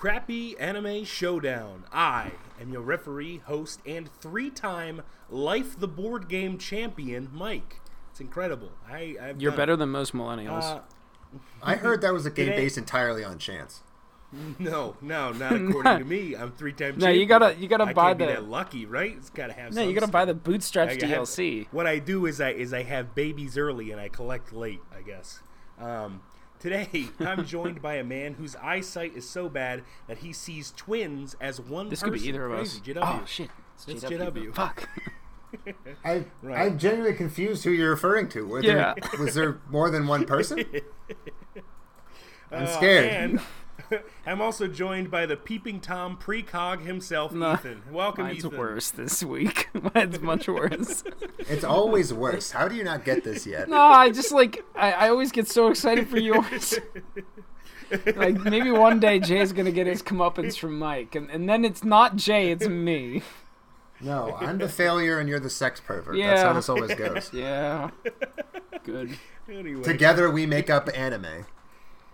Crappy Anime Showdown. I am your referee, host, and three-time Life the Board Game champion, Mike. It's incredible. I I've You're done better it. than most millennials. Uh, I heard that was a game Today- based entirely on chance. no, no, not according to me. I'm three times. No, you gotta- you gotta I buy can't be the- that lucky, right? It's gotta have. no, you gotta buy the stuff. Bootstraps I have- DLC. What I do is I is I have babies early and I collect late. I guess. Um, today I'm joined by a man whose eyesight is so bad that he sees twins as one. Person. This could be either of us. Crazy. JW. Oh shit! It's JW. Fuck. I, Right. I'm genuinely confused who you're referring to. Were Yeah. there, was there more than one person? I'm Uh, scared. and I'm also joined by the peeping tom precog himself, No. Ethan. Welcome, Mine's Ethan. worse this week. Mine's much worse. It's always worse. How do you not get this yet? no, I just like I, I always get so excited for yours. like maybe one day Jay's gonna get his comeuppance from Mike, and, and then it's not Jay, it's me. No, I'm the failure and you're the sex pervert. That's how this always goes. Yeah. Good. Anyway, Together we make up anime.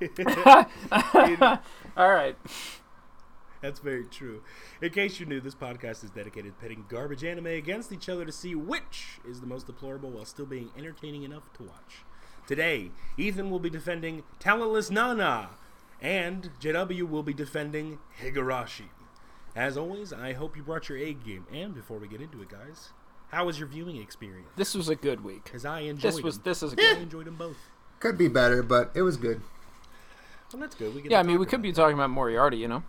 All right. That's very true. In case you're new, this podcast is dedicated to pitting garbage anime against each other to see which is the most deplorable while still being entertaining enough to watch. Today, Ethan will be defending Talentless Nana, and JW will be defending Higurashi. As always, I hope you brought your A game. And before we get into it, guys, how was your viewing experience? This was a good week. Because I enjoyed This was them. this is a I good. enjoyed them both. Could be better, but it was good. Well, that's good. We get Yeah, I mean we could be it. talking about Moriarty, you know.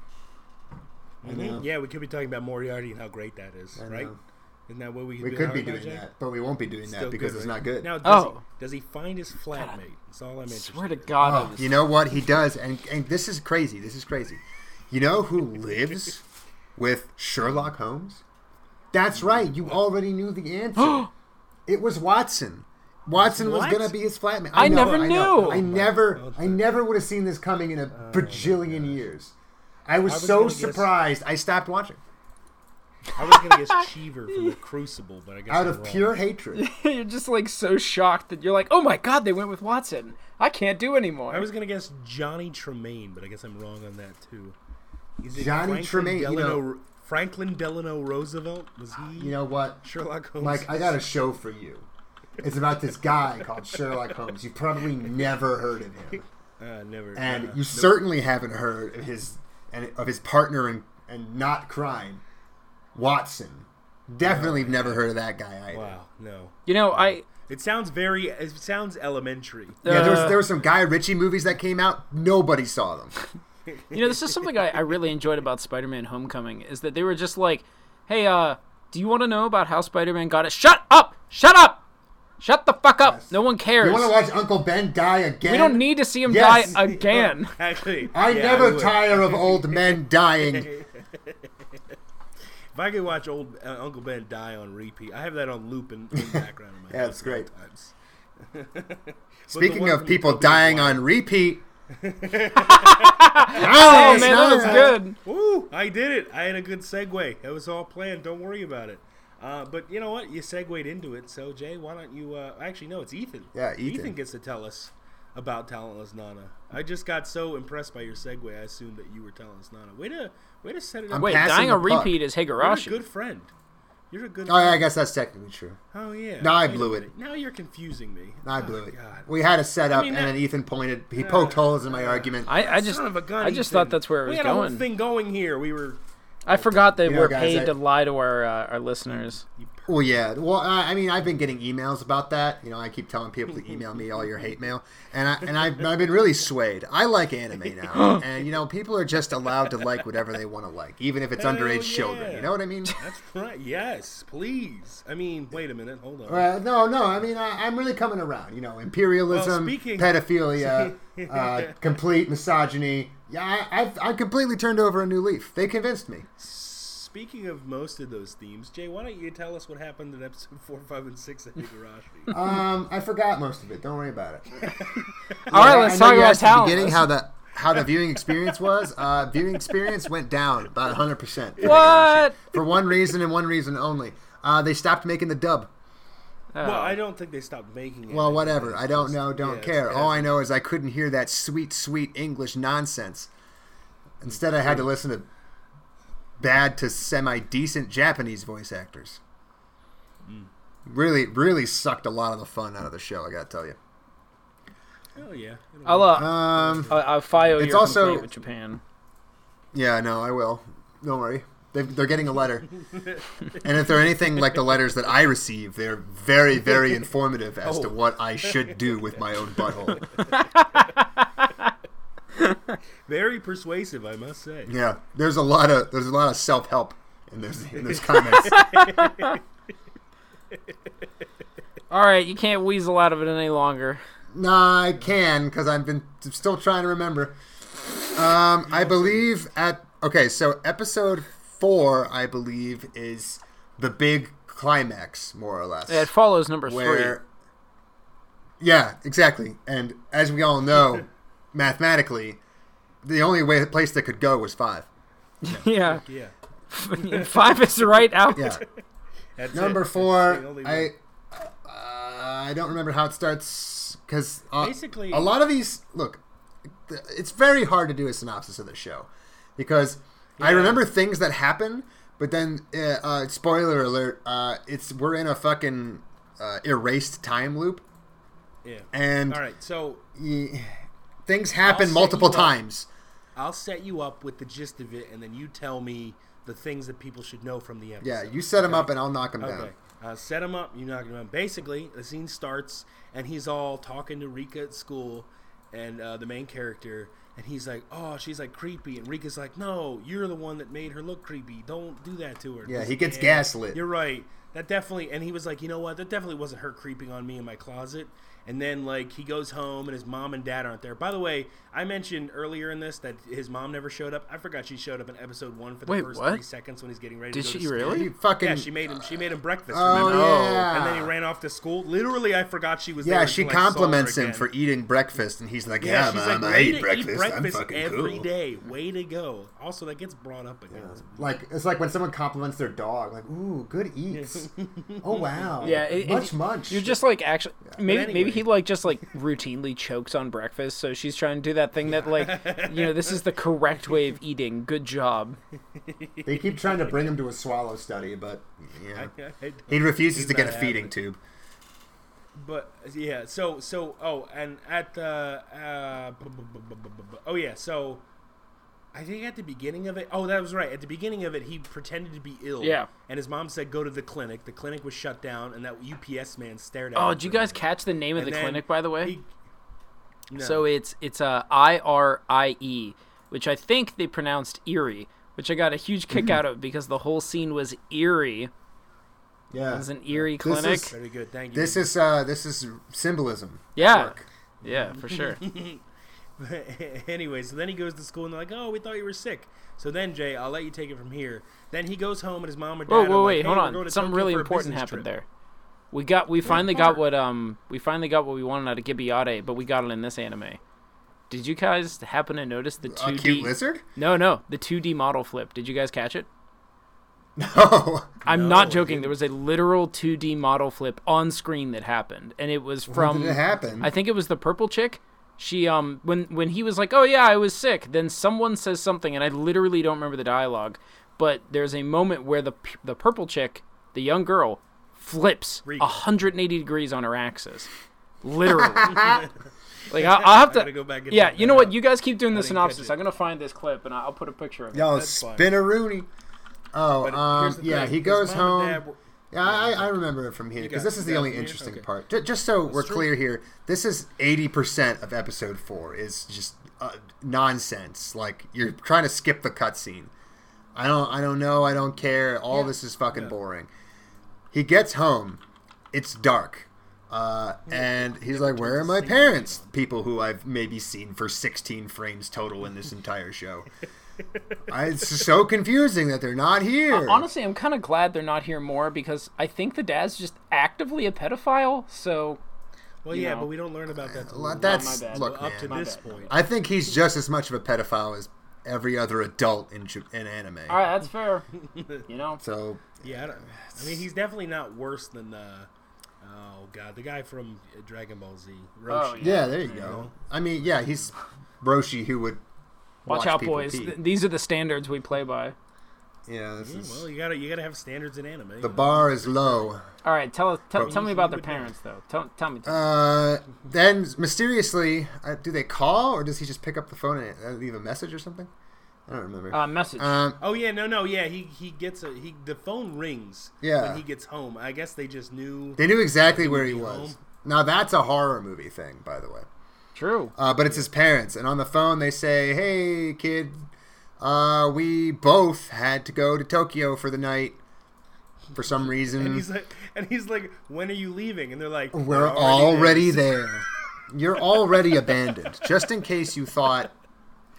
Mhm. Yeah, we could be talking about Moriarty and how great that is, I right? know. Isn't that what we could We do could now, be doing Jay? that, but we won't be doing Still that because good, it's right? not good. Now, does, Oh. he, does he find his flatmate? That's all I'm interested. Swear to. God. Oh, you know what he does, and and this is crazy. This is crazy. You know who lives with Sherlock Holmes? That's right. You already knew the answer. it was Watson. Watson was gonna be his flatmate. I know, never I know. knew. I never, I never would have seen this coming in a oh, bajillion years. I was, was so gonna guess- surprised. I stopped watching I was gonna guess Cheever from the Crucible, but I guess out I'm of wrong. pure hatred. you're just like so shocked that you're like, oh my God, they went with Watson. I can't do anymore. I was gonna guess Johnny Tremain, but I guess I'm wrong on that too. Is it Johnny Franklin Tremain, you know- Franklin Delano Roosevelt was he? You know what? Sherlock Holmes. Mike, I got a show for you. It's about this guy called Sherlock Holmes. You probably never heard of him. uh, never. and uh, you nope. certainly haven't heard of his and of his partner in and not crime, Watson. Definitely never heard of that guy either. Wow, no. you know, I It sounds very. It sounds elementary. Yeah, there was Uh, there were some Guy Ritchie movies that came out. Nobody saw them. you know, this is something I, I really enjoyed about Spider-Man: Homecoming is that they were just like, hey, uh, do you want to know about how Spider-Man got it? Shut up! Shut up! Shut the fuck up! Yes. No one cares. You want to watch Uncle Ben die again? we don't need to see him Yes. die again. Actually, I yeah, never would. tire of old men dying. If I could watch old uh, Uncle Ben die on repeat, I have that on loop in, in the background of my Yeah, house it's great. at all times. But the Speaking of people dying on repeat. Oh oh man, that was good. Woo! I did it. I had a good segue. That was all planned. Don't worry about it. Uh, but you know what? You segued into it. So Jay, why don't you? Uh, actually, no, it's Ethan. Yeah, Ethan. Ethan gets to tell us about Talentless Nana. I just got so impressed by your segue. I assumed that you were Talentless Nana. Way to, way to set it up. I'm Wait, passing dying the on puck. repeat is You're a Higurashi. good friend. You're a good. Oh, yeah, I guess that's technically true. Oh yeah. No, I blew it. Now you're confusing me. I Oh, blew it. God. We had a setup, mean, and that- then Ethan pointed. He poked holes in my argument. I, I just, Son of a gun, I just Ethan. thought that's where it was going. we had a whole thing going here. We were. I forgot that You know, we're guys, paid I- to lie to our uh, our listeners. You Well, yeah. Well, I I mean, I've been getting emails about that. You know, I keep telling people to email me all your hate mail, and I and I've, I've been really swayed. I like anime now, and you know, people are just allowed to like whatever they want to like, even if it's Hell underage yeah. children. You know what I mean? That's right. Yes, please. I mean, wait a minute. Hold on. Uh, no, no. I mean, I, I'm really coming around. You know, imperialism, Well, speaking- pedophilia, uh, complete misogyny. Yeah, I, I've I completely turned over a new leaf. They convinced me. speaking of most of those themes, Jay, why don't you tell us what happened in episode four, five, and six of Higurashi? Um, I forgot most of it. Don't worry about it. All right, let's talk about asked the talent. beginning how the how the viewing experience was. Uh, viewing experience went down about 100 percent. What? For one reason and one reason only. Uh, they stopped making the dub. Oh. well, I don't think they stopped making it. Well, whatever. I don't know. Don't it's care. All I know is I couldn't hear that sweet, sweet English nonsense. Instead, I had to listen to bad to semi decent Japanese voice actors. Hmm. Really, really sucked a lot of the fun out of the show. I gotta tell you. Oh yeah. I'll, uh, Um, I'll, I'll file It's your also- complaint with Japan. yeah, no, I will. Don't worry. They, they're getting a letter, and if they're anything like the letters that I receive, they're very, very informative as to Oh. what I should do with my own butthole. Very persuasive, I must say. Yeah, there's a lot of there's a lot of self help in those in those comments. All right, you can't weasel out of it any longer. nah, I can because I've been still trying to remember. Um, I believe at okay, so episode four, I believe, is the big climax, more or less. It follows number where, yeah, exactly. And as we all know, mathematically, the only way the place that could go was five. three. Yeah, Yeah. five is the right out. Yeah. That's Number it. Four, I uh, I don't remember how it starts because uh, Basically- a lot of these look. It's very hard to do a synopsis of the show because I remember things that happen, but then uh, uh, spoiler alert, uh, it's we're in a fucking uh, erased time loop, Yeah. and All right, so things happen multiple times. I'll set you up with the gist of it, and then you tell me the things that people should know from the episode. Yeah, you set them up and I'll knock down. Okay. Uh, set him up. You knock him down. Basically, the scene starts, and he's all talking to Rika at school, and uh, the main character, and he's like, "Oh, she's like creepy," and Rika's like, "No, you're the one that made her look creepy. Don't do that to her." Yeah, he gets gaslit. You're right. That definitely, and he was like, you know what? That definitely wasn't her creeping on me in my closet. And then like he goes home and his mom and dad aren't there. By the way, I mentioned earlier in this that his mom never showed up. I forgot she showed up in episode one for the Wait, first what? three seconds when he's getting ready Did to go she to really? You fucking Yeah, she made him. She made him breakfast. Oh, remember? yeah. And then he ran off to school. Literally, I forgot she was there. Yeah, she until I compliments him for eating breakfast, and he's like, Yeah, "Yeah, mom, like, I way eat to breakfast. eat breakfast I'm fucking every cool." day. Way to go. Also, that gets brought up again. Like it's like when someone compliments their dog, like, "Ooh, good eats." oh wow. Yeah, it, much it- much. You're just like actually maybe maybe anyway. He like just like routinely chokes on breakfast, so she's trying to do that thing that like you know this is the correct way of eating. Good job. They keep trying to bring him to a swallow study, but yeah, I- I- he refuses to get a feeding having tube. But yeah, so so oh, and at the uh, oh yeah, so I think at the beginning of it, oh that was right. At the beginning of it, he pretended to be ill. Yeah. and his mom said go to the clinic. The clinic was shut down, and that UPS man stared at. Oh, him did you guys minute. catch the name of And the clinic by the way? he- No. So it's it's a I R I E, which I think they pronounced Erie, which I got a huge kick out of because the whole scene was eerie. Yeah, it was an eerie This clinic. is- very good. Thank you. this is uh, this is symbolism. Yeah. Work. Yeah, for sure. anyway, so then he goes to school and they're like, "Oh, we thought you were sick." So then Jay, I'll let you take it from here. Then he goes home and his mom and dad. Whoa, are whoa, like, wait, "Hey, hold we're on. Something Tokyo really important happened trip." there. We got we finally part? got what um we finally got what we wanted out of Gibiate, but we got it in this anime. Did you guys happen to notice the two D? lizard? No, no, the two D model flip. Did you guys catch it? No. I'm No, not joking. didn't. There was a literal 2D model flip on screen that happened, and it was When from. did it happen? I think it was the purple chick. She um when when he was like, "Oh yeah, I was sick." Then someone says something, and I literally don't remember the dialogue, but there's a moment where the the purple chick, the young girl, flips Rika. 180 degrees on her axis, literally. like I'll, I'll have gotta go back yeah, you that know what? You guys keep doing the synopsis. I'm gonna find this clip and I'll put a picture of it. Yo, That's fine. spin a Rooney. Oh, um, yeah, thing, he goes mom and home. Yeah, I, I remember it from here because this is the only interesting Okay. part. Ju- Just so we're true. clear here, this is eighty percent of episode four is just uh, nonsense. Like you're trying to skip the cutscene. I don't, I don't know. I don't care. All this is fucking Yeah. boring. He gets home. It's dark. Uh, and he's like, "Where are my parents?" People who I've maybe seen for 16 frames total in this entire show. I, it's so confusing that they're not here. Honestly, I'm kind of glad they're not here more because I think the dad's just actively a pedophile. So Well, You yeah, know. but we don't learn about that. till Well, later. that's my bad. look, up to this bad. point. I think he's just as much of a pedophile as every other adult in in anime. all right, that's fair. You know, So Yeah, I, don't, I mean, he's definitely not worse than uh, oh god, the guy from uh, Dragon Ball Z. Roshi. Oh, yeah, there you go. I mean, yeah, he's Roshi who would watch, watch out, boys. pee. Th- these are the standards we play by. Yeah, this Yeah, is well, you gotta you gotta have standards in anime. the bar is low. All right, tell us, tell, tell me about their would know. parents though. Tell, tell me. Uh, then mysteriously, uh, do they call or does he just pick up the phone and uh, leave a message or something? I don't remember. Uh, message. um, Oh yeah, no, no, yeah. He he gets a he. The phone rings. Yeah. When he gets home, I guess they just knew. they knew exactly he where he was. home. Now that's a horror movie thing, by the way. True. Uh, but it's his parents, and on the phone they say, "Hey, kid, uh, we both had to go to Tokyo for the night for some reason. And he's like, and he's like, when are you leaving? And they're like, We're "We're already there." there. You're already abandoned. Just in case you thought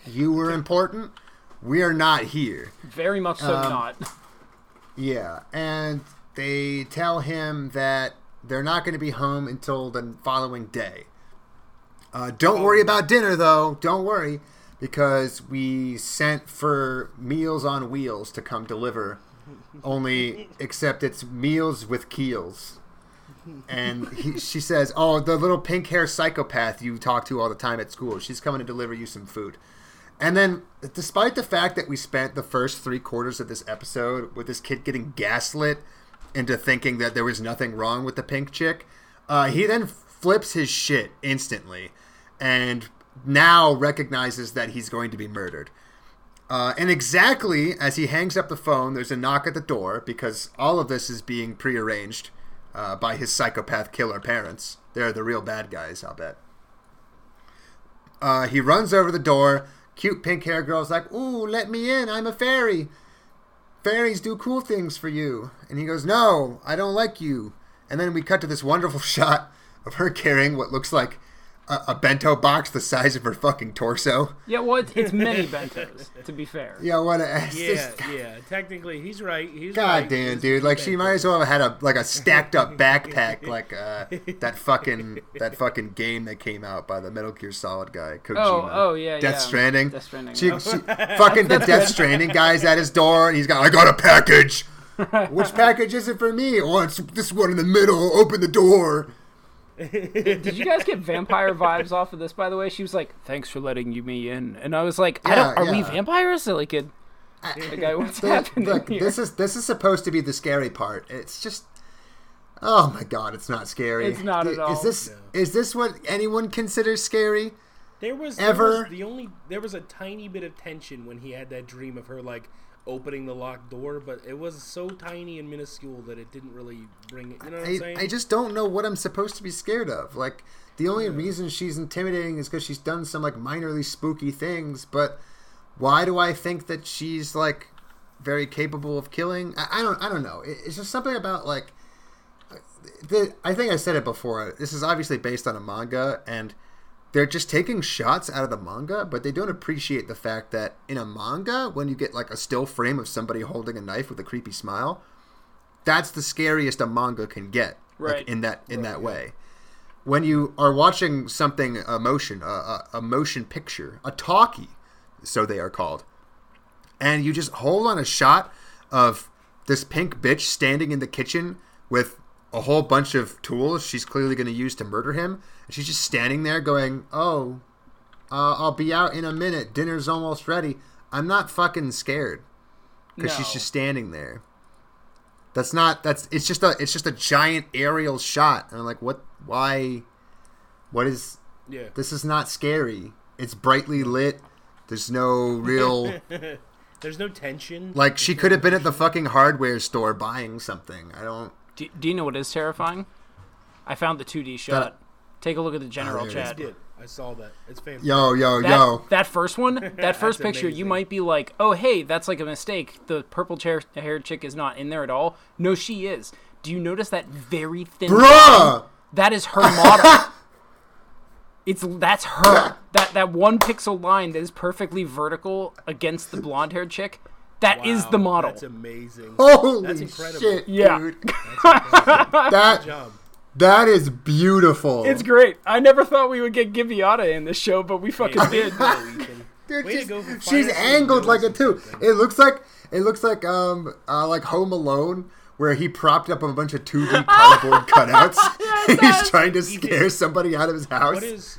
you were important, we are not here. Very much so Um, not. Yeah, and they tell him that they're not going to be home until the following day. Uh, don't worry about dinner, though. Don't worry, because we sent for Meals on Wheels to come deliver. Only, except it's meals with keels. And he, she says, "Oh, the little pink hair psychopath you talk to all the time at school. She's coming to deliver you some food." And then, despite the fact that we spent the first three quarters of this episode with this kid getting gaslit into thinking that there was nothing wrong with the pink chick, uh, he then flips his shit instantly and now recognizes that he's going to be murdered. Uh, and exactly as he hangs up the phone, there's a knock at the door because all of this is being prearranged uh, by his psychopath killer parents. They're the real bad guys, I'll bet. Uh, he runs over the door. Cute pink hair girl's like, Ooh, let me in. I'm a fairy. Fairies do cool things for you. And he goes, No, I don't like you. And then we cut to this wonderful shot of her carrying what looks like a, a bento box the size of her fucking torso. Yeah, well, it's, it's many bentos. To be fair. Yeah, what a. it's Yeah, just- yeah. Technically, he's right. He's God right. damn, dude! Like she might as well have had a like a stacked up backpack, like uh, that fucking that fucking game that came out by the Metal Gear Solid guy, Kojima. Oh, oh, yeah, Death yeah. Stranding. Death Stranding, She, she, fucking the Death Stranding guy's at his door, and he's got, I got a package. Which package is it for me? Oh, it's this one in the middle. Open the door. Did you guys get vampire vibes off of this? By the way, she was like, "Thanks for letting you me in," and I was like, "I don't. Are we yeah. vampires?" Like, it, like I, what's Look, happening look, here? this is this is supposed to be the scary part. It's just, oh my god, it's not scary. It's not at Is all. this is this what anyone considers scary? There was Ever- There was the only there was a tiny bit of tension when he had that dream of her like opening the locked door, but it was so tiny and minuscule that it didn't really bring it. You know what I'm saying? I just don't know what I'm supposed to be scared of. Like the only reason she's intimidating is because she's done some like minorly spooky things. But why do I think that she's like very capable of killing? I, I don't. I don't know. It, it's just something about like. Uh, the, I think I said it before. This is obviously based on a manga, and they're just taking shots out of the manga, but they don't appreciate the fact that in a manga, when you get like a still frame of somebody holding a knife with a creepy smile, that's the scariest a manga can get. like, Right. in that in that way. When you are watching something a motion, a, a, a motion picture, a talkie, so they are called, and you just hold on a shot of this pink bitch standing in the kitchen with a whole bunch of tools she's clearly going to use to murder him, and she's just standing there going, "Oh, uh, I'll be out in a minute. Dinner's almost ready." I'm not fucking scared because she's just standing there. That's not. That's. It's just a. It's just a giant aerial shot. And I'm like, what? Why? What is? yeah. This is not scary. It's brightly lit. There's no real. There's no tension. Like she could have been at the fucking hardware store buying something. I don't. do, do you know what is terrifying? I found the 2D shot. Take a look at the oh, general there it is. chat. did. I saw that. It's famous. Yo, yo, That, yo. that first one, that first That's picture, you might be like, "Oh, hey, that's like a mistake. The purple chair haired chick is not in there at all." No, she is. Do you notice that very thin? line? Bruh! That is her model. It's that's her. that that one pixel line that is perfectly vertical against the blonde haired chick. That is Wow, the model. That's amazing. Holy That's incredible. shit, Yeah. dude. Good That job. That is beautiful. It's great. I never thought we would get Gibiate in this show, but we fucking Hey, did. way to go, Ethan. Dude, Way to she's, go she's angled like it too. something. It looks like it looks like um uh, like Home Alone where he propped up a bunch of 2D cardboard cutouts. and he's trying to scare somebody out of his house. What is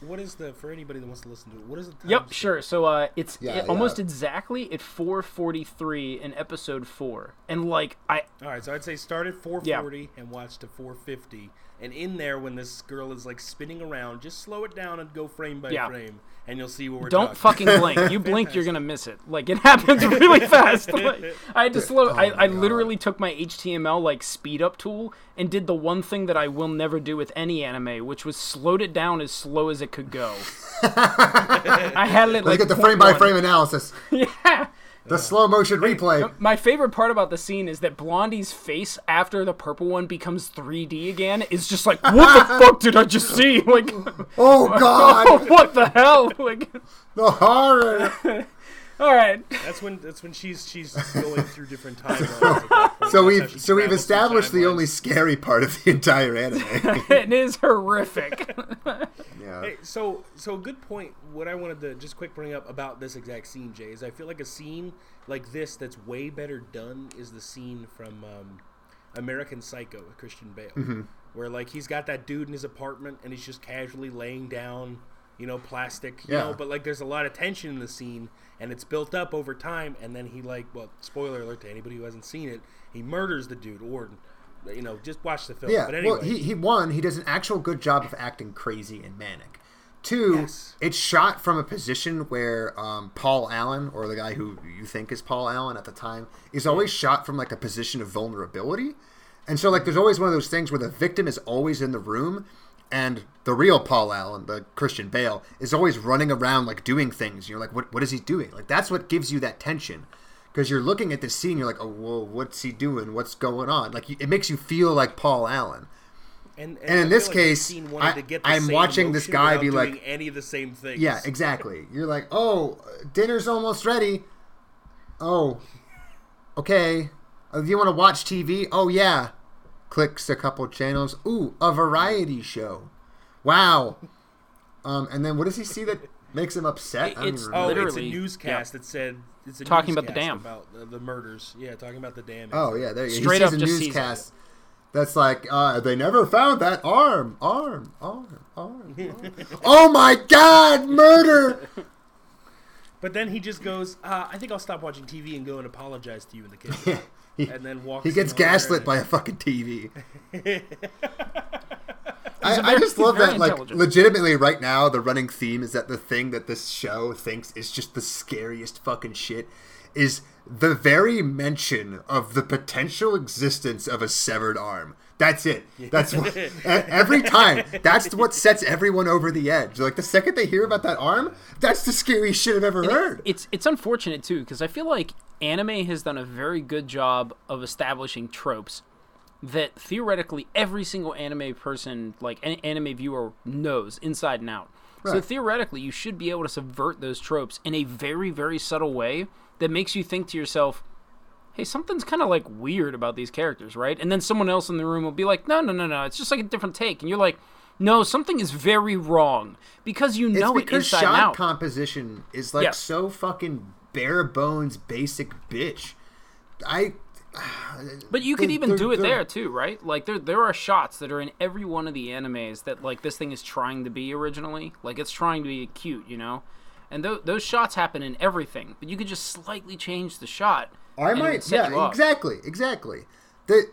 what is the for anybody that wants to listen to it? What is the time Yep, stamp? sure. So uh, it's Yeah, it- almost exactly at 4:43 in episode four, and like I All right, so I'd say start at 440 and watch to 450. And in there, when this girl is like spinning around, just slow it down and go frame by Yeah. frame, and you'll see what we're don't talking. fucking blink. You blink, you're gonna miss it. Like it happens really fast. Like, I had to slow. I, Oh I my literally took my HTML like speed up tool and did the one thing that I will never do with any anime, which was slowed it down as slow as it could go. I had it at, Let's like get the frame by frame analysis. Yeah. The slow motion replay. My favorite part about the scene is that Blondie's face after the purple one becomes 3D again is just like, what the fuck did I just see? Like, Oh god, what the hell? Like, the horror. All right. That's when that's when she's she's going through different timelines. at that point. So we've so we've established the only scary part of the entire anime. It is horrific. yeah. Hey, so so a good point. What I wanted to just quick bring up about this exact scene, Jay, is I feel like a scene like this that's way better done is the scene from um, American Psycho with Christian Bale, Mm-hmm. where like he's got that dude in his apartment and he's just casually laying down, you know, plastic, you Yeah. know, but like there's a lot of tension in the scene and it's built up over time, and then he like, well, spoiler alert to anybody who hasn't seen it, he murders the dude, or you know, just watch the film. Yeah, but anyway, well, he, he one he does an actual good job of acting crazy and manic. Two, Yes. it's shot from a position where um, Paul Allen, or the guy who you think is Paul Allen at the time, is always shot from like a position of vulnerability, and so like there's always one of those things where the victim is always in the room, and the real Paul Allen, the Christian Bale, is always running around like doing things. You're like, what what is he doing? Like that's what gives you that tension. Because you're looking at this scene, you're like, oh, whoa, what's he doing? What's going on? Like, you- it makes you feel like Paul Allen. And, And in this like case, I, to get I'm watching this guy be doing like- any of the same things. Yeah, exactly. You're like, oh, dinner's almost ready. Oh, okay. Uh, you want to watch TV? Oh, yeah. Clicks a couple channels. Ooh, a variety show. Wow. Um, and then what does he see that makes him upset? I don't It's- even Oh, remember. it's a Literally, newscast that said it's a Talking about the newscast dam. about the, the murders. Yeah, talking about the dam. Oh yeah, there you go. Straight he up a just sees newscast that's like, uh, they never found that arm, arm, arm, arm. arm. oh my God, murder! But then he just goes, uh, "I think I'll stop watching TV and go and apologize to you in the kitchen." he, and then walks. he gets gaslit and- by a fucking TV. I, I, a I very- just love that, like, legitimately, right now, the running theme is that the thing that this show thinks is just the scariest fucking shit is the very mention of the potential existence of a severed arm. That's it. That's what, every time. That's what sets everyone over the edge. Like the second they hear about that arm, that's the scariest shit I've ever heard. It's it's unfortunate too because I feel like anime has done a very good job of establishing tropes that theoretically every single anime person, like an anime viewer, knows inside and out. So theoretically, you should be able to subvert those tropes in a very very subtle way that makes you think to yourself, "Hey, something's kind of like weird about these characters, right?" And then someone else in the room will be like, "No, no, no, no, it's just like a different take," and you're like. No, something is very wrong because you It's know it because inside shot out. composition is like Yes. so fucking bare bones, basic bitch. I. But you could They're- even they're- do it there too, right? Like there there are shots that are in every one of the animes that like this thing is trying to be originally. Like it's trying to be cute, you know. And th- those shots happen in everything, but you could just slightly change the shot. I might, yeah, exactly, exactly. The,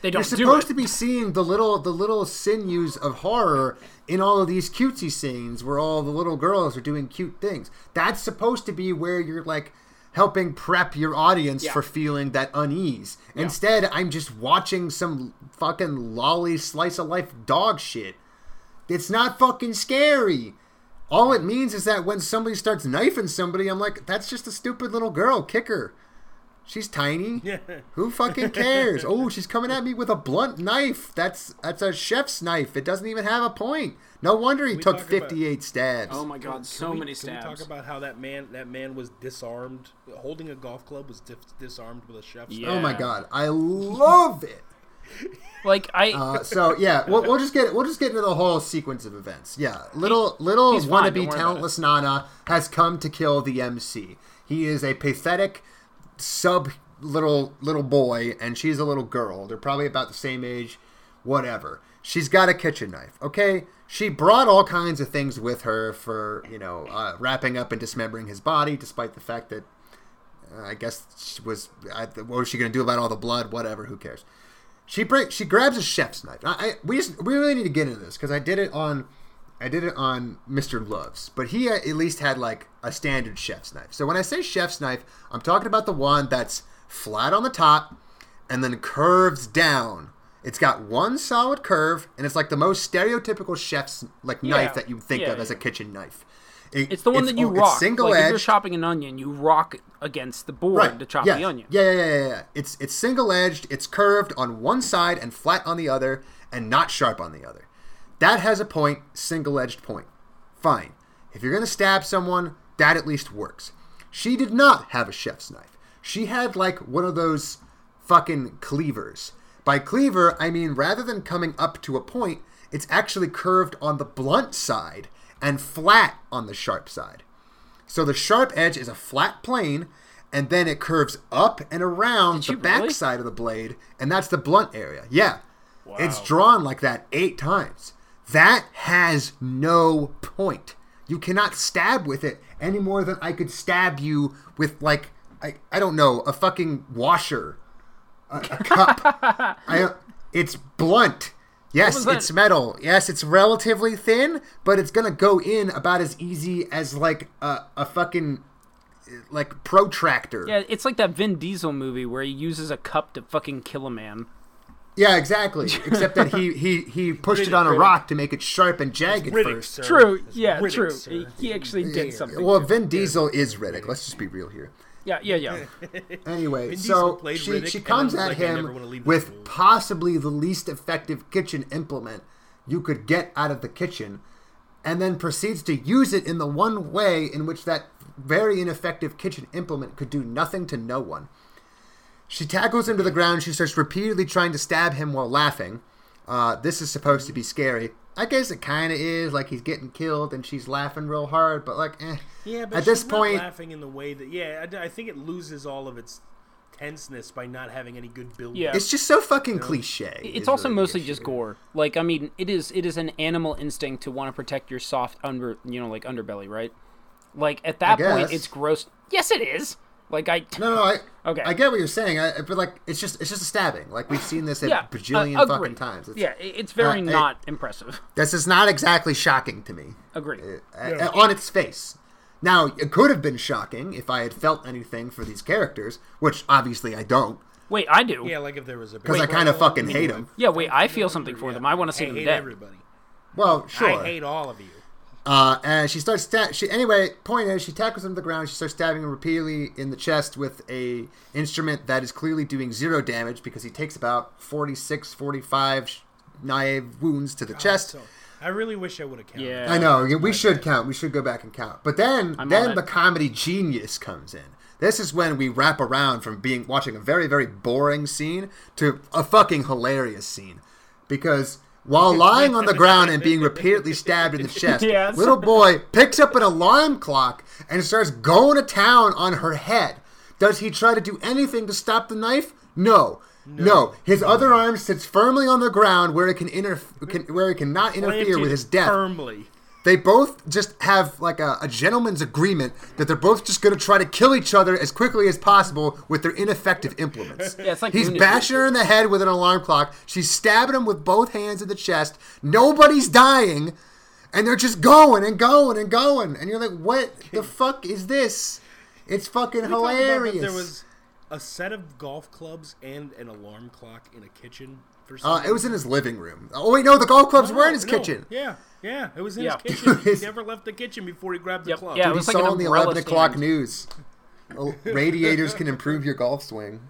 They you're don't do supposed to be seeing the little, the little sinews of horror in all of these cutesy scenes where all the little girls are doing cute things. That's supposed to be where you're like helping prep your audience Yeah. for feeling that unease. Instead, I'm just watching some fucking lolly slice of life dog shit. It's not fucking scary. All it means is that when somebody starts knifing somebody, I'm like, that's just a stupid little girl. Kick her. She's tiny. Yeah. Who fucking cares? oh, she's coming at me with a blunt knife. That's that's a chef's knife. It doesn't even have a point. No wonder he took talk about- 58 stabs. Oh my god, so we- many Can we stabs. talk about how that man that man was disarmed, holding a golf club was dis- disarmed with a chef's Yeah. Oh my god, I love it. Like I, Uh, so yeah, we'll, we'll just get we'll just get into the whole sequence of events. Yeah, little little he's fine, don't wannabe talentless Nana has come to kill the MC. He is a pathetic sub little little boy, and she's a little girl. They're probably about the same age, whatever. She's got a kitchen knife. Okay, she brought all kinds of things with her for you know uh, wrapping up and dismembering his body, despite the fact that uh, I guess she was I, what was she going to do about all the blood? Whatever, who cares? She break, she grabs a chef's knife. I, I we just, we really need to get into this because I did it on I did it on Mr. Loves, but he at least had like a standard chef's knife. So when I say chef's knife, I'm talking about the one that's flat on the top and then curves down. It's got one solid curve, and it's like the most stereotypical chef's like knife that you think Yeah, of as a kitchen knife. It- it's the one that you it's rock. single like if you're chopping an onion, you rock against the board to chop the onion. Yeah, yeah, yeah, yeah, yeah. It's it's single edged, it's curved on one side and flat on the other, and not sharp on the other. That has a point, single edged point. Fine. If you're gonna stab someone, that at least works. She did not have a chef's knife. She had like one of those fucking cleavers. By cleaver, I mean rather than coming up to a point, it's actually curved on the blunt side and flat on the sharp side. So the sharp edge is a flat plane, and then it curves up and around the you back really? side of the blade, and that's the blunt area. Yeah. It's drawn like that eight times. That has no point. You cannot stab with it any more than I could stab you with, like, I, I don't know, a fucking washer, a, a cup. I, it's blunt. Yes, it's metal. Yes, it's relatively thin, but it's gonna go in about as easy as like a, a fucking like protractor. Yeah, it's like that Vin Diesel movie where he uses a cup to fucking kill a man. Yeah, exactly. Except that he he he pushed it on a Riddick. rock to make it sharp and jagged Riddick, first. sir. True. It's Yeah, Riddick, true. sir. He, he actually did something. Well, to it. Vin Diesel is Riddick. Let's just be real here. Yeah, yeah, yeah. Anyway, so she, she comes at like, him wanna leave this with movie. possibly the least effective kitchen implement you could get out of the kitchen, and then proceeds to use it in the one way in which that very ineffective kitchen implement could do nothing to no one. She tackles him to the ground. She starts repeatedly trying to stab him while laughing. Uh, this is supposed to be scary. I guess it kind of is. Like he's getting killed and she's laughing real hard, but like, eh. Yeah, but at this she's not point, laughing in the way that yeah, I, I think it loses all of its tenseness by not having any good build. Yeah. it's just so fucking cliche. It's is also really mostly issue. just gore. Like, I mean, it is it is an animal instinct to want to protect your soft under, you know, like underbelly, right? Like at that point, it's gross. Yes, it is. Like I. No, no, I Okay. I get what you're saying, I, but like it's just it's just a stabbing. Like we've seen this a Yeah, bajillion uh, fucking times. It's, Yeah, it's very uh, it- not impressive. this is not exactly shocking to me Agree. uh, on its face. Now it could have been shocking if I had felt anything for these characters, which obviously I don't, Wait, I do. Yeah, like if there was a because I kind of fucking hate them. Yeah, wait, I feel something for them. I want to see I them hate dead. everybody. Well, sure. I hate all of you. Uh, and she starts sta- she anyway. Point is, she tackles him to the ground. She starts stabbing him repeatedly in the chest with a instrument that is clearly doing zero damage because he takes about 46, 45 sh- knife wounds to the chest. So I really wish I would have counted. Yeah. I know. We should count. We should go back and count. But then, I'm then the comedy genius comes in. This is when we wrap around from being watching a very, very boring scene to a fucking hilarious scene, because while lying on the ground and being repeatedly stabbed in the chest, Yes. little boy picks up an alarm clock and starts going to town on her head. Does he try to do anything to stop the knife? No. No, his other arm sits firmly on the ground where it can inter- can, where it cannot interfere Planted with his death. firmly. They both just have like a, a gentleman's agreement that they're both just going to try to kill each other as quickly as possible with their ineffective implements. Yeah, it's like He's lunacy. bashing her in the head with an alarm clock. She's stabbing him with both hands in the chest. Nobody's dying, and they're just going and going and going. And you're like, what the fuck is this? It's fucking Can we talk about that hilarious. There was a set of golf clubs and an alarm clock in a kitchen for some uh, it was in his living room. Oh wait, no, the golf clubs were in his No, kitchen. Yeah, yeah, it was in Yeah. his kitchen. he never left the kitchen before he grabbed the Yep, club. yeah, it He was like saw on the umbrella 11 o'clock news. Oh, Radiators can improve your golf swing.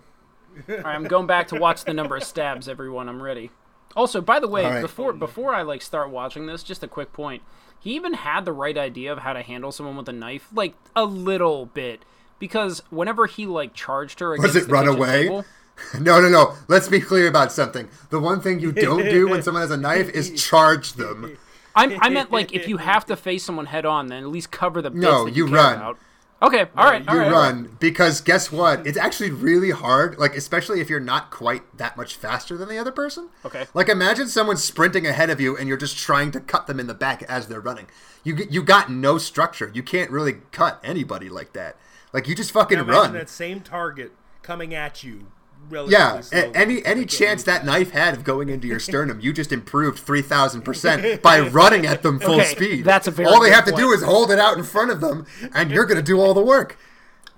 All right, I'm going back to watch the number of stabs. Everyone, I'm ready. Also, by the way, All right. before before I like start watching this, just a quick point. He even had the right idea of how to handle someone with a knife, like a little bit, because whenever he like charged her, against was it the run away? table- No, no, no. Let's be clear about something. The one thing you don't do when someone has a knife is charge them. I'm, I meant like if you have to face someone head on, then at least cover the bits No, that you, you run. About. Okay, all right, all You right, all right. run because guess what? It's actually really hard. Like especially if you're not quite that much faster than the other person. Okay. Like imagine someone sprinting ahead of you and you're just trying to cut them in the back as they're running. You you got no structure. You can't really cut anybody like that. Like you just fucking Imagine run. that same target coming at you. Relatively Yeah, a- slowly. any any chance that knife had of going into your sternum, you just improved three thousand percent by running at them full Okay, speed. that's a very all they good have to do is hold it out in front of them, and you're gonna do all the work.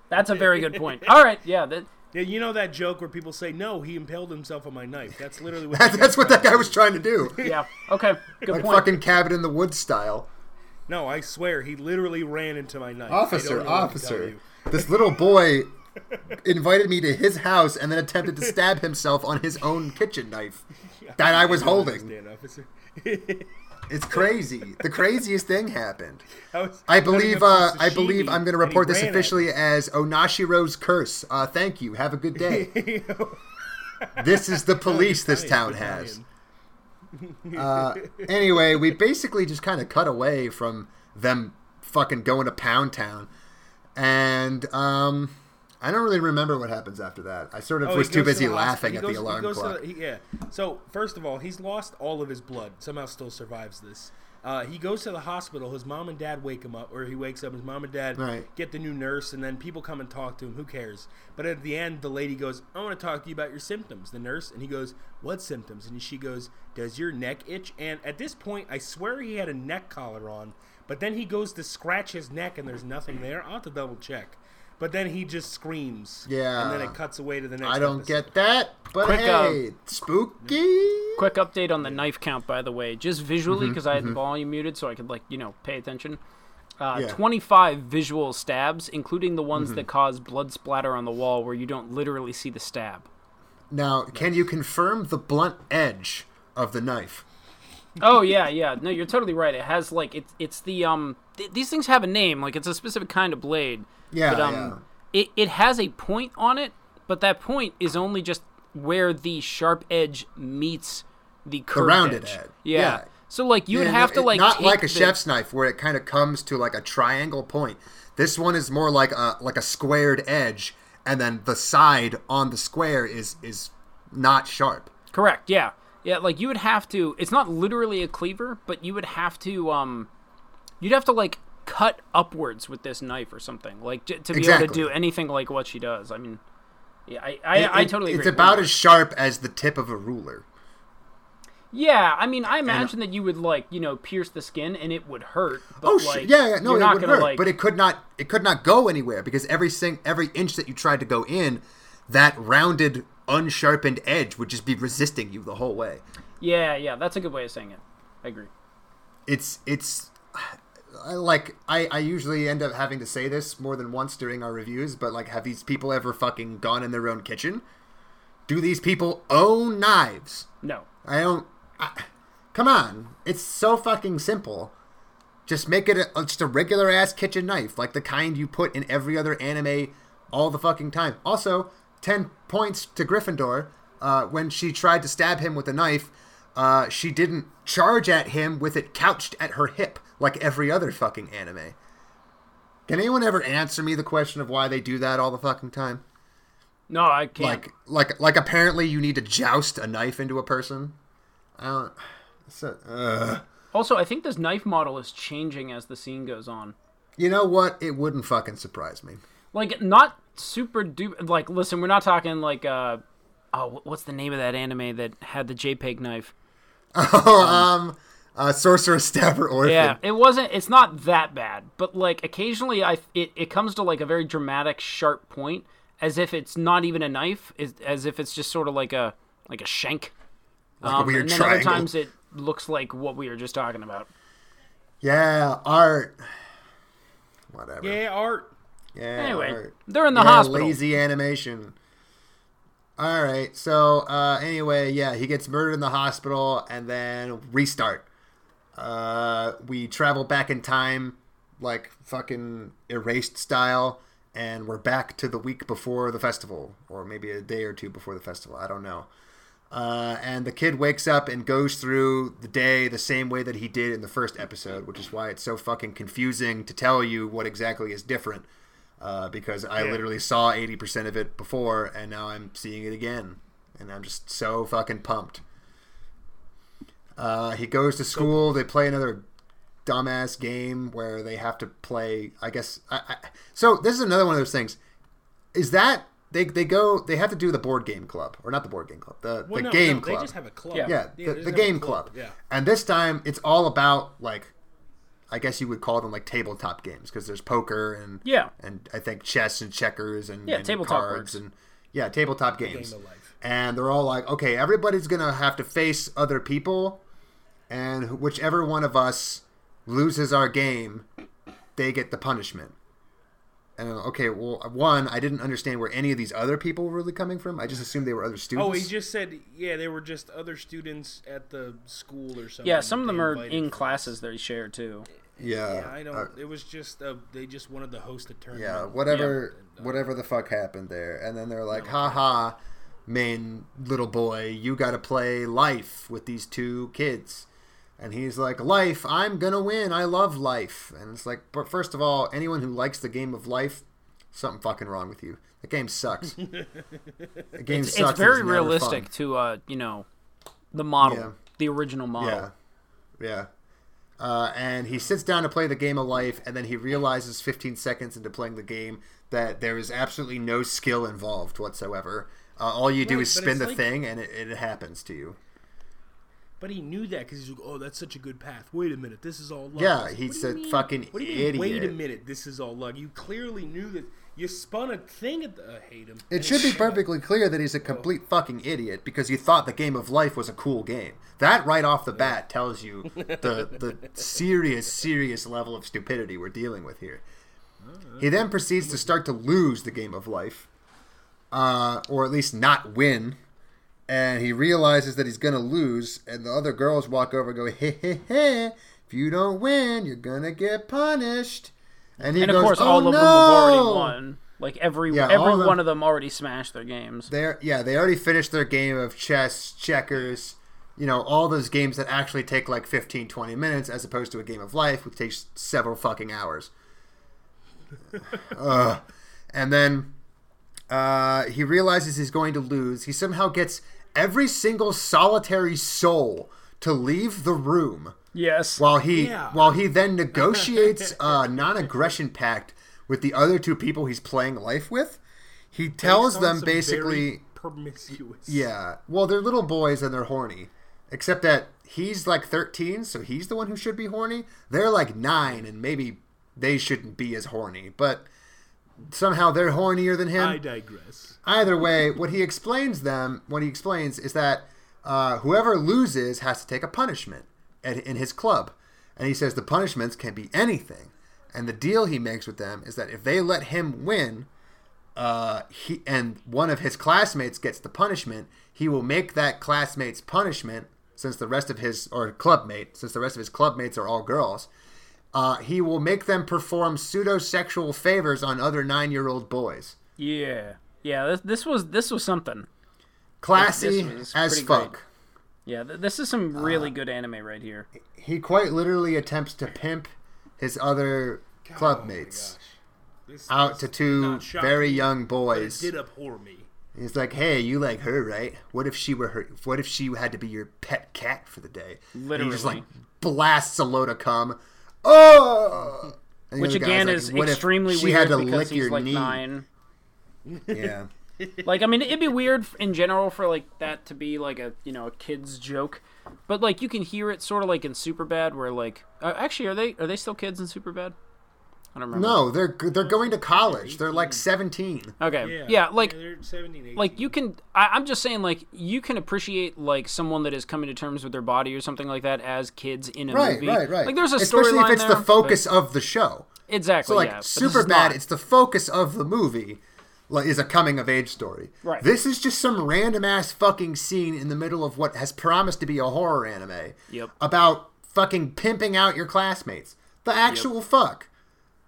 That's a very good point. All right, yeah, that, Yeah, you know that joke where people say, "No, he impaled himself on my knife." That's literally what. That's, that's what that guy was trying to do, yeah. Okay, good like point. fucking cabin in the woods style. No, I swear, he literally ran into my knife. Officer, don't know what to tell officer, this little boy invited me to his house and then attempted to stab himself on his own kitchen knife that I was holding. It's crazy. The craziest thing happened. I, was I believe. Uh, I believe I'm going to report this officially as Oyashiro's curse. Uh, thank you. Have a good day. this is the police this town has. Uh, anyway, we basically just kind of cut away from them fucking going to Pound Town, and um, I don't really remember what happens after that. I sort of Oh, was too goes to busy laughing at the goes- he alarm clock. the- he- yeah. So first of all, he's lost all of his blood. Somehow, still survives this. Uh, he goes to the hospital. His mom and dad wake him up, or he wakes up. His mom and dad Right. get the new nurse, and then people come and talk to him. Who cares? But at the end, the lady goes, "I want to talk to you about your symptoms." The nurse, and he goes, "What symptoms?" And she goes, "Does your neck itch?" And at this point, I swear he had a neck collar on. But then he goes to scratch his neck, and there's nothing there. I'll have to double check. But then he just screams. Yeah. And then it cuts away to the next. I don't episode. get that, but Quick, uh, hey, spooky. Quick update on the knife count, by the way, just visually Mm-hmm, because I had the volume muted, so I could like you know pay attention. Uh, Yeah. 25 visual stabs, including the ones Mm-hmm. that cause blood splatter on the wall where you don't literally see the stab. Now, can you confirm the blunt edge of the knife? Oh yeah, yeah. No, you're totally right. It has like it's it's the um th- these things have a name. Like it's a specific kind of blade. Yeah, but um yeah. it it has a point on it, but that point is only just where the sharp edge meets the curved rounded edge. edge. Yeah. Yeah. So like you would Yeah, have no, to like not like a the- chef's knife where it kind of comes to like a triangle point. This one is more like a like a squared edge, and then the side on the square is is not sharp. Correct. Yeah. Yeah. Like you would have to. It's not literally a cleaver, but you would have to. Um, you'd have to like cut upwards with this knife or something, like j- to be able to do anything like what she does. I mean, yeah, I I, It- I totally. It's agree. about as sharp as the tip of a ruler. Yeah, I mean, I imagine that you would like you know pierce the skin and it would hurt. But, Oh, like, yeah, yeah, no, you're it not would hurt, like. but it could not. It could not go anywhere because every sing, every inch that you tried to go in, that rounded, unsharpened edge would just be resisting you the whole way. yeah, yeah, that's a good way of saying it. I agree. it's it's I- like I, I usually end up having to say this more than once during our reviews, but like have these people ever fucking gone in their own kitchen? Do these people own knives? No. I don't. I, come on, it's so fucking simple. Just make it a, just a regular ass kitchen knife, like the kind you put in every other anime all the fucking time. Also, ten points to Gryffindor. Uh, when she tried to stab him with a knife, uh, she didn't charge at him with it couched at her hip like every other fucking anime. Can anyone ever answer me the question of why they do that all the fucking time? No, I can't. Like, like, like. Apparently, you need to joust a knife into a person. I don't. So, uh, also, I think this knife model is changing as the scene goes on. you know what? It wouldn't fucking surprise me. Like, not super duper. Like, listen, we're not talking like uh. Oh, what's the name of that anime that had the JPEG knife? Oh, um, uh, Sorcerous, stabber, Orphen. Yeah, it wasn't. It's not that bad, but like occasionally, I it, it comes to like a very dramatic, sharp point, as if it's not even a knife, is as if it's just sort of like a like a shank. like Um, a weird and then triangle. other times it looks like what we were just talking about. Yeah, art. Whatever. Yeah, art. Yeah. Anyway, or- they're in the yeah, hospital. Lazy animation. All right. So uh, anyway, yeah, he gets murdered in the hospital, and then restart. Uh, we travel back in time, like fucking erased style, and we're back to the week before the festival, or maybe a day or two before the festival. I don't know. Uh, and the kid wakes up and goes through the day the same way that he did in the first episode, which is why it's so fucking confusing to tell you what exactly is different. Uh, because I Yeah. literally saw 80% of it before, and now I'm seeing it again. And I'm just so fucking pumped. Uh, he goes to school. They play another dumbass game where they have to play. I guess. I, I, so this is another one of those things. Is that they they go they have to do the board game club or not the board game club the Well, the no, game no, club. They just have a club. Yeah. yeah, they the, the have a game club. Yeah. And this time it's all about like, I guess you would call them like tabletop games because there's poker and Yeah. and I think chess and checkers and, Yeah, and tabletop cards works. and yeah, tabletop games. Game of life. And they're all like, okay, everybody's gonna have to face other people, and whichever one of us loses our game, they get the punishment. And I'm like, okay, well, one, I didn't understand where any of these other people were really coming from. I just assumed they were other students. Oh, he just said, yeah, they were just other students at the school or something. Yeah, some of them are invited in for classes they share too. Yeah, Yeah, I don't. uh, it was just uh, they just wanted to host a turn. yeah, whatever, And, uh, whatever the fuck happened there. And then they're like, ha ha, main little boy, you got to play life with these two kids. And he's like, life, I'm gonna win. I love life. And it's like, but first of all, anyone who likes the game of life, something fucking wrong with you. The game sucks. the game It's, sucks. it's very and never realistic fun. to uh, you know, the model, Yeah. the original model. Yeah, yeah. Uh, and he sits down to play the game of life, and then he realizes 15 seconds into playing the game that there is absolutely no skill involved whatsoever. Uh, all you do Right, is spin the like- thing, and it, it happens to you. But he knew that because he's like, oh, that's such a good path. Wait a minute, this is all luck. Yeah, I was like, he what do you said mean? fucking What do you mean? Wait a minute, this is all luck. You clearly knew that. You spun a thing at the. I hate him. It should be perfectly clear that he's a complete fucking idiot because you thought the game of life was a cool game. That right off the bat tells you the the serious, serious level of stupidity we're dealing with here. He then proceeds to start to lose the game of life, uh, or at least not win. And he realizes that he's gonna lose, and the other girls walk over and go, "Hey, hey, hey! If you don't win, you're gonna get punished." And And goes, of course, "Oh, all of them have already won. Like every Yeah, every of them- one of them already smashed their games. They're yeah, they already finished their game of chess, checkers, you know, all those games that actually take like 15, 20 minutes as opposed to a game of life which takes several fucking hours. Ugh. And then uh, he realizes he's going to lose. He somehow gets every single solitary soul to leave the room Yes. while he Yeah. while he then negotiates a non-aggression pact with the other two people he's playing life with. He tells them basically promiscuous. yeah. Well, they're little boys and they're horny. Except that he's like 13, so he's the one who should be horny. They're like 9 and maybe they shouldn't be as horny, but somehow they're hornier than him. I digress. Either way, what he explains them, what he explains is that uh, whoever loses has to take a punishment at, in his club, and he says the punishments can be anything. And the deal he makes with them is that if they let him win, uh, he and one of his classmates gets the punishment, he will make that classmate's punishment, since the rest of his or clubmate, since the rest of his clubmates are all girls, uh, he will make them perform pseudo sexual favors on other nine year old boys. yeah. Yeah. This, this was this was something. Classy This was as fuck. great. Yeah. Th- this is some really uh, good anime right here. He quite literally attempts to pimp his other clubmates oh This out was to two not shocking, very young but It boys. did abhor me. He's like, "Hey, you like her, right? What if she were her? What if she had to be your pet cat for the day?" And he just like Literally. blasts a load of cum. Oh, And Which again like, is "What if extremely she weird had to because lick he's your like knee?" nine. Yeah, Like I mean, it'd be weird in general for like that to be like a you know a kid's joke, but like you can hear it sort of like in Superbad where like uh, actually are they are they still kids in Superbad? I don't remember. No, they're they're going to college. They're like 17. Okay. Yeah, like they're 17, 18. like you can I, i'm just saying like you can appreciate like someone that is coming to terms with their body or something like that as kids in a Right, movie right, right. like there's a Especially storyline if it's there, the focus of the show. exactly So like yeah, super bad, not. it's the focus of the movie. Like, is a coming of age story. Right. This is just some random ass fucking scene in the middle of what has promised to be a horror anime. Yep. About fucking pimping out your classmates. The actual fuck.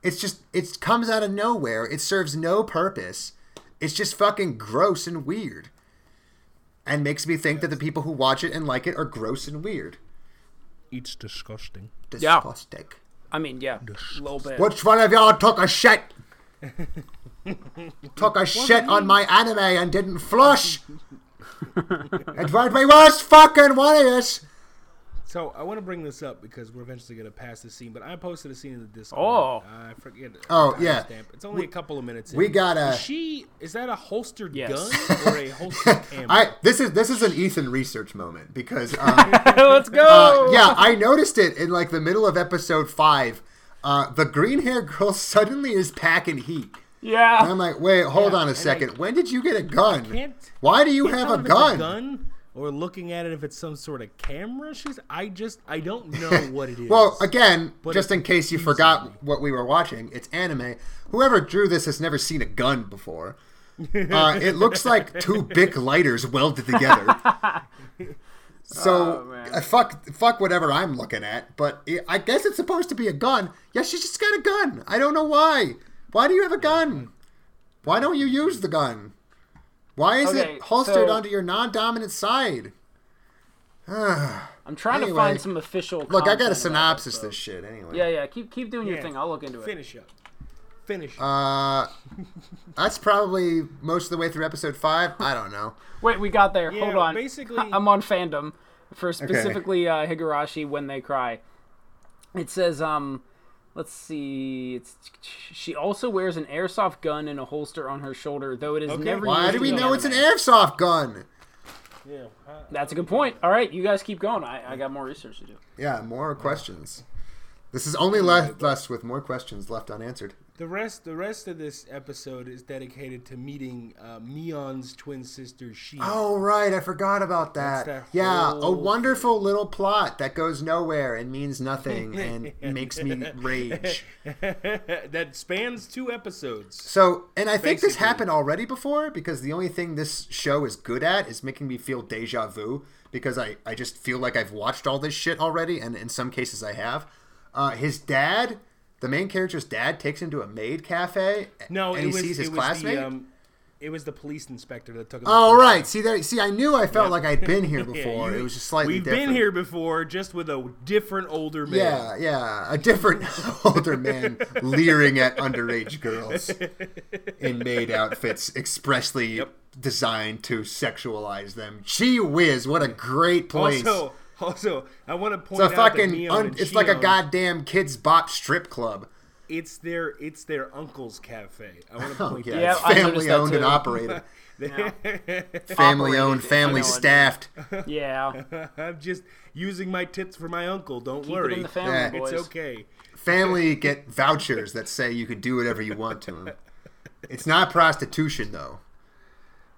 It's just it comes out of nowhere. It serves no purpose. It's just fucking gross and weird. And makes me think that the people who watch it and like it are gross and weird. it's disgusting. Yeah. Disgusting. i mean yeah a little bit Which one of y'all took a shit? took a shit on my anime and didn't flush. it was my worst fucking one of this. So I want to bring this up because we're eventually going to pass this scene, but I posted a scene in the Discord. Oh. I forget. the Oh, yeah. timestamp. It's only a couple of minutes. In. we got a. Is she is that a holstered Yes. gun or a holstered camera? I this is this is an Ethan research moment because um, let's go uh, yeah I noticed it in like the middle of episode five. Uh, the green hair girl suddenly is packing heat. And yeah I'm like, wait, hold on a and I- second. when did you get a gun? Why do you Can't have tell a if it's gun? gun or looking at it if it's some sort of camera. She's. I just. I don't know what it is. Well, again, But just in case you confused forgot what we were watching, it's anime. Whoever drew this has never seen a gun before. Uh, it looks like two big lighters welded together. So Oh, uh, fuck, fuck whatever I'm looking at. But it, I guess it's supposed to be a gun. Yeah, she just got a gun. I don't know why. Why do you have a gun? Why don't you use the gun? Why is Okay, it holstered so- onto your non-dominant side? i'm trying to find some official Look, I got a synopsis it, this shit anyway. yeah yeah keep keep doing your thing i'll look into it finish up. Finish. Uh, that's probably most of the way through episode five. I don't know. wait we got there Yeah, hold on basically- i'm on fandom for specifically uh, higurashi when they cry it says um let's see it's she also wears an airsoft gun in a holster on her shoulder though it is Okay. never Why used do we know it's an airsoft gun? yeah. that's a good point all right you guys keep going i, I got more research to do Yeah, more questions. This is only left us with more questions left unanswered. The rest, the rest of this episode is dedicated to meeting uh, Mion's twin sister She. Oh right, I forgot about that. That yeah, a wonderful little plot that goes nowhere and means nothing and makes me rage. that spans two episodes. So, and I think this happened already before because the only thing this show is good at is making me feel deja vu because I, I just feel like I've watched all this shit already, and in some cases I have. Uh, his dad, the main character's dad, takes him to a maid cafe No, and he was sees his classmate. the um, it was the police inspector that took him. Oh right, see there. See, I knew I felt like I'd been here time. Yeah, before. you- it was just slightly We've different. been here before, just with a different older man. Yeah, yeah, a different older man leering at underage girls in maid outfits expressly designed to sexualize them. Gee whiz, what a great place! Also, also, I want to point it's a out that fucking, Mion un, and it's like a goddamn Kidz Bop strip club. It's their it's their uncle's cafe. I want to Oh point yeah, that Yeah, it's I family that owned and operated, Yeah. family owned, family I know it. staffed. yeah. I'm just using my tits for my uncle. Don't Keep worry. it in the family, Yeah. boys. It's okay. Family get vouchers that say you could do whatever you want to them. It's not prostitution though.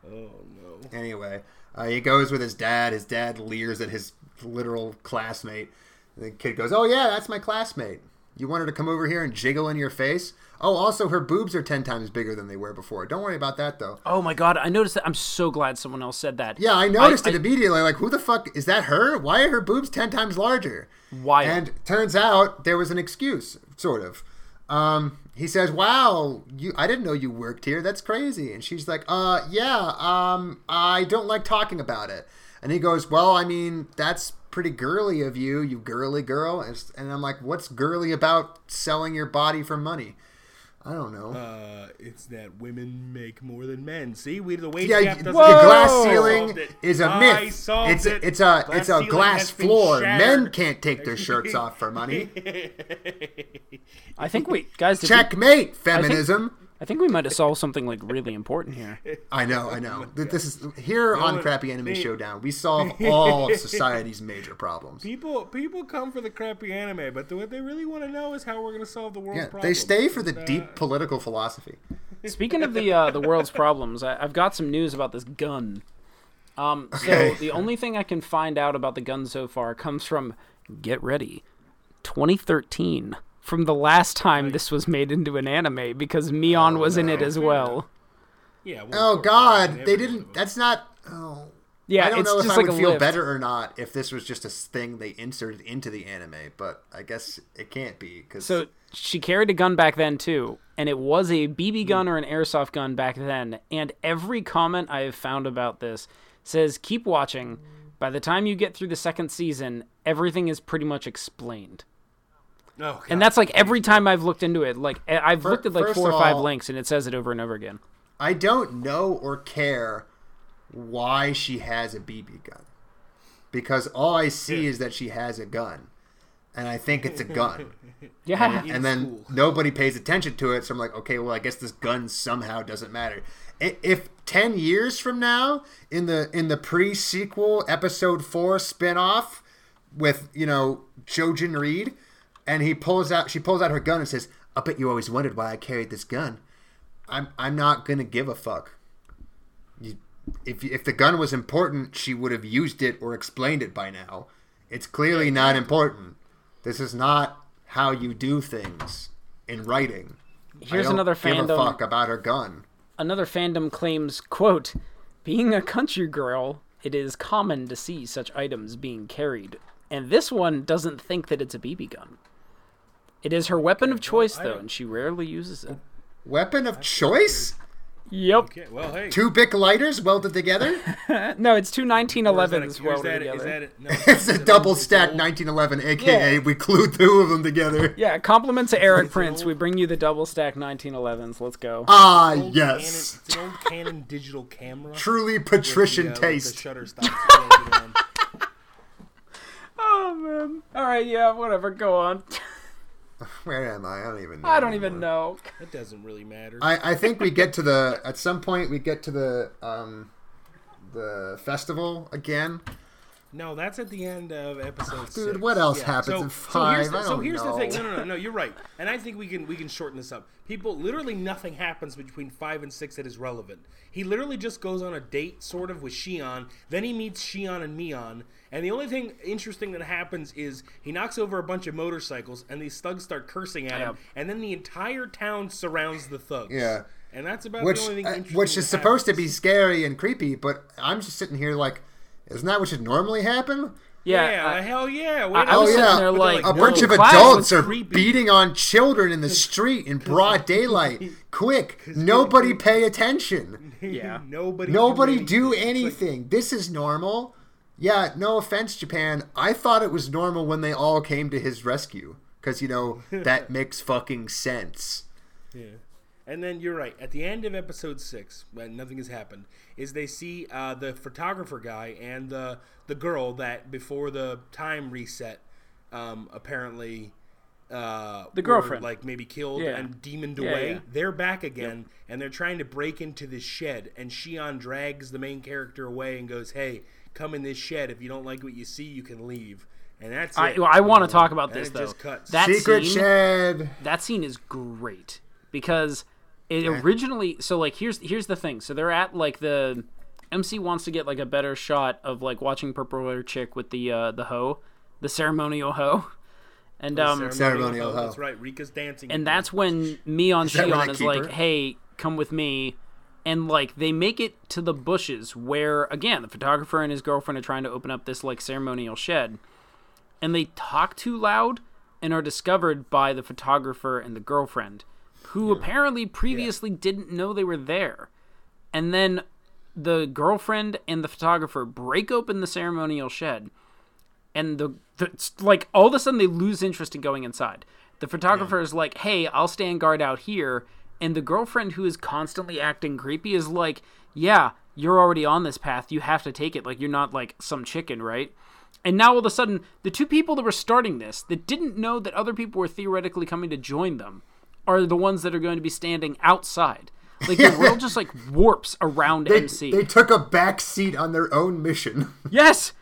Oh no. Anyway, uh, he goes with his dad. His dad leers at his literal classmate. And the kid goes, "Oh yeah, that's my classmate. You want her to come over here and jiggle in your face? Oh, also her boobs are ten times bigger than they were before. Don't worry about that though." Oh my god, I noticed that. I'm so glad someone else said that. Yeah, I noticed I- it immediately. Like, who the fuck is that? Her? Why are her boobs ten times larger? Why? And turns out there was an excuse, sort of. Um, he says, "Wow, you! I didn't know you worked here. That's crazy." And she's like, "Uh, yeah. Um, I don't like talking about it." And he goes, "Well, I mean, that's pretty girly of you, you girly girl." And, I'm like, "What's girly about selling your body for money?" I don't know. Uh, it's that women make more than men. See, we the wage yeah, gap the doesn't The glass ceiling is it. is a I myth. solved It's it. a, it's a Glass it's a glass floor. Men can't take their shirts off for money. I think we guys did we- Checkmate, feminism. I think we might have solved something like really important here. I know, I know. Th- This is here on Crappy Anime they- Showdown. We solve all of society's major problems. People people come for the crappy anime, but what they really want to know is how we're going to solve the world's Yeah, problems. they stay for the uh, deep political philosophy. Speaking of the uh, the world's problems, I, I've got some news about this gun. Um, Okay. So the only thing I can find out about the gun so far comes from Get Ready, 2013, from the last time this was made into an anime because Mion was in it as well. Yeah. well, Oh God, they didn't. That's not. Oh, Yeah, I don't it's know if just I like would feel lift. better or not if this was just a thing they inserted into the anime, but I guess it can't be because So she carried a gun back then too, and it was a BB hmm. gun or an airsoft gun back then. And every comment I have found about this says, "Keep watching. By the time you get through the second season, everything is pretty much explained." Oh, God. And that's like every time I've looked into it. Like I- I've Fir- looked at like four or five all- links, and it says it over and over again. I don't know or care why she has a BB gun because all I see is that she has a gun, and I think it's a gun. Yeah, and then cool. nobody pays attention to it. So I'm like, okay, well, I guess this gun somehow doesn't matter. If ten years from now, in the in the pre sequel episode four spinoff with you know Jojen Reed, and he pulls out, she pulls out her gun and says, "I bet you always wondered why I carried this gun." I'm I'm not gonna give a fuck. You, if if the gun was important, she would have used it or explained it by now. It's clearly not important. This is not how you do things in writing. Here's I don't another give fandom. a fuck about her gun. another fandom claims, "quote Being a country girl, it is common to see such items being carried." And this one doesn't think that it's a BB gun. It is her weapon of choice, I though, and she rarely uses it. Weapon of choice? Yep. Okay, well, hey. Two Bic lighters welded together? No, it's two Or is that a- 1911s welded that together. is that a- no, it's a an double stack 1911, aka Yeah. we glued two of them together. Yeah, compliment to Erik Prince. old- We bring you the double stack 1911s. Let's go. Ah, old yes. Canon, it's an old Canon digital camera. Truly with patrician the, uh, with taste. The shutter stops welded on. Oh man. All right, yeah, whatever. Go on. Where am I? I don't even know. I don't even know. It doesn't really matter. I, I think we get to the at some point we get to the um the festival again. No, that's at the end of episode six. Dude, what else Yeah, happens so, in So here's, five? the, I so don't here's the thing. No, no, no, no. You're right, and I think we can we can shorten this up. People, literally nothing happens between five and six that is relevant. He literally just goes on a date, sort of, with Shion. Then he meets Shion and Mion, and the only thing interesting that happens is he knocks over a bunch of motorcycles, and these thugs start cursing at him, and then the entire town surrounds the thugs. Yeah. and that's about Which the only thing uh, interesting which is that supposed to be scary and creepy, but I'm just sitting here like, isn't that what should normally happen? Yeah, Yeah, I- hell yeah. Wait, I was Oh, yeah. there like, A No, bunch of adults are creepy. beating on children in the street in broad daylight. Quick, nobody pay attention. Yeah. nobody, Nobody do do anything. Like- anything. This is normal. Yeah, no offense, Japan. I thought it was normal when they all came to his rescue. Because, you know, that makes fucking sense. Yeah. And then you're right. At the end of episode six, when nothing has happened, is they see uh, the photographer guy and the the girl that before the time reset, um, apparently, uh, The were, girlfriend. like maybe killed Yeah. and demoned Yeah, away. yeah. They're back again, and they're trying to break into this shed. And Shion drags the main character away and goes, "Hey, come in this shed. If you don't like what you see, you can leave." And that's I, well, I want to talk about And this though. just. That Secret scene, shed. that scene is great because it originally. So like, here's here's the thing. So they're at like the MC wants to get like a better shot of like watching Purple Hair Chick with the uh the hoe, the ceremonial hoe, and um Ceremonial hoe. hoe. That's right. Rika's dancing. and that's when Mion that Shion they is like, her? "Hey, come with me." And like they make it to the bushes where again the photographer and his girlfriend are trying to open up this like ceremonial shed. And they talk too loud and are discovered by the photographer and the girlfriend who apparently previously didn't know they were there. And then the girlfriend and the photographer break open the ceremonial shed and the, the like all of a sudden they lose interest in going inside. The photographer is like, "Hey, I'll stand guard out here," and the girlfriend who is constantly acting creepy is like, "Yeah, you're already on this path. You have to take it. Like you're not like some chicken, right?" And now all of a sudden, the two people that were starting this that didn't know that other people were theoretically coming to join them are the ones that are going to be standing outside. Like the world just like warps around They, MC. they took a back seat on their own mission. yes.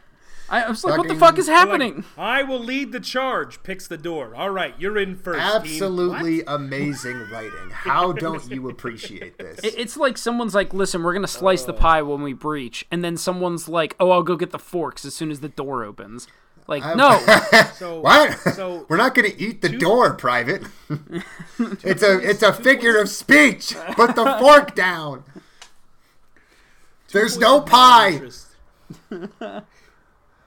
I, I was like, what the fuck is They're like, happening? I will lead the charge. Picks the door. All right, you're in first. Absolutely amazing writing. How don't you appreciate this? It- It's like someone's like, listen, we're gonna slice the pie when we breach, and then someone's like, oh, I'll go get the forks as soon as the door opens. Like, no, So What? So We're not going to eat the door, Private. it's a it's a figure of speech. Put the fork down. There's no points of my pie.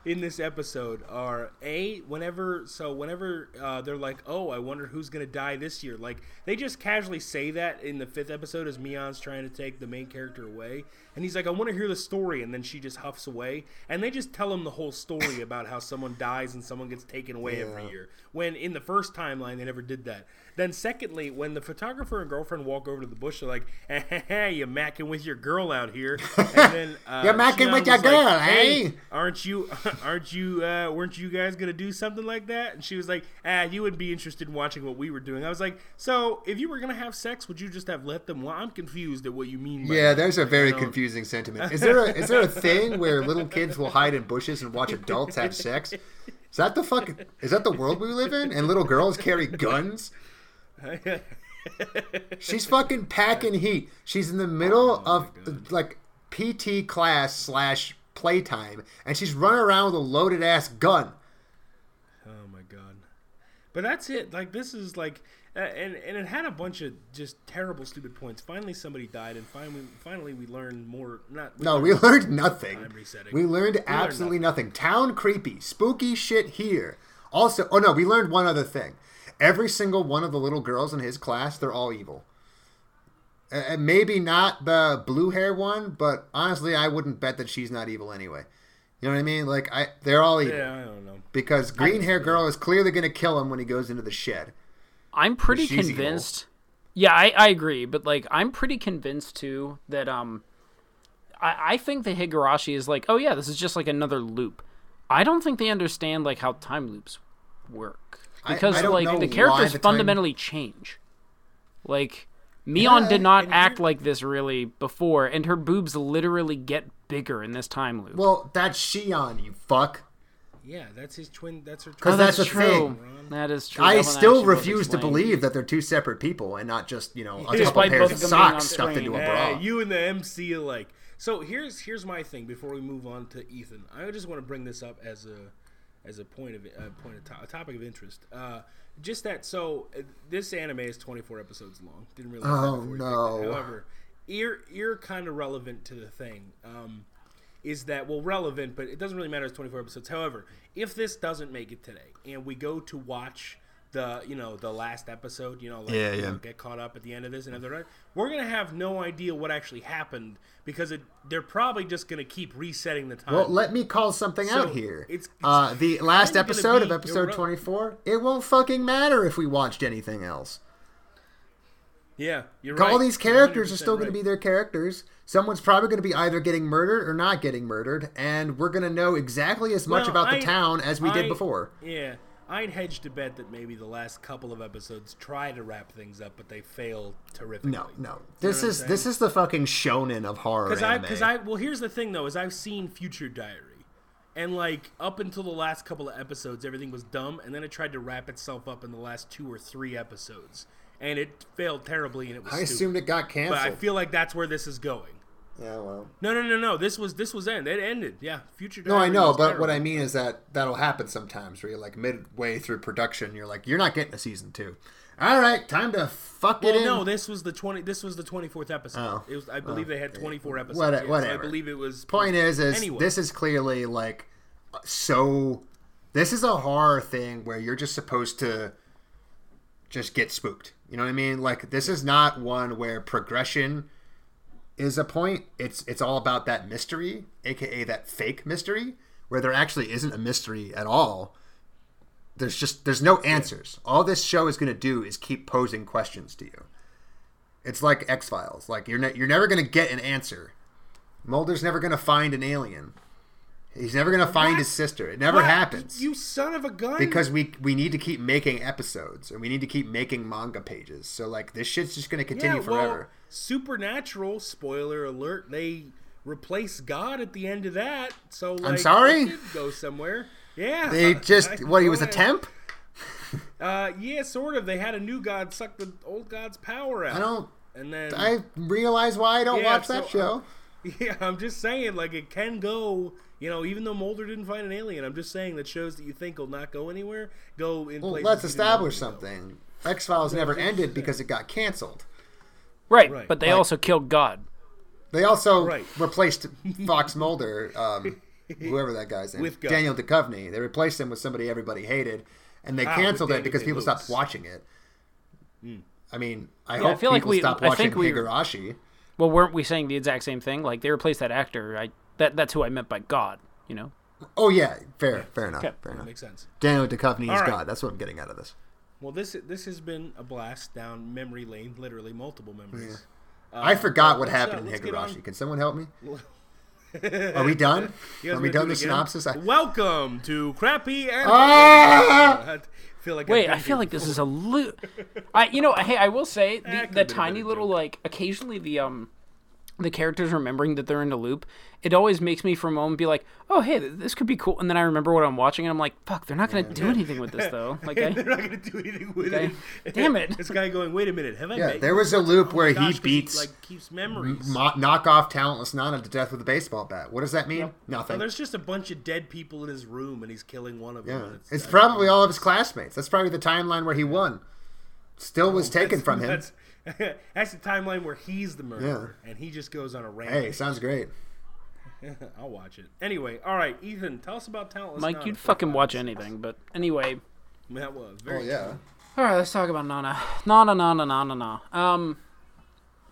In this episode are a whenever so whenever uh, they're like oh i wonder who's gonna die this year like they just casually say that in the fifth episode as mion's trying to take the main character away and he's like i want to hear the story and then she just huffs away and they just tell him the whole story about how someone dies and someone gets taken away every year when in the first timeline they never did that then secondly when the photographer and girlfriend walk over to the bush they're like hey hey you macking with your girl out here and then uh, You're macking with your like, girl, hey, eh? aren't you aren't you uh, weren't you guys gonna do something like that and she was like ah you wouldn't be interested in watching what we were doing i was like so if you were gonna have sex would you just have let them well i'm confused at what you mean by Yeah, that. there's a very You know? confusing sentiment. Is there a is there a thing where little kids will hide in bushes and watch adults have sex? Is that the fuck? Is that the world we live in? And little girls carry guns? She's fucking packing heat. She's in the middle Oh of like PT class slash playtime, and she's running around with a loaded ass gun. oh my god but that's it like this is like uh, and and it had a bunch of just terrible stupid points finally somebody died and finally finally we learned more not No, we learned nothing. Time resetting. We learned absolutely nothing. Town creepy, spooky shit here. Also, oh no, we learned one other thing. Every single one of the little girls in his class, they're all evil. Uh, And maybe not the blue hair one, but honestly, I wouldn't bet that she's not evil anyway. You know what I mean? Like, I they're all evil yeah i don't know because green hair girl is clearly going to kill him when he goes into the shed. I'm pretty She's evil. convinced. Yeah, I, I agree, but like I'm pretty convinced too that um I, I think the Higurashi is like, oh yeah, this is just like another loop. I don't think they understand like how time loops work. I- Because I don't like know the characters the time- fundamentally change. Like Mion Yeah, did not act you're- like this really before, and her boobs literally get bigger in this time loop. Well, that's Shion, you fuck. yeah that's his twin that's her Because Oh, twin that's, that's the true. thing. That is true. I That still refuse to believe that they're two separate people and not just you know a couple Despite pairs of of them being on socks stuffed into a Hey, bra. you and the MC alike. So here's here's my thing before we move on to Ethan. I just want to bring this up as a as a point of a point of to- a topic of interest. Uh, just that. So uh, this anime is 24 episodes long. Didn't realize Oh, that before you picked no. However, ear ear kind of relevant to the thing. Um, is that well relevant, but it doesn't really matter. It's 24 episodes. However, if this doesn't make it today, and we go to watch the you know the last episode, you know, like, Yeah, you yeah. know, get caught up at the end of this and other, we're gonna have no idea what actually happened because it, they're probably just gonna keep resetting the time. Well, let me call something So, out here. it's- it's uh, the last episode of episode irre- 24, it won't fucking matter if we watched anything else. yeah, you're right. All these characters are 100% still going to right. be their characters. Someone's probably going to be either getting murdered or not getting murdered, and we're going to know exactly as much Well, about the town as we did before. Yeah, I'd hedge to bet that maybe the last couple of episodes try to wrap things up, but they fail terrifically. No, no. You know This is this is the fucking shonen of horror because I because I well here's the thing though is I've seen Future Diary, and like up until the last couple of episodes everything was dumb, and then it tried to wrap itself up in the last two or three episodes, and it failed terribly, and it was. I stupid. assumed it got canceled. but. I feel like that's where this is going. Yeah, well. No, no, no, no. This was this was end. It ended. Yeah, Future. No, I know, but what. I mean is that that'll happen sometimes where you're like midway through production, you're like, you're not getting a season two. All right, time to fuck it Well, in. no, this was the twenty. This was the twenty fourth episode. Oh. It was. I oh. believe they had twenty four episodes. What- yeah, so whatever. I believe it was. Point is, is Anyway. this is clearly like so. This is a horror thing where you're just supposed to just get spooked. You know what I mean? Like this is not one where progression is a point. It's it's all about that mystery, aka that fake mystery, where there actually isn't a mystery at all. There's just there's no answers. All this show is going to do is keep posing questions to you. It's like X Files. Like you're ne- you're never going to get an answer. Mulder's never going to find an alien. He's never gonna find What? his sister. It never What? happens. You son of a gun. because we we need to keep making episodes and we need to keep making manga pages. So like this shit's just gonna continue yeah, well, forever. Supernatural, spoiler alert, they replace God at the end of that. So like, sorry? it did go somewhere. Yeah. They I- just what he was a temp. Uh, yeah, sort of. They had a new god suck the old god's power out. I don't. And then I realize why I don't Yeah, watch that so, show. Yeah, I'm just saying, like it can go. You know, even though Mulder didn't find an alien, I'm just saying that shows that you think will not go anywhere go in Well, let's establish want to go. something. X Files never ended because it got canceled. Right, Right. but they Like- also killed God. They also Right. replaced Fox Mulder, um, whoever that guy's name, With God. Daniel Duchovny. They replaced him with somebody everybody hated, and they Ah, canceled with it because Daniel people stopped watching it. I mean, I Yeah, I hope feel like people we- stop I watching think we- Higurashi. Well, weren't we saying the exact same thing? Like they replaced that actor. I that that's who I meant by God. You know. Oh yeah, fair, fair enough, Okay. fair enough. Makes sense. Daniel Duchovny is All right. God. That's what I'm getting out of this. Well, this this has been a blast down memory lane, literally multiple memories. Uh, I forgot what let's, uh, happened in let's get on- Higurashi. Can someone help me? Are we done? You Are we done the again? synopsis? I- Welcome to Crappy and. Ah! I feel like Wait, I feel like this is a lo- I you know, hey, I will say the, the tiny little joke. like occasionally the um the characters remembering that they're in a loop. It always makes me for a moment be like, "Oh, hey, this could be cool." And then I remember what I'm watching and I'm like, "Fuck, they're not going to do anything with this though." Like I, They're not gonna do anything with Okay. it. Damn it. This guy going, wait a minute, have I? Yeah, there was a loop Oh where my he gosh, 'cause beats like keeps memories. mo- knock off talentless Nana to death with a baseball bat. What does that mean? No, Nothing. there's just a bunch of dead people in his room, and he's killing one of them. Yeah, and it's uh, probably all of his classmates. That's probably the timeline where he won. Still was taken from him. That's, that's the timeline where he's the murderer, and he just goes on a rant. Hey, sounds great. I'll watch it. Anyway, all right, Ethan, tell us about Talentless Mike, Nana you'd fucking watch minutes. anything, but anyway. That was Oh very yeah. All right, let's talk about Nana. Nana, Nana, Nana, Nana. Um,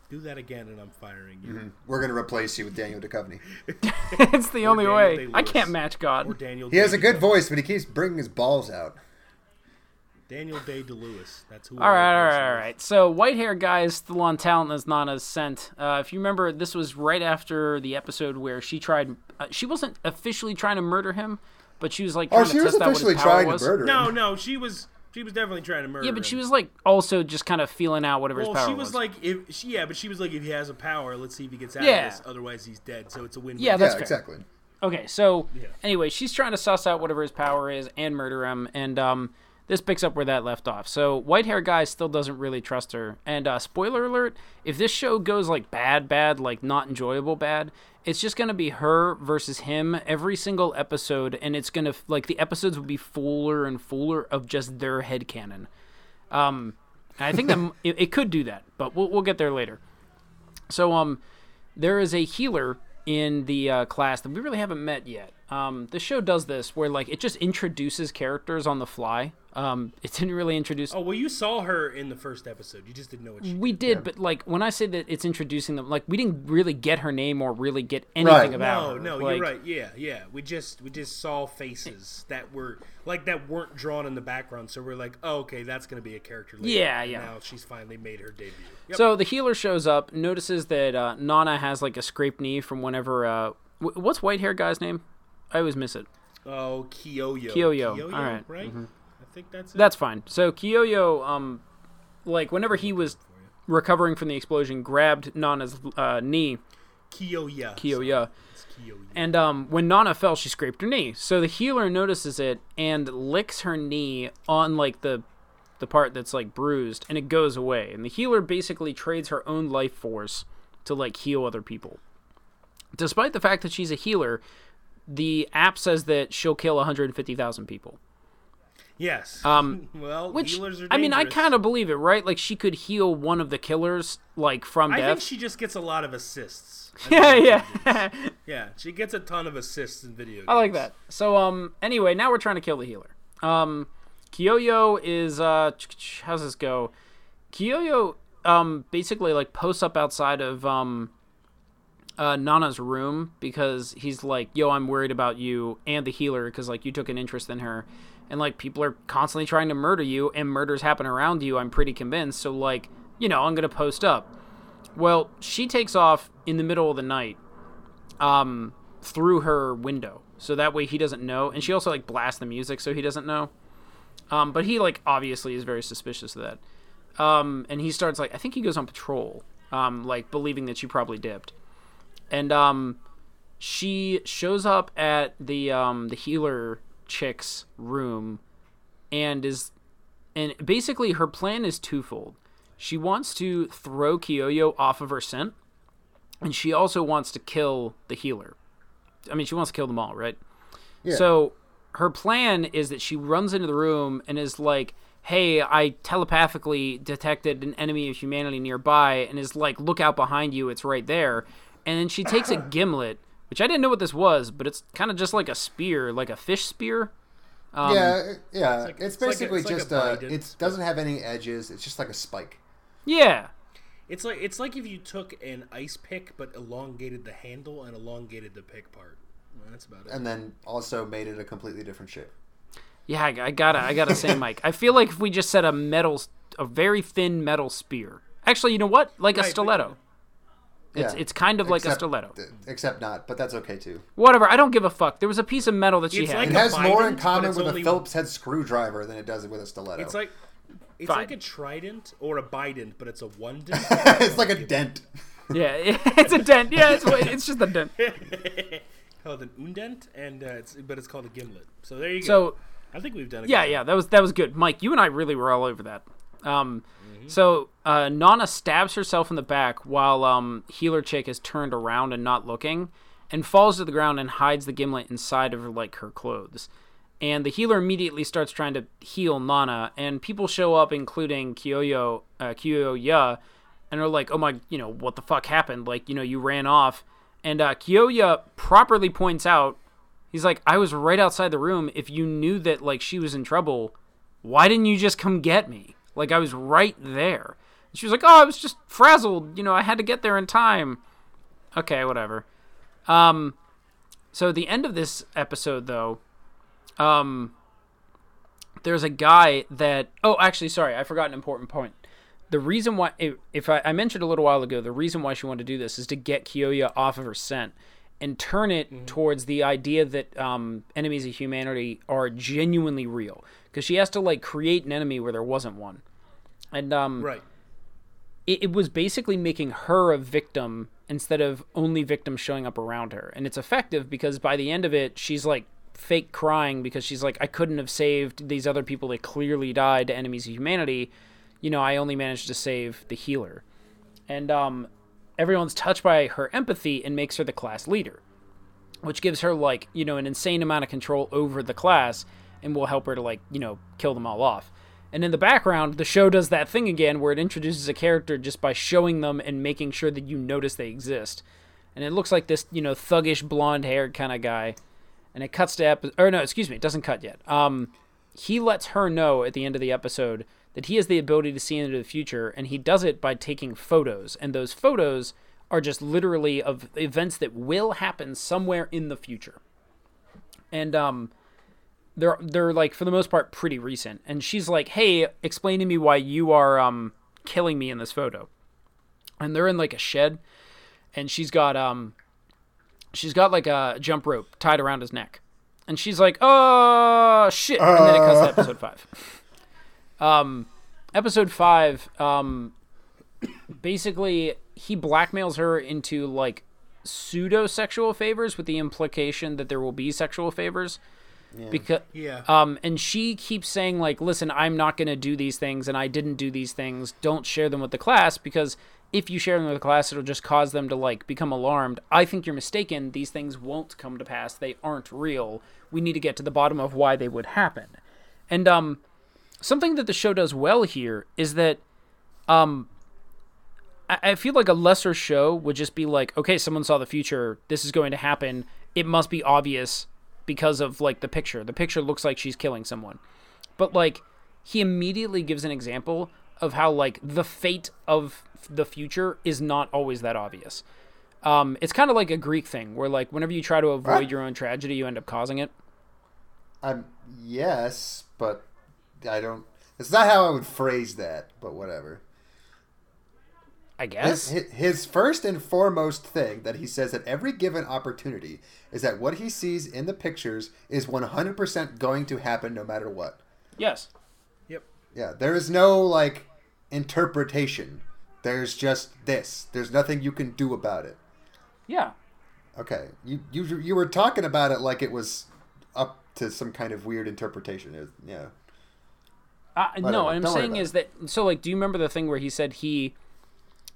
Do that again, and I'm firing you. We're gonna replace you with Daniel Duchovny. it's the only Daniel way. I can't match God. Or God. Daniel. He has a Day- good voice, but he keeps bringing his balls out. Daniel Day DeLewis. That's who. All right, all right, all right. So, white hair guy is still on Talentless Nana's scent. Uh, if you remember, this was right after the episode where she tried. Uh, she wasn't officially trying to murder him, but she was like trying Oh, to she was test officially trying was. to murder him. No, no, she was. She was definitely trying to murder. Him. Yeah, but she was like also just kind of feeling out whatever Well, his power she was, like, if she, yeah, but she was like, if he has a power, let's see if he gets out Yeah. of this. Otherwise, he's dead. So it's a win-win. Yeah, that's yeah, fair. exactly. Okay, so Yeah. anyway, she's trying to suss out whatever his power is and murder him, and um, this picks up where that left off. So white hair guy still doesn't really trust her, and uh, spoiler alert: if this show goes like bad, bad, like not enjoyable, bad, it's just gonna be her versus him every single episode, and it's gonna like the episodes will be fuller and fuller of just their headcanon. Um, I think that it, it could do that, but we'll we'll get there later. So um, there is a healer in the uh, class that we really haven't met yet. Um, the show does this where like it just introduces characters on the fly. Um, it didn't really introduce. Oh well, you saw her in the first episode. You just didn't know what she. we did, but like when I say that it's introducing them, like we didn't really get her name or really get anything Right. about No, her. no, Like, you're right. Yeah, yeah. We just we just saw faces that were like that weren't drawn in the background. So we're like, oh, okay, that's gonna be a character. Later. Yeah, And yeah. Now she's finally made her debut. Yep. So the healer shows up, notices that uh, Nana has like a scraped knee from whenever. Uh, wh- what's white hair guy's name? I always miss it. oh, Kyoyo. Kyoyo, Kyoyo, all right. right. I think that's it. That's fine. So Kiyoyo, um, like whenever he was recovering from the explosion, grabbed Nana's uh, knee. Kiyoya, It's and um, when Nana fell, she scraped her knee. So the healer notices it and licks her knee on like the the part that's like bruised, and it goes away. And the healer basically trades her own life force to like heal other people. Despite the fact that she's a healer, the app says that she'll kill 150,000 people. Yes. Um, well, Which healers are I mean, I kind of believe it, right? Like she could heal one of the killers, like from I death. think she just gets a lot of assists. yeah, yeah. Yeah, she gets a ton of assists in video games. I like that. So, um, anyway, now we're trying to kill the healer. Um, Kyoyo is uh, how's this go? Kyoyo um basically like posts up outside of um uh, Nana's room because he's like, "Yo, I'm worried about you and the healer because like you took an interest in her, and like people are constantly trying to murder you and murders happen around you. I'm pretty convinced. So like, you know, I'm gonna post up." Well, she takes off in the middle of the night, um, through her window, so that way he doesn't know. And she also like blasts the music so he doesn't know. Um, but he like obviously is very suspicious of that. Um, and he starts like I think he goes on patrol, um, like believing that she probably dipped, and um, she shows up at the um the healer chick's room, and is, and basically her plan is twofold. She wants to throw Kyoyo off of her scent, and she also wants to kill the healer. I mean, she wants to kill them all, right? Yeah. So her plan is that she runs into the room and is like, "Hey, I telepathically detected an enemy of humanity nearby," and is like, "Look out behind you! It's right there." And then she takes a gimlet, which I didn't know what this was, but it's kind of just like a spear, like a fish spear. Um, yeah, yeah. It's, like- it's like a- basically it's like a just uh, bident, it doesn't have any edges. It's just like a spike. yeah, It's like it's like if you took an ice pick but elongated the handle and elongated the pick part. Well, that's about it. and then also made it a completely different shape. yeah. I, I gotta, I gotta say, Mike. I feel like if we just said a metal, a very thin metal spear. Actually, you know what? Like a Right, but- stiletto. It's Yeah. it's kind of like a stiletto. Except not, but that's okay too. Whatever. I don't give a fuck. There was a piece of metal that she It's had. like It a has more in common it's with a only- Phillips head screwdriver than it does with a stiletto. It's like it's Fine. like a trident or a bident, but it's a one dent. it's like a dent. yeah, it's a dent. Yeah, it's it's just a dent. called an undent, and uh, it's but it's called a gimlet. So there you go. So I think we've done it. yeah, yeah, that was that was good, Mike. You and I really were all over that. Um, so uh, Nana stabs herself in the back while um, healer chick is turned around and not looking, and falls to the ground and hides the gimlet inside of like her clothes. And the healer immediately starts trying to heal Nana, and people show up, including Kyoyo, uh, Kyoyo Ya, and are like, "Oh my, you know, what the fuck happened? Like, you know, you ran off." And uh, Kyoya properly points out He's like, I was right outside the room. If you knew that like she was in trouble, why didn't you just come get me? Like I was right there. And she was like, Oh, I was just frazzled. You know, I had to get there in time. Okay, whatever. Um, so at the end of this episode, though, um, there's a guy that. Oh, actually, sorry, I forgot an important point. The reason why, if, if I, I mentioned a little while ago, the reason why she wanted to do this is to get Kyoya off of her scent and turn it towards the idea that um, enemies of humanity are genuinely real. Because she has to like create an enemy where there wasn't one, and um, right. it, it was basically making her a victim instead of only victims showing up around her. And it's effective because by the end of it, she's like fake crying because she's like, I couldn't have saved these other people that clearly died to enemies of humanity. You know, I only managed to save the healer. And um, everyone's touched by her empathy and makes her the class leader, which gives her like, you know, an insane amount of control over the class and will help her to like, you know, kill them all off. And in the background, the show does that thing again where it introduces a character just by showing them and making sure that you notice they exist. And it looks like this, you know, thuggish blonde haired kind of guy. And it cuts to epi- or no, excuse me, it doesn't cut yet. Um, he lets her know at the end of the episode that he has the ability to see into the future, and he does it by taking photos. And those photos are just literally of events that will happen somewhere in the future. And um, they're they're like for the most part pretty recent. And she's like, "Hey, explain to me why you are um killing me in this photo." And they're in like a shed, and she's got um she's got like a jump rope tied around his neck. And she's like, "Oh shit!" And then it cuts to episode five. Um, episode five. Um, basically, he blackmails her into like pseudo sexual favors with the implication that there will be sexual favors. Because Yeah. um, and she keeps saying like, "Listen, I'm not going to do these things, and I didn't do these things. Don't share them with the class because if you share them with the class, it'll just cause them to like become alarmed. I think you're mistaken. These things won't come to pass. They aren't real. We need to get to the bottom of why they would happen." And um, something that the show does well here is that um, I, I feel like a lesser show would just be like, okay, someone saw the future. This is going to happen. It must be obvious because of like the picture. The picture looks like she's killing someone. But like he immediately gives an example of how like the fate of the future is not always that obvious. Um, it's kind of like a Greek thing where like whenever you try to avoid your own tragedy, you end up causing it. I'm yes, but I don't. It's not how I would phrase that, but whatever. I guess. his his first and foremost thing that he says at every given opportunity is that what he sees in the pictures is 100% going to happen no matter what. yes. Yep. Yeah, there is no like interpretation. There's just this. There's nothing you can do about it. Yeah. Okay, you you you were talking about it like it was up to some kind of weird interpretation. It- yeah. Uh, no, what I'm Don't saying about is that so like, do you remember the thing where he said he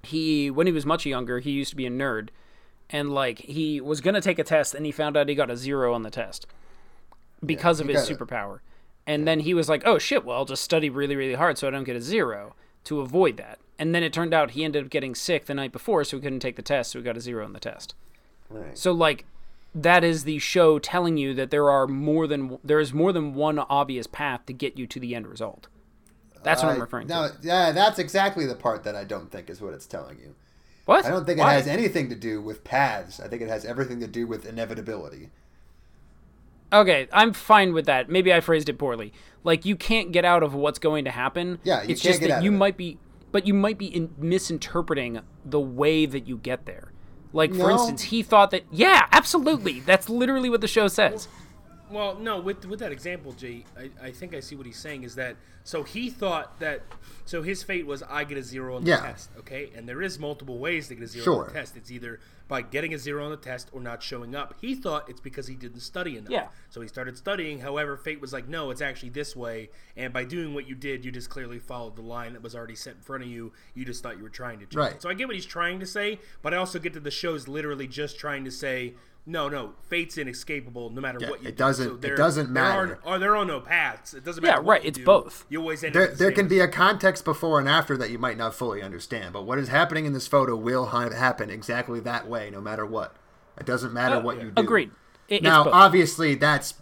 he when he was much younger he used to be a nerd, and like he was gonna take a test and he found out he got a zero on the test because of his got it. superpower, and then he was like, oh shit, well I'll just study really really hard so I don't get a zero to avoid that, and then it turned out he ended up getting sick the night before so he couldn't take the test so he got a zero on the test. Right. So like that is the show telling you that there are more than there is more than one obvious path to get you to the end result. That's what I'm uh, referring no, to. yeah, that's exactly the part that I don't think is what it's telling you. What? I don't think it has anything to do with paths. I think it has everything to do with inevitability. Okay, I'm fine with that. Maybe I phrased it poorly. Like you can't get out of what's going to happen. Yeah, you it's can't just get that out you might be, but you might be in, misinterpreting the way that you get there. Like for No. instance, he thought that. Yeah, absolutely. That's literally what the show says. Well, no, with with that example, Jay, I, I think I see what he's saying is that so he thought that so his fate was I get a zero on the Yeah. test, okay? And there is multiple ways to get a zero Sure. on the test. It's either by getting a zero on the test or not showing up. He thought it's because he didn't study enough. Yeah. So he started studying. However, fate was like, no, it's actually this way. And by doing what you did, you just clearly followed the line that was already set in front of you. You just thought you were trying to change. Right. it. So I get what he's trying to say, but I also get that the show's literally just trying to say. No, no, fate's inescapable no matter Yeah, what you it do. doesn't- So it doesn't there matter. Are, are there are no paths. It doesn't Yeah, matter. what right, you it's do, both. You always end There, up the there can be a context before and after that you might not fully understand, but what is happening in this photo will ha- happen exactly that way, no matter what. It doesn't matter uh, what you do. Agreed. It, Now, obviously, that's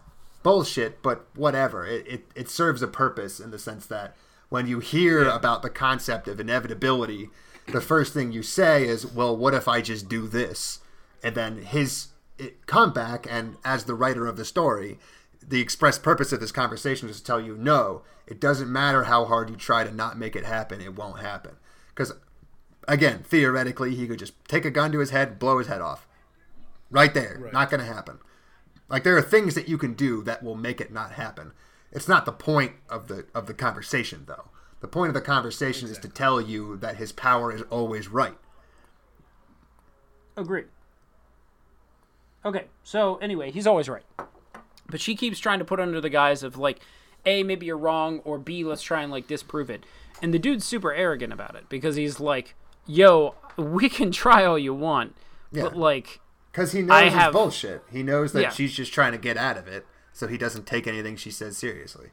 bullshit, but whatever. It, it, it serves a purpose in the sense that when you hear about the concept of inevitability, the first thing you say is, well, what if I just do this? And then his it, comeback, and as the writer of the story, the express purpose of this conversation is to tell you, no, it doesn't matter how hard you try to not make it happen, it won't happen. Because, again, theoretically, he could just take a gun to his head, blow his head off. Right there. Not going to happen. Like there are things that you can do that will make it not happen. It's not the point of the of the conversation though. The point of the conversation is to tell you that his power is always right. Agreed. Okay, so anyway, he's always right. But she keeps trying to put under the guise of like, A, maybe you're wrong, or B, let's try and like disprove it. And the dude's super arrogant about it because he's like, yo, we can try all you want, Yeah. but like, Cuz he knows I it's have- bullshit. He knows that Yeah. she's just trying to get out of it, so he doesn't take anything she says seriously.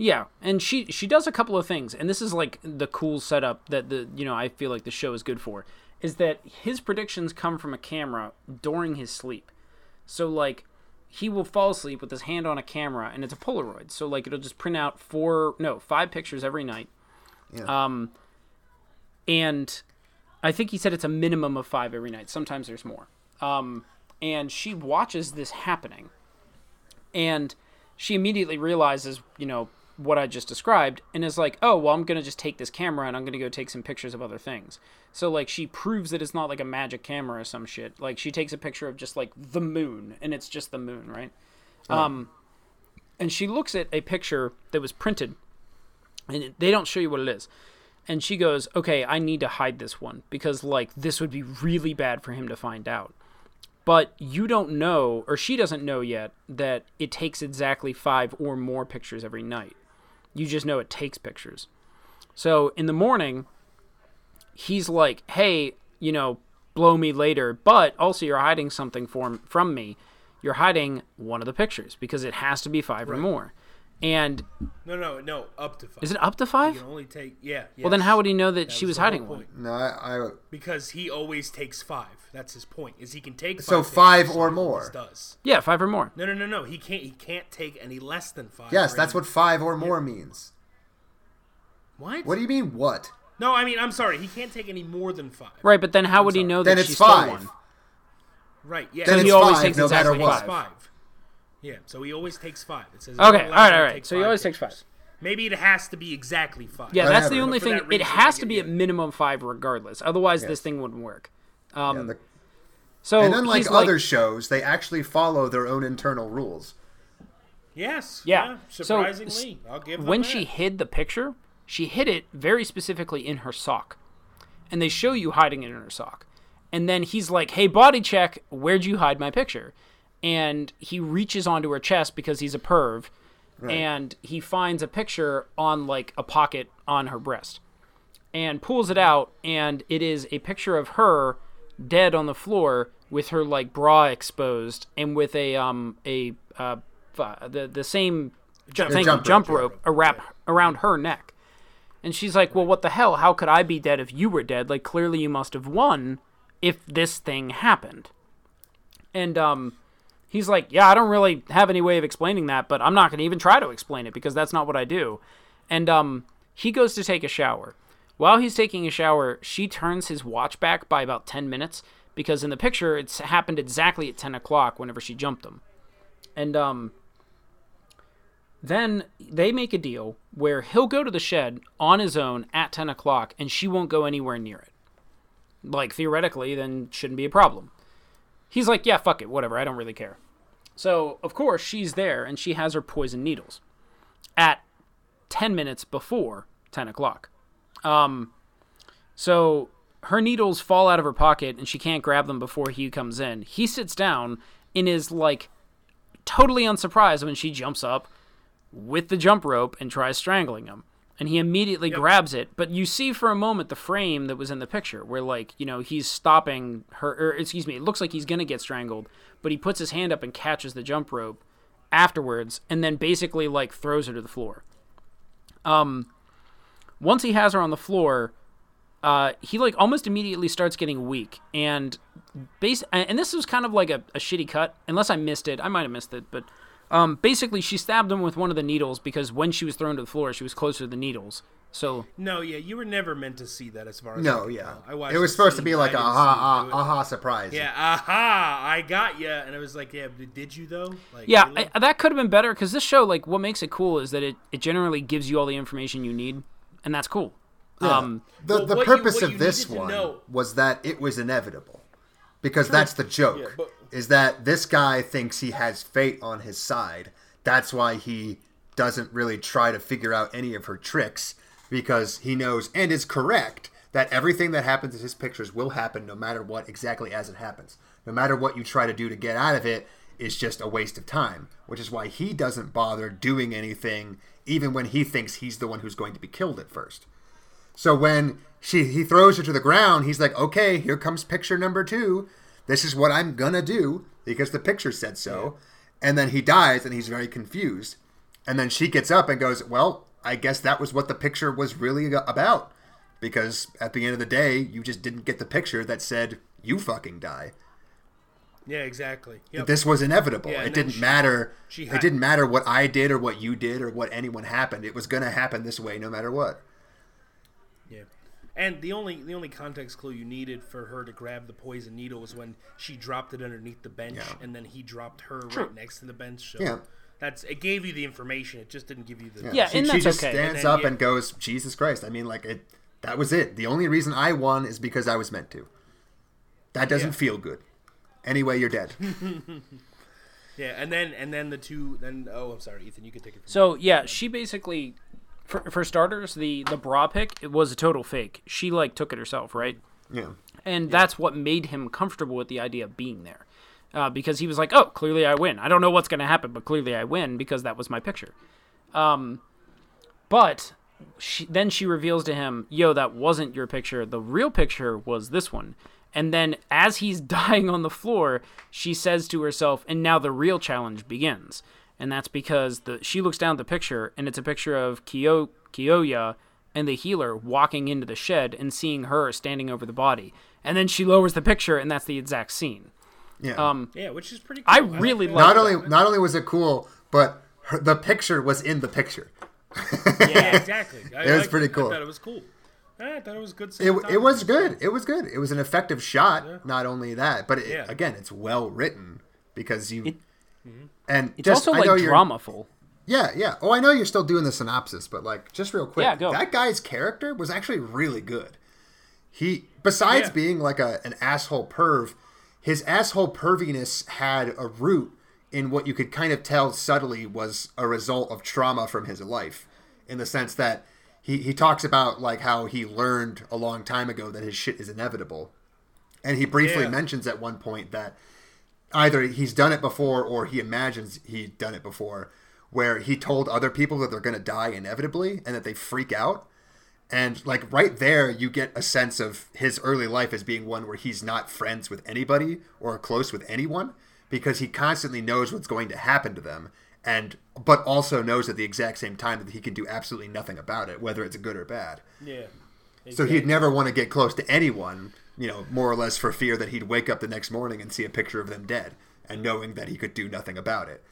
Yeah, and she she does a couple of things, and this is like the cool setup that the you know I feel like the show is good for, is that his predictions come from a camera during his sleep, so like he will fall asleep with his hand on a camera, and it's a Polaroid, so like it'll just print out four no five pictures every night, um, and I think he said it's a minimum of five every night. Sometimes there's more, um, and she watches this happening, and she immediately realizes, you know, what I just described and is like, "Oh, well, I'm going to just take this camera and I'm going to go take some pictures of other things." So like she proves that it's not like a magic camera or some shit. Like she takes a picture of just like the moon and it's just the moon, right? Um and she looks at a picture that was printed and they don't show you what it is. And she goes, "Okay, I need to hide this one because like this would be really bad for him to find out." but you don't know or she doesn't know yet that it takes exactly five or more pictures every night you just know it takes pictures. So in the morning he's like hey you know blow me later but also you're hiding something from from me. You're hiding one of the pictures because it has to be five or more and No, no, no, up to five. is it up to You five can only take yeah. well then how would he know that, That she was the whole hiding one. No, I, I Because he always takes five. That's his point. Is he can take So five five or more. Does yeah five or more no, no, no, no. He can't. He can't take any less than five. Yes, that's any- what 5 or more means. What? What do you mean what? No, I mean I'm sorry. He can't take any more than five. right but then how would he know that Then she it's stole 5. one Right. Yeah. Then So it's he always 5 takes no matter exactly what. five. Yeah. So he always takes five. It says okay all "You're allowed right to all right so he five always takes five. Maybe it has to be exactly five. Yeah, that's the only thing. that It has to be a minimum five, regardless. Otherwise, this thing wouldn't work. Um, Yeah, the- so and unlike he's like- other shows, they actually follow their own internal rules. Yes. Yeah. So, surprisingly, I'll give them when that. she hid the picture, she hid it very specifically in her sock. And they show you hiding it in her sock. And then he's like, hey, body check, where'd you hide my picture? And he reaches onto her chest because he's a perv. And he finds a picture on like a pocket on her breast and pulls it out. And it is a picture of her dead on the floor with her like bra exposed and with a, um, a, uh, the, the same jump jump rope, rope, a wrap around her neck. And she's like, "Well, what the hell? How could I be dead if you were dead? Like clearly you must have won if this thing happened." And um he's like, "Yeah, I don't really have any way of explaining that, but I'm not going to even try to explain it because that's not what I do." And um he goes to take a shower. While he's taking a shower, she turns his watch back by about 10 minutes because in the picture it's happened exactly at 10 o'clock whenever she jumped him. And um then they make a deal where he'll go to the shed on his own at 10 o'clock and she won't go anywhere near it. Like, theoretically, then shouldn't be a problem. He's like, yeah, fuck it, whatever, I don't really care. So, of course, she's there and she has her poison needles at 10 minutes before 10 o'clock. Um, so her needles fall out of her pocket and she can't grab them before he comes in. He sits down and is like totally unsurprised when she jumps up with the jump rope and tries strangling him. And he immediately grabs it, but you see for a moment the frame that was in the picture where like, you know, he's stopping her or excuse me, it looks like he's going to get strangled, but he puts his hand up and catches the jump rope afterwards and then basically like throws her to the floor. Um once he has her on the floor, uh, he like almost immediately starts getting weak and base and this was kind of like a, a shitty cut unless i missed it. I might have missed it but um, basically she stabbed him with one of the needles because when she was thrown to the floor she was closer to the needles so No, yeah, you were never meant to see that as far as I No, can yeah. tell. I watched It was the supposed to be like I a didn't aha, aha, aha surprise. Yeah, aha! I got you, and it was like, yeah, did you though? Like, yeah really? I, that could have been better because this show like what makes it cool is that it, it generally gives you all the information you need and that's cool um The, the what you- purpose what of this one know- was that it was inevitable. Because that's the joke. Yeah, but- is that this guy thinks he has fate on his side. That's why he doesn't really try to figure out any of her tricks because he knows and is correct that everything that happens in his pictures will happen no matter what exactly as it happens. No matter what you try to do to get out of it is just a waste of time, which is why he doesn't bother doing anything even when he thinks he's the one who's going to be killed at first. So when she he throws her to the ground, he's like, "Okay, here comes picture number 2. This is what I'm going to do because the picture said so." And then he dies and he's very confused. And then she gets up and goes, "Well, I guess that was what the picture was really about." Because at the end of the day, you just didn't get the picture that said you fucking die. yeah, exactly. Yep. This was inevitable. Yeah, it didn't she- matter. she it didn't matter what I did or what you did or what anyone happened. It was going to happen this way no matter what. Yeah. And the only the only context clue you needed for her to grab the poison needle was when she dropped it underneath the bench, Yeah. and then he dropped her right next to the bench. So Yeah. that's it. Gave you the information. It just didn't give you the. Yeah, she, and she that's just okay. stands And then, up yeah. and goes, "Jesus Christ!" I mean, like it. That was it. The only reason I won is because I was meant to. That doesn't Yeah. feel good. Anyway, you're dead. Yeah, and then and then the two. Then oh, I'm sorry, Ethan. You can take it. From So yeah, she basically, for, for starters, the the bra pick it was a total fake. She like took it herself, right? yeah. And that's what made him comfortable with the idea of being there, uh, because he was like, "Oh, clearly I win. I don't know what's going to happen, but clearly I win because that was my picture." Um, but she, then she reveals to him, "Yo, that wasn't your picture. The real picture was this one." And then, as he's dying on the floor, she says to herself, "And now the real challenge begins." And that's because the she looks down at the picture, and it's a picture of Kyo, Kiyoya and the healer walking into the shed and seeing her standing over the body. And then she lowers the picture, and that's the exact scene. Yeah. Um, Yeah, which is pretty. Cool. I really feel like not that. only not only was it cool, but her, the picture was in the picture. Yeah, exactly. I It was liked pretty cool. I thought it was cool. I thought it was good. It, it was good. It was good. It was an effective shot. Not only that, but it, Yeah. again, it's well written because you and It's just also I like dramaful. Yeah, yeah. Oh, I know you're still doing the synopsis, but like, just real quick, Yeah, go. that guy's character was actually really good. He, besides Yeah. being like a an asshole perv, his asshole perviness had a root in what you could kind of tell subtly was a result of trauma from his life, in the sense that he he talks about like how he learned a long time ago that his shit is inevitable, and he briefly Yeah. mentions at one point that either he's done it before or he imagines he'd done it before where he told other people that they're going to die inevitably and that they freak out and like right there you get a sense of his early life as being one where he's not friends with anybody or close with anyone because he constantly knows what's going to happen to them and but also knows at the exact same time that he can do absolutely nothing about it whether it's good or bad Yeah. so he'd never want to get close to anyone, you know, more or less for fear that he'd wake up the next morning and see a picture of them dead and knowing that he could do nothing about it.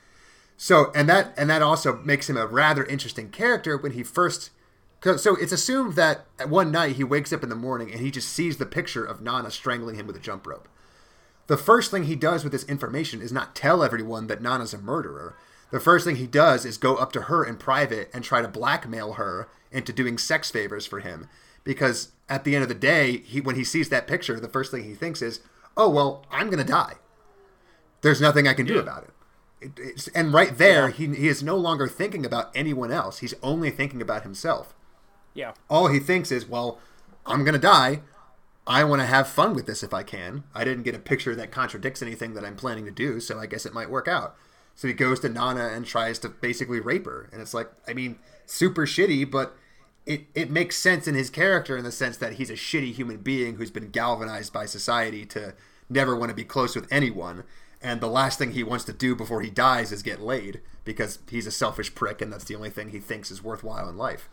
So, and that and that also makes him a rather interesting character when he first so it's assumed that one night he wakes up in the morning and he just sees the picture of Nana strangling him with a jump rope. The first thing he does with this information is not tell everyone that Nana's a murderer. The first thing he does is go up to her in private and try to blackmail her into doing sex favors for him. Because at the end of the day, he when he sees that picture, the first thing he thinks is, "Oh well, I'm gonna die. There's nothing I can do Yeah. about it." it it's, and right there, he, he is no longer thinking about anyone else. He's only thinking about himself Yeah. all he thinks is, well, I'm going to die. I want to have fun with this if I can. I didn't get a picture that contradicts anything that I'm planning to do, so I guess it might work out. So he goes to Nana and tries to basically rape her. And it's like, I mean, super shitty, but it, it makes sense in his character in the sense that he's a shitty human being who's been galvanized by society to never want to be close with anyone. And the last thing he wants to do before he dies is get laid because he's a selfish prick and that's the only thing he thinks is worthwhile in life.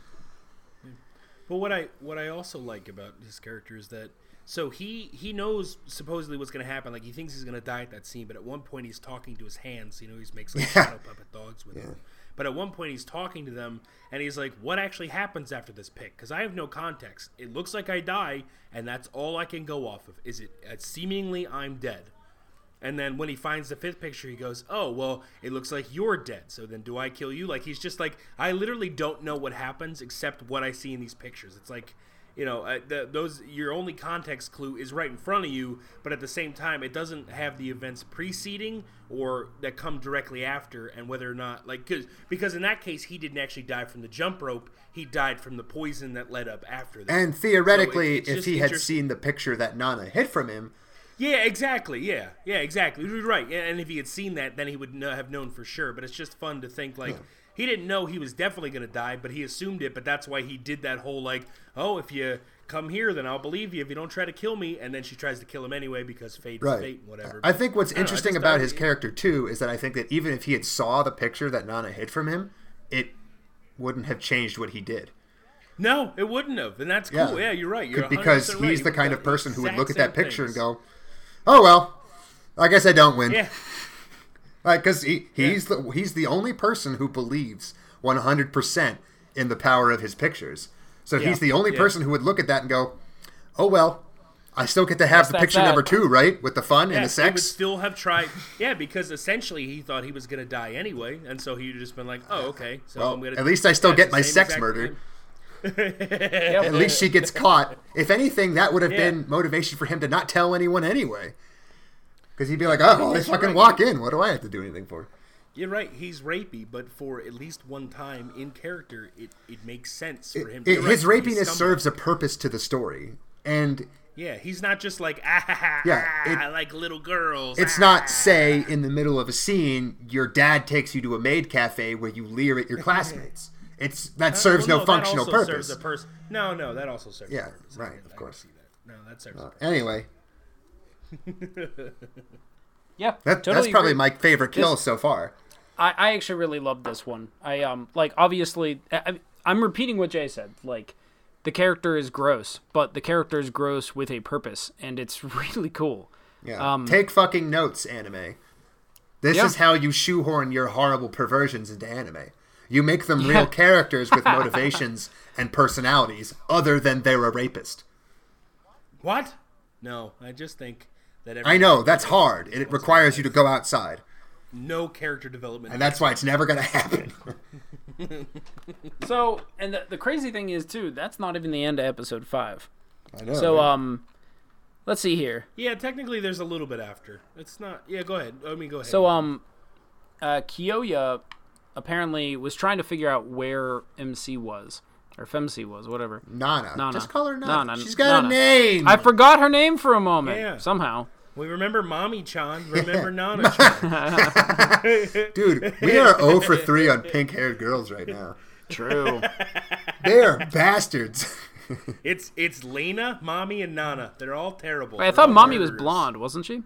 But what I what I also like about his character is that so he he knows supposedly what's gonna happen. Like he thinks he's gonna die at that scene, but at one point he's talking to his hands. You know, he makes like Yeah. shadow puppet dogs with him. But at one point he's talking to them, and he's like, "What actually happens after this pick? Because I have no context. It looks like I die, and that's all I can go off of. Is it uh, seemingly I'm dead?" And then when he finds the fifth picture, he goes, "Oh, well, it looks like you're dead. So then, do I kill you?" Like he's just like, I literally don't know what happens except what I see in these pictures. It's like, you know, uh, the, those your only context clue is right in front of you, but at the same time, it doesn't have the events preceding or that come directly after, and whether or not like cause, because in that case, he didn't actually die from the jump rope. He died from the poison that led up after that. And theoretically, it's if he had seen the picture that Nana hid from him, Yeah, exactly. Yeah, yeah, exactly. You're right. And if he had seen that, then he would have known for sure. But it's just fun to think like he didn't know he was definitely going to die, but he assumed it. But that's why he did that whole like, oh, if you come here, then I'll believe you. If you don't try to kill me, and then she tries to kill him anyway because fate right? fate, and whatever. I think what's I don't know, interesting about his character too is that I think that even if he had saw the picture that Nana hid from him, it wouldn't have changed what he did. No, it wouldn't have, and that's cool. Yeah, you're right. You're because 100% right. he's He the kind of person who would look at that picture and go, "Oh well, I guess I don't win." Yeah, Like, because he, he's the he's the only person who believes 100 percent in the power of his pictures. So Yeah. he's the only Yeah. person who would look at that and go, "Oh well, I still get to have Yes, the picture that. number two, right? With the fun yeah, and the He would sex." still have tried. Yeah, because essentially he thought he was going to die anyway, and so he'd just been like, "Oh, okay." So Well, I'm gonna. at least I still yeah, get my sex murder. At least she gets caught. If anything, that would have Yeah. been motivation for him to not tell anyone anyway. Because he'd be like, "Oh, well, they fucking right. walk in. What do I have to do anything for?" You're right. He's rapey, but for at least one time in character, it, it makes sense for him. It- right, his he's rapiness serves a purpose to the story, and Yeah, he's not just like ah, ha, ha, Yeah, ah, it- like little girls. it's ah." not say in the middle of a scene your dad takes you to a maid cafe where you leer at your classmates. It's that Uh, serves well, no that functional purpose. Serves a pers- no, no, that also serves. Yeah, a purpose. right, of I course. see that. No, that serves. a purpose. Anyway, Yeah. that, totally that's probably agree. my favorite kill This- so far. I, I actually really loved this one. I um like obviously I, I- I'm repeating what Jay said. Like the character is gross, but the character is gross with a purpose, and it's really cool. Yeah. Um, Take fucking notes, anime. This Yeah. is how you shoehorn your horrible perversions into anime. You make them Yeah. real characters with motivations and personalities other than they're a rapist. What? No, I just think that. I know, that's hard. and It requires you to go outside. No character development. And that's why it's never going to happen. So, and the, the crazy thing is too, that's not even the end of episode five. I know. So, right? um, let's see here. Yeah, technically there's a little bit after. It's not. Yeah, go ahead. I mean, go ahead. So, um, uh, Kiyoya apparently was trying to figure out where MC was or Femc was, whatever. Nana. Nana. Just call her Nana. Nana. She's got Nana. a name. I forgot her name for a moment. Yeah. Somehow. we remember Mommy Chan. Remember Nana Chan. Dude, we are 0 for 3 on pink haired girls right now. True. They are bastards. It's it's Lena, Mommy, and Nana. They're all terrible. I thought all Mommy was blonde, wasn't she?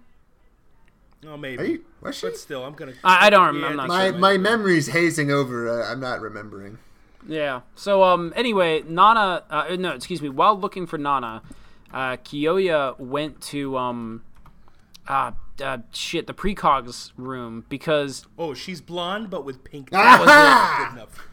Oh, maybe. Are you, was she? But still, I'm gonna. I- I don't remember. I'm My, sure. my memory's hazing over. Uh, I'm not remembering. Yeah. So um anyway, Nana uh, no, excuse me, while looking for Nana, uh Kiyoya went to um uh, uh shit, the precogs room because Oh, she's blonde, but with pink. Aha! Good enough.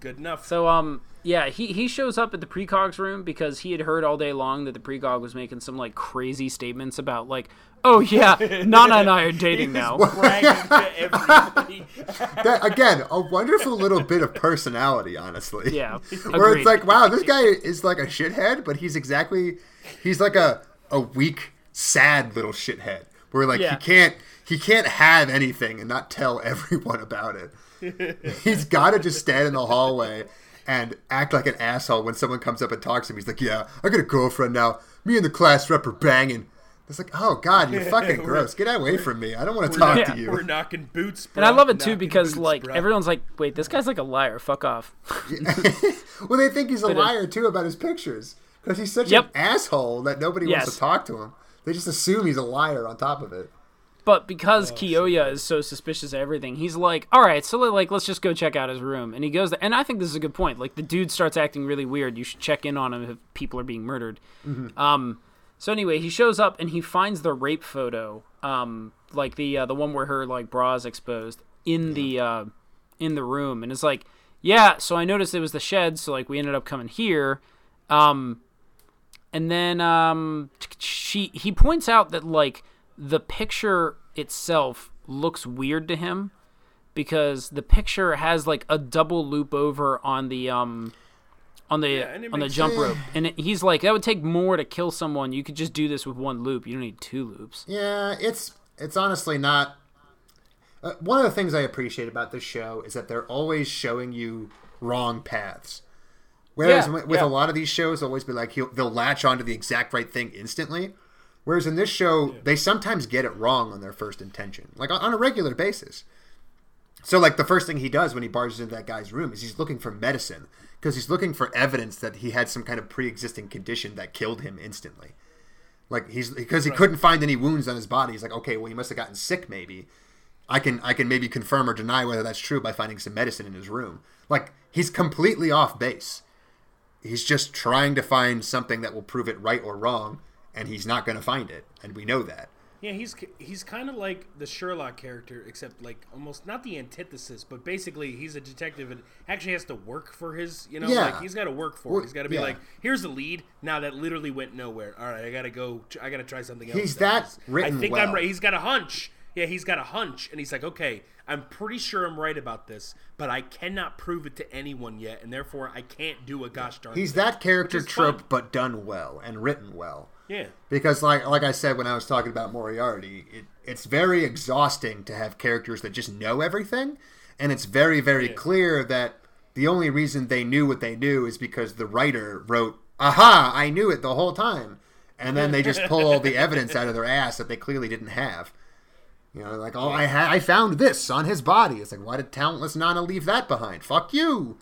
Good enough. so um yeah, he he shows up at the precogs room because he had heard all day long that the precog was making some like crazy statements about like, "Oh yeah, Nana and I are dating now." bragging to everybody. That, again, a wonderful little bit of personality, honestly. Yeah. Where agreed. it's like, wow, this guy is like a shithead, but he's exactly, he's like a, a weak, sad little shithead. Where like Yeah. he can't, he can't have anything and not tell everyone about it. he's got to just stand in the hallway and act like an asshole when someone comes up and talks to him. He's like, yeah, I got a girlfriend now. Me and the class rep are banging. It's like, oh god, you're fucking gross. Get away from me. I don't want to talk Yeah. to you. We're knocking boots. Bro. and I love it too because boots, like bro. everyone's like, "Wait, this guy's like a liar. Fuck off." well, they think he's a liar too about his pictures because he's such Yep. an asshole that nobody wants to talk to him. They just assume he's a liar on top of it. But Oh, because Kiyoya is so suspicious of everything, he's like, "All right, so like let's just go check out his room." And he goes there, and I think this is a good point. Like the dude starts acting really weird. You should check in on him if people are being murdered. Mm-hmm. Um, so anyway, he shows up and he finds the rape photo, um, like the uh, the one where her like bra is exposed in the uh, in the room, and it's like, yeah. So I noticed it was the shed, so like we ended up coming here. Um, and then um, she he points out that like the picture itself looks weird to him because the picture has like a double loop over on the um on the and it on the jump sense. rope and it, he's like that would take more to kill someone you could just do this with one loop you don't need two loops Yeah, it's it's honestly not. Uh, one of the things I appreciate about this show is that they're always showing you wrong paths. Whereas Yeah, with with yeah. a lot of these shows, they'll always be like he'll, they'll latch onto the exact right thing instantly. Whereas in this show, they sometimes get it wrong on their first intention, like on, a regular basis. So, like the first thing he does when he barges into that guy's room is he's looking for medicine because he's looking for evidence that he had some kind of pre-existing condition that killed him instantly. Like he's because he couldn't find any wounds on his body. He's like, okay, well, he must have gotten sick. Maybe I can I can maybe confirm or deny whether that's true by finding some medicine in his room. Like he's completely off base. He's just trying to find something that will prove it right or wrong, and he's not going to find it, and we know that. Yeah, he's he's kind of like the Sherlock character, except like almost not the antithesis, but basically he's a detective and actually has to work for his, you know, Yeah. like he's got to work for Well, it. He's got to be yeah. like, here's the lead. Now that literally went nowhere. All right, I got to go. I got to try something else. He's that 'cause written I think well. I'm right. He's got a hunch. Yeah, he's got a hunch, and he's like, okay, I'm pretty sure I'm right about this, but I cannot prove it to anyone yet, and therefore I can't do a gosh darn. He's thing. that character trope, fun. but done well and written well. Yeah. Because, like like I said when I was talking about Moriarty, it, it's very exhausting to have characters that just know everything, and it's very very clear that the only reason they knew what they knew is because the writer wrote, "Aha! I knew it the whole time," and then they just pull all the evidence out of their ass that they clearly didn't have. You know, like, oh, I ha- I found this on his body. It's like, why did talentless Nana leave that behind? Fuck you.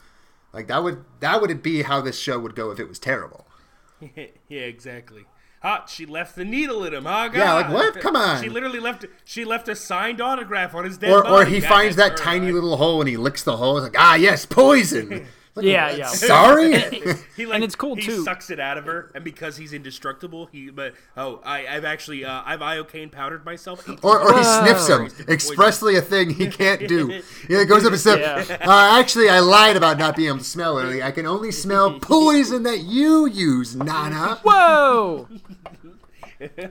Like that would that would be how this show would go if it was terrible. yeah, exactly. Hot, she left the needle in him. Oh, God. Yeah, like, what? Come on. She literally left. She left a signed autograph on his dead Or, or he God, finds that her, tiny right? little hole and he licks the hole. It's like, ah, yes, poison. Like, Yeah, what? yeah. Sorry. He like, And it's cool, too. he too. sucks it out of her, and because he's indestructible, he. But oh, I, I've actually, uh, I've iocane powdered myself. or, or he sniffs him. Expressly a thing he can't do. Yeah, it goes up and says, Yeah. uh, actually, I lied about not being able to smell early. I can only smell poison that you use, Nana. whoa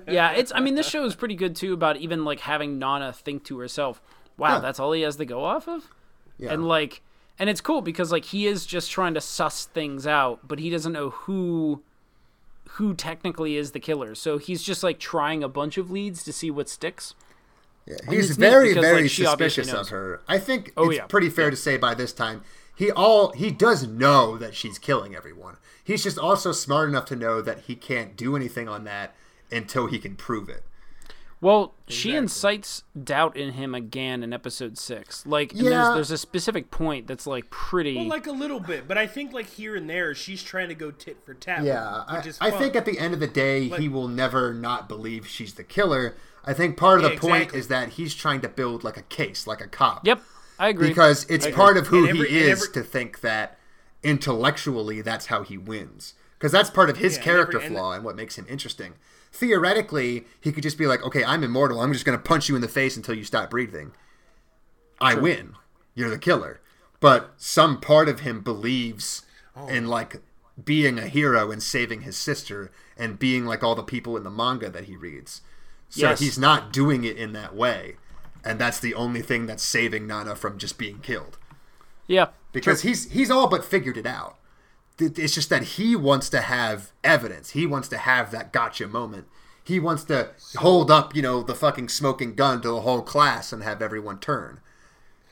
yeah it's i mean this show is pretty good too about even like having nana think to herself wow Yeah. that's all he has to go off of Yeah. and like and it's cool because like he is just trying to suss things out, but he doesn't know who who technically is the killer. So he's just like trying a bunch of leads to see what sticks. Yeah, he's very, because, very like, suspicious of her. I think Oh, it's yeah. pretty fair to say by this time he all he does know that she's killing everyone. He's just also smart enough to know that he can't do anything on that until he can prove it. Well, she incites doubt in him again in episode six. Like, Yeah. there's there's a specific point that's like pretty. Well, like a little bit, but I think like here and there, she's trying to go tit for tat. Yeah, him, I, is I think at the end of the day, he will never not believe she's the killer. I think part of the Yeah, point exactly. is that he's trying to build like a case, like a cop. yep, I agree. because it's agree. part of who every- he is every- to think that intellectually that's how he wins because that's part of his Yeah, and character every- and- flaw and what makes him interesting theoretically he could just be like okay i'm immortal. I'm just going to punch you in the face until you stop breathing. I win. You're the killer. But some part of him believes Oh. in like being a hero and saving his sister and being like all the people in the manga that he reads. So Yes. he's not doing it in that way. And that's the only thing that's saving nana from just being killed. Yeah, because he's he's all but figured it out. It's just that he wants to have evidence. He wants to have that gotcha moment. He wants to hold up, you know, the fucking smoking gun to the whole class and have everyone turn.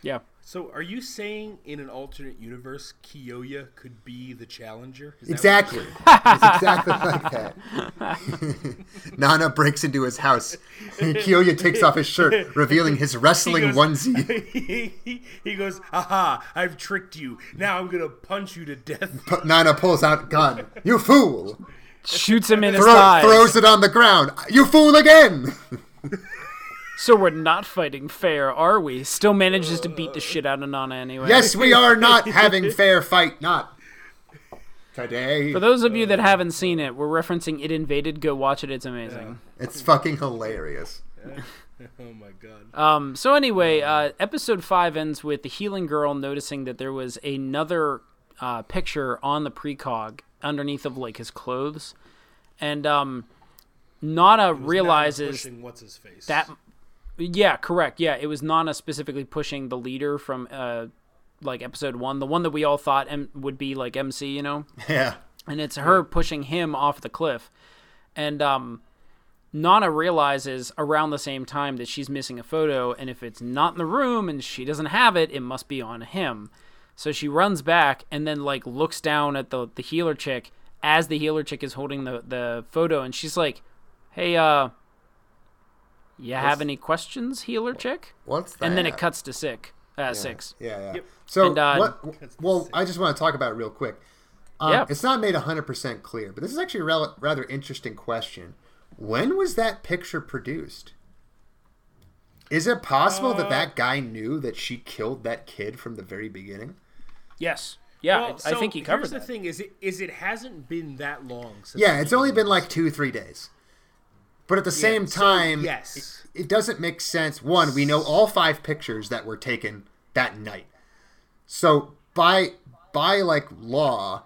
yeah. So, are you saying in an alternate universe, Kiyoya could be the challenger? Is that Exactly. it's exactly like that. Nana breaks into his house. Kyoya takes off his shirt, revealing his wrestling goes- onesie. he, he goes, "Aha! I've tricked you. Now I'm gonna punch you to death." But Nana pulls out gun. You fool! Shoots him in his Throw, thighs. throws it on the ground. You fool again! So we're not fighting fair, are we? Still manages to beat the shit out of Nana anyway. Yes, we are not having fair fight. Not today. For those of you that haven't seen it, we're referencing ID: Invaded. Go watch it. It's amazing. It's fucking hilarious. oh my god! Um, so anyway, uh, episode five ends with the healing girl noticing that there was another uh, picture on the precog underneath of like his clothes, and um, Nana realizes pushing what's his face. that. Yeah, correct. Yeah, it was Nana specifically pushing the leader from uh, like episode one, the one that we all thought M- would be like MC, you know. Yeah. and it's her pushing him off the cliff and um nana realizes around the same time that she's missing a photo and if it's not in the room and she doesn't have it it must be on him so she runs back and then like looks down at the the healer chick as the healer chick is holding the the photo and she's like hey uh you have any questions healer chick What's that? and then it cuts to sick uh six Yeah, yeah. Yep. So, And, uh, what? Well, I just want to talk about it real quick. Um, Yeah. It's not made 100% clear, but this is actually a rel- rather interesting question. When was that picture produced? Is it possible that Uh, that guy knew that she killed that kid from the very beginning? yes yeah Well, I, I think he covered here's that the thing: is it is it hasn't been that long since. Yeah, it's only been like two, three days. But at the same so, time, yes. it doesn't make sense. One, we know all five pictures that were taken that night. So by by like law,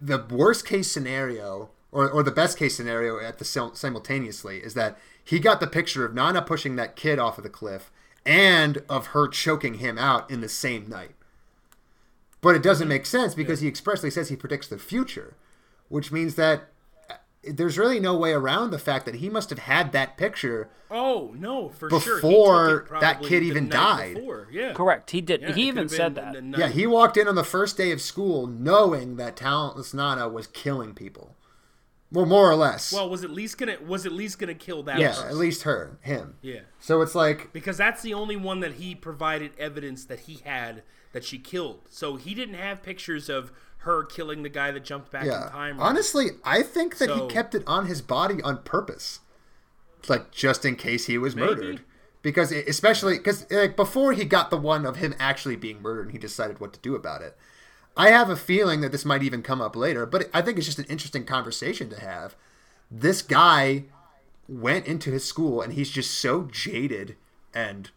the worst case scenario or, or the best case scenario at the simultaneously is that he got the picture of Nana pushing that kid off of the cliff and of her choking him out in the same night. But it doesn't mm-hmm. make sense because he expressly says he predicts the future, which means that there's really no way around the fact that he must have had that picture Oh no, for sure. Before it that kid even died. Before. Yeah. correct he did Yeah, he even said that Yeah, he walked in on the first day of school knowing that talentless Nana was killing people. Well, more or less. Well, was at least gonna was at least gonna kill that. yeah, person. at least her, him. Yeah. So it's like, Because that's the only one that he provided evidence that he had that she killed. So he didn't have pictures of her killing the guy that jumped back yeah. in time. Honestly, I think that So- he kept it on his body on purpose, like just in case he was Maybe. murdered. Because it- especially because like before he got the one of him actually being murdered, and he decided what to do about it. I have a feeling that this might even come up later, but I think it's just an interesting conversation to have. This guy went into his school and he's just so jaded and,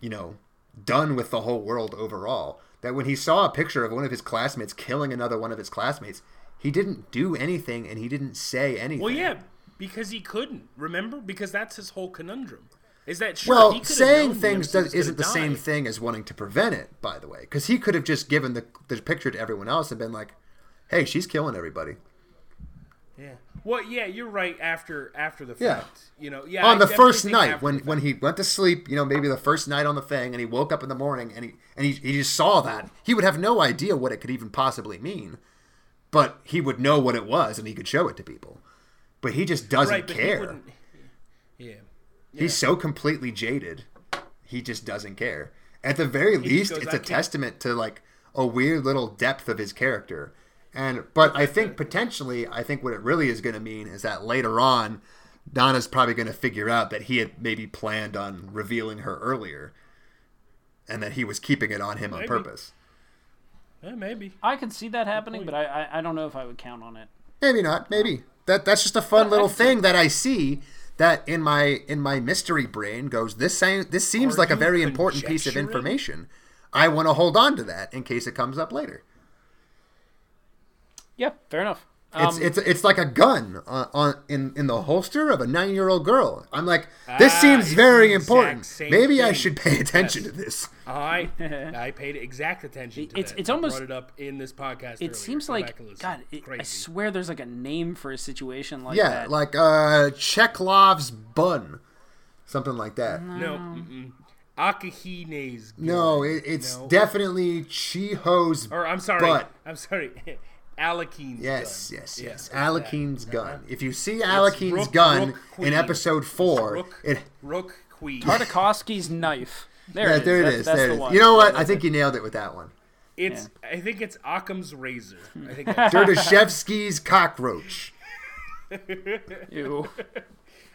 you know, done with the whole world overall that when he saw a picture of one of his classmates killing another one of his classmates, he didn't do anything and he didn't say anything. Well, yeah, because he couldn't. Remember? Because that's his whole conundrum. Is that sure? Well, saying things does, isn't the gonna same thing as wanting to prevent it. By the way, because he could have just given the the picture to everyone else and been like, "Hey, she's killing everybody." Yeah. Well, yeah, you're right. After after the fact, Yeah. you know, yeah. on I the first night when when he went to sleep you know maybe the first night on the thing and he woke up in the morning and he and he, he just saw that he would have no idea what it could even possibly mean but he would know what it was and he could show it to people but he just doesn't right, he care wouldn't- Yeah. he's so completely jaded he just doesn't care at the very least goes, it's a testament to like a weird little depth of his character and but i think potentially i think what it really is going to mean is that later on donna's probably going to figure out that he had maybe planned on revealing her earlier and that he was keeping it on him on purpose. Yeah, maybe. I could see that happening, but I, I I don't know if I would count on it. maybe not maybe. That that's just a fun little thing that i see that in my in my mystery brain goes this sa- this seems Are like a very important piece of information. I want to hold on to that in case it comes up later Yeah, fair enough. It's Um, it's it's like a gun on, on in in the holster of a nine year old girl. I'm like, this Ah, seems very important. same Maybe I should pay attention Yes. to this. I I paid exact attention to It's- that. it's I almost- brought it up in this podcast. it earlier. seems Go like back and listen. God. It, I swear, there's like a name for a situation like that. yeah, that. like uh Chekhov's bun, something like that. no, mm-mm. Akahine's. No, it, it's No. definitely Chiho's. Or I'm sorry. butt. I'm sorry. Alekhine's Yes, gun. yes, Yeah, yes. it's Alekhine's that. gun. If you see Alekhine's Rook- gun Rook in episode four, Rook, it Rook Queen. Tartakovsky's knife. There yeah, it is. there it That- is. That's There the it is. one. You know what? I think you nailed it with that one. It's. I think it's Occam's razor. I think that's, cockroach. Ew.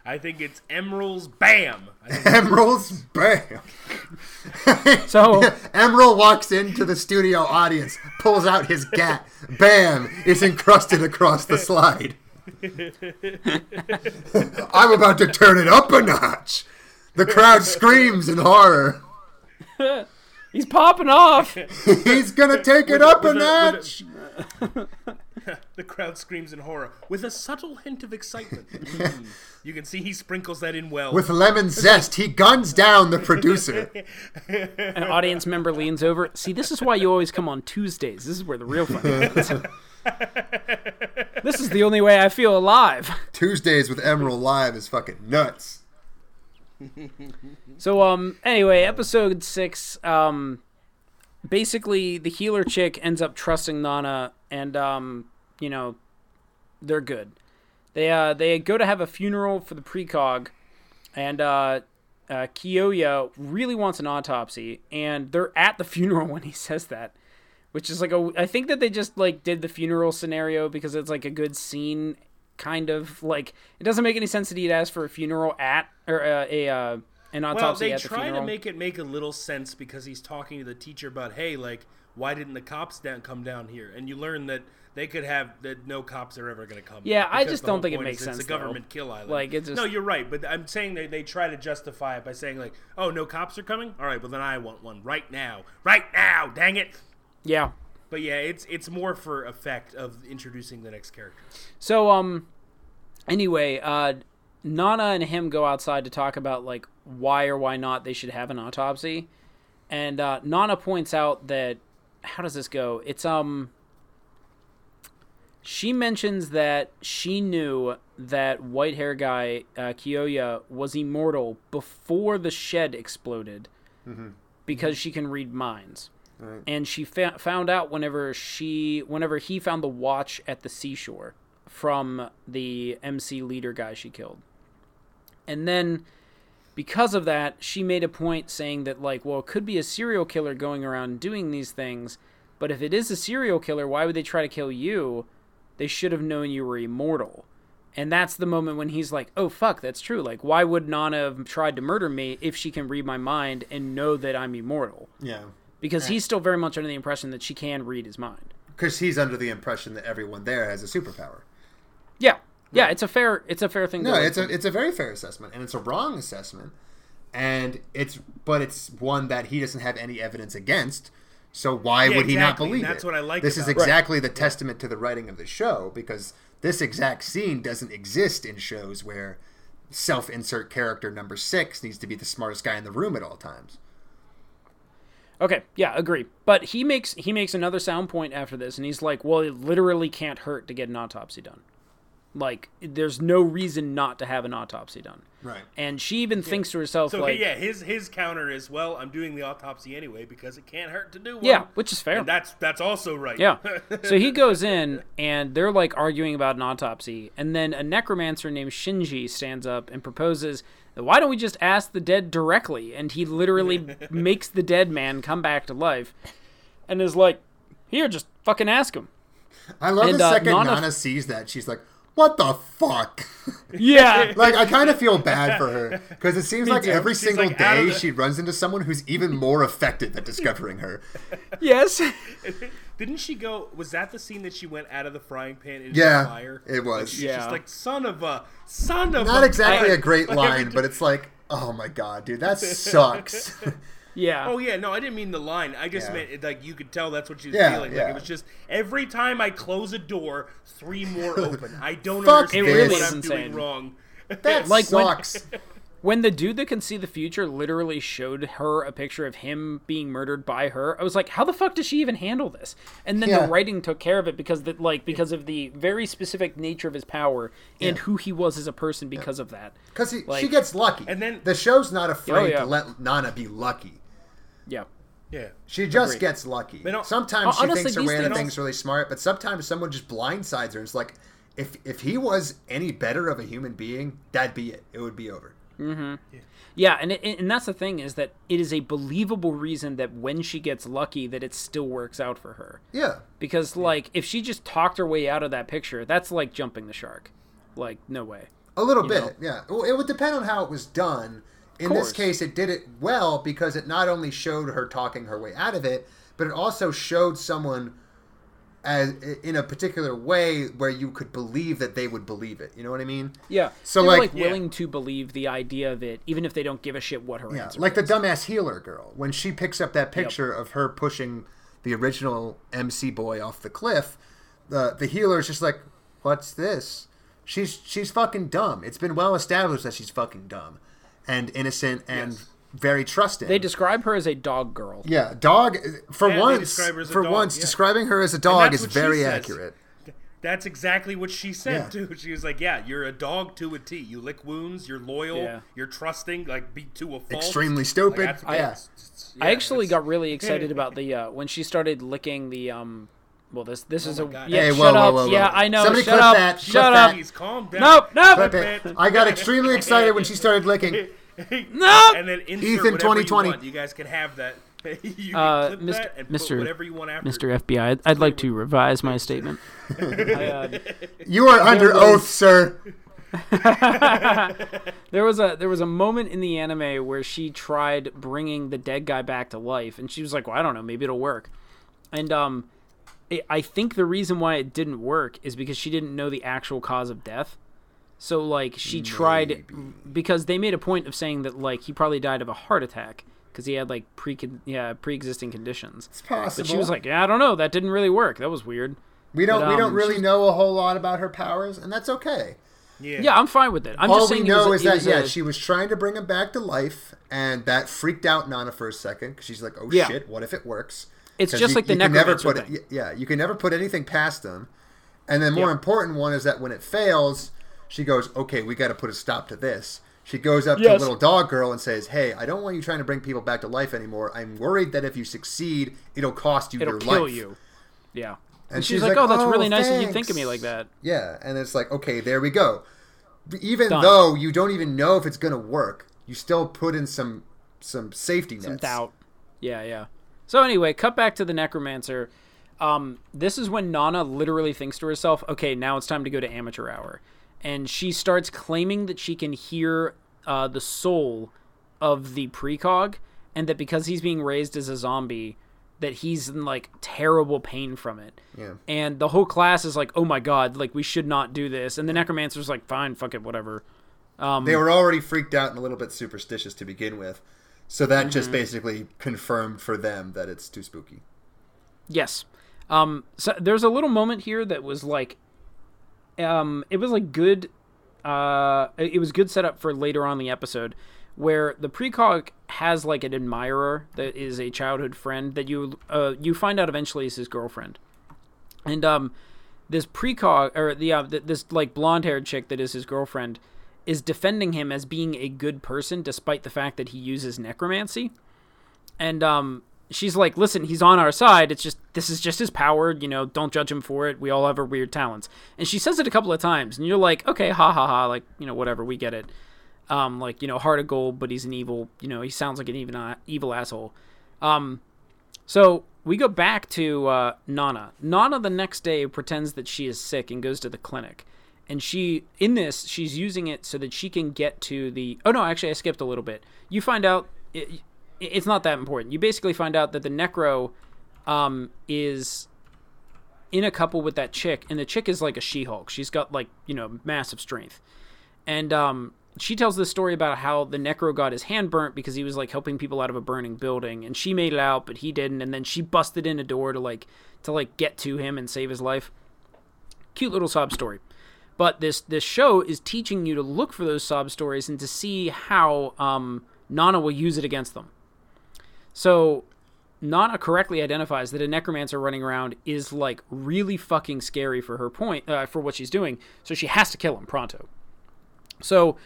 I think it's Emeril's Bam. Emeril's bam. So Emeril walks into the studio audience, pulls out his gat. Bam! It's encrusted across the slide. I'm about to turn it up a notch. The crowd screams in horror. he's popping off. He's gonna take it up a a- notch. the crowd screams in horror with a subtle hint of excitement. Mm. You can see he sprinkles that in well. With lemon zest, he guns down the producer. An audience member leans over. See, this is why you always come on Tuesdays. This is where the real fun happens. this is the only way I feel alive. Tuesdays with Emeril Live is fucking nuts. So um anyway, episode 6 um basically the healer chick ends up trusting Nana and um you know they're good. They uh they go to have a funeral for the precog and uh uh, Kiyoya really wants an autopsy, and they're at the funeral when he says that, which is like a. I think that they just like did the funeral scenario because it's like a good scene, kind of like it doesn't make any sense that he'd ask for a funeral at or uh, a uh, an well, autopsy they at the try funeral. to make it make a little sense because he's talking to the teacher about, hey, like, why didn't the cops down come down here? And you learn that they could have that no cops are ever going to come. Yeah, I just don't think it makes sense, It's a though. government kill island. Like, it's just- no, you're right, but I'm saying they they try to justify it by saying like, oh, no cops are coming. All right, well then I want one right now, right now. Dang it. yeah. But yeah, it's it's more for effect of introducing the next character. So um anyway, uh Nana and him go outside to talk about like why or why not they should have an autopsy. And uh Nana points out that how does this go? It's um she mentions that she knew that white hair guy uh, Kiyoya was immortal before the shed exploded because she can read minds and she fa- found out whenever she whenever he found the watch at the seashore from the MC leader guy she killed. And then because of that, she made a point saying that like, well, it could be a serial killer going around doing these things, but if it is a serial killer, why would they try to kill you? They should have known you were immortal. And that's the moment when he's like, "Oh fuck, that's true. Like, why would Nana have tried to murder me if she can read my mind and know that I'm immortal?" Yeah. because he's still very much under the impression that she can read his mind. Because he's under the impression that everyone there has a superpower. Yeah, yeah, it's a fair, it's a fair thing. No, to it's a it's a very fair assessment, and it's a wrong assessment, and it's but it's one that he doesn't have any evidence against. So why Yeah, would he not exactly, and believe that's it? what I like This is about it. exactly the testament to the writing of the show because this exact scene doesn't exist in shows where self-insert character number six needs to be the smartest guy in the room at all times. Okay, yeah, agree. But he makes he makes another sound point after this, and he's like, "Well, it literally can't hurt to get an autopsy done. Like, there's no reason not to have an autopsy done." Right. And she even thinks to herself, So like, yeah, his his counter is, well, I'm doing the autopsy anyway because it can't hurt to do one. Yeah, which is fair. And that's that's also right. Yeah. So he goes in and they're like arguing about an autopsy. And then a necromancer named Shinji stands up and proposes, why don't we just ask the dead directly? And he literally makes the dead man come back to life and is like, here, just fucking ask him. I love And, the uh, second Nana- Nana sees that she's like, "What the fuck?" Yeah. like I kind of feel bad for her because it seems like too. every She's, single like, day the- she runs into someone who's even more effective at discovering her. yes. Didn't she go? Was that the scene that she went out of the frying pan into Yeah, the fire? it was. Like, she's Yeah. just like son of a son of Not a. exactly bitch." a great line, but it's like, oh my god, dude, that sucks. Yeah. Oh yeah, no, I didn't mean the line. I just Yeah. meant it, like you could tell that's what she was Yeah, feeling. Like yeah. it was just every time I close a door, three more open. I don't Fuck understand It really what is I'm insane. doing wrong. that Like when- sucks. When the dude that can see the future literally showed her a picture of him being murdered by her, I was like, how the fuck does she even handle this? And then Yeah. the writing took care of it because that like because of the very specific nature of his power and Yeah. who he was as a person because of that. Because she gets lucky. And then- the show's not oh, afraid Oh, yeah. to let Nana be lucky. Yeah. Yeah. She just Agreed. gets lucky. But no- sometimes she Honestly, thinks her these way out of things- things really smart, but sometimes someone just blindsides her. It's like, if if he was any better of a human being, that'd be it. It would be over. Mm-hmm. Yeah, and it, and that's the thing is that it is a believable reason that when she gets lucky that it still works out for her. Yeah. Because like if she just talked her way out of that picture, that's like jumping the shark. Like no way. A little You bit, know? yeah. Well, it would depend on how it was done. In this case, it did it well because it not only showed her talking her way out of it, but it also showed someone as in a particular way where you could believe that they would believe it. You know what I mean? Yeah. So, like- like Yeah. willing to believe the idea of it, even if they don't give a shit what her Yeah, answer like the dumbass healer girl when she picks up that picture of her pushing the original MC boy off the cliff. The the healer is just like, "What's this?" She's she's fucking dumb. It's been well established that she's fucking dumb and innocent and Yes. very trusting. They describe her as a dog girl. yeah, dog. For Yeah, they once, her for dog, once, yeah. describing her as a dog is very accurate. That's exactly what she said Yeah. too. She was like, "Yeah, you're a dog to a T. You lick wounds. You're loyal. Yeah. You're trusting. Like be to a fault. Extremely stupid. Like, I- yeah. I actually got really excited about the uh, when she started licking the um. Well, this this is a God. yeah. Hey, shut whoa, whoa, up. whoa, whoa. Yeah, I know. Somebody shut clip up. that, clip Shut that. up. Please calm down. Nope. Nope. Clip it. I got extremely excited when she started licking. No. And then insert Ethan, whatever 2020. You, want. you guys can have that. you can Uh, clip Mr. that and put Mr. whatever you want after. Mr. FBI, I'd, I'd like to revise my statement. I, uh, You are under was- oath, sir. there was a there was a moment in the anime where she tried bringing the dead guy back to life, and she was like, "Well, I don't know, maybe it'll work." And um, it, I think the reason why it didn't work is because she didn't know the actual cause of death. So like she tried because they made a point of saying that like he probably died of a heart attack because he had like pre yeah pre existing conditions. It's possible. But she was like, "Yeah, I don't know, that didn't really work. That was weird." we don't but, we um, don't really know a whole lot about her powers, and that's okay. Yeah. Yeah, I'm fine with it. I'm All just we saying it was know a- is it that yeah, a- she was trying to bring him back to life, and that freaked out Nana for a second because she's like, "Oh Yeah. shit, what if it works?" It's just you- like the you never necromancer put it, yeah, you can never put anything past them. And then more Yeah. important one is that when it fails, she goes, "Okay, we got to put a stop to this." She goes up to Yes. the little dog girl and says, "Hey, I don't want you trying to bring people back to life anymore. I'm worried that if you succeed, it'll cost you it'll your kill life." you. Yeah. And, And she's like, "Oh, that's really nice that you think of me like that." Yeah, and it's like, okay, there we go. Even Done. though you don't even know if it's gonna work, you still put in some some safety nets. some doubt. Yeah, yeah. So anyway, cut back to the necromancer. Um, this is when Nana literally thinks to herself, "Okay, now it's time to go to amateur hour," and she starts claiming that she can hear uh, the soul of the precog, and that because he's being raised as a zombie, that he's in like terrible pain from it. Yeah. And the whole class is like, "Oh my god, like we should not do this," and the necromancer's like, "Fine, fuck it, whatever." They were already freaked out and a little bit superstitious to begin with, so that Mm-hmm. just basically confirmed for them that it's too spooky. Yes. Um, so there's a little moment here that was like, um, it was like good uh, it was good setup for later on the episode, where the precog has like an admirer that is a childhood friend that you uh, you find out eventually is his girlfriend, and um, this precog or the uh, th- this like blonde haired chick that is his girlfriend is defending him as being a good person despite the fact that he uses necromancy. And um she's like listen he's on our side it's just this is just his power you know don't judge him for it we all have our weird talents and she says it a couple of times and you're like okay ha ha ha like you know whatever we get it um like you know heart of gold but he's an evil you know he sounds like an even uh, evil asshole um so we go back to uh, Nana. Nana the next day pretends that she is sick and goes to the clinic. And she, in this, she's using it so that she can get to the. Oh no, actually, I skipped a little bit. You find out it, it's not that important. You basically find out that the Necro um, is in a couple with that chick, and the chick is like a She-Hulk. She's got like you know massive strength, and um, she tells this story about how the Necro got his hand burnt because he was like helping people out of a burning building, and she made it out, but he didn't, and then she busted in a door to like to like get to him and save his life. Cute little sob story. But this this show is teaching you to look for those sob stories and to see how um, Nana will use it against them. So Nana correctly identifies that a necromancer running around is like really fucking scary for her point uh, for what she's doing. So she has to kill him pronto. So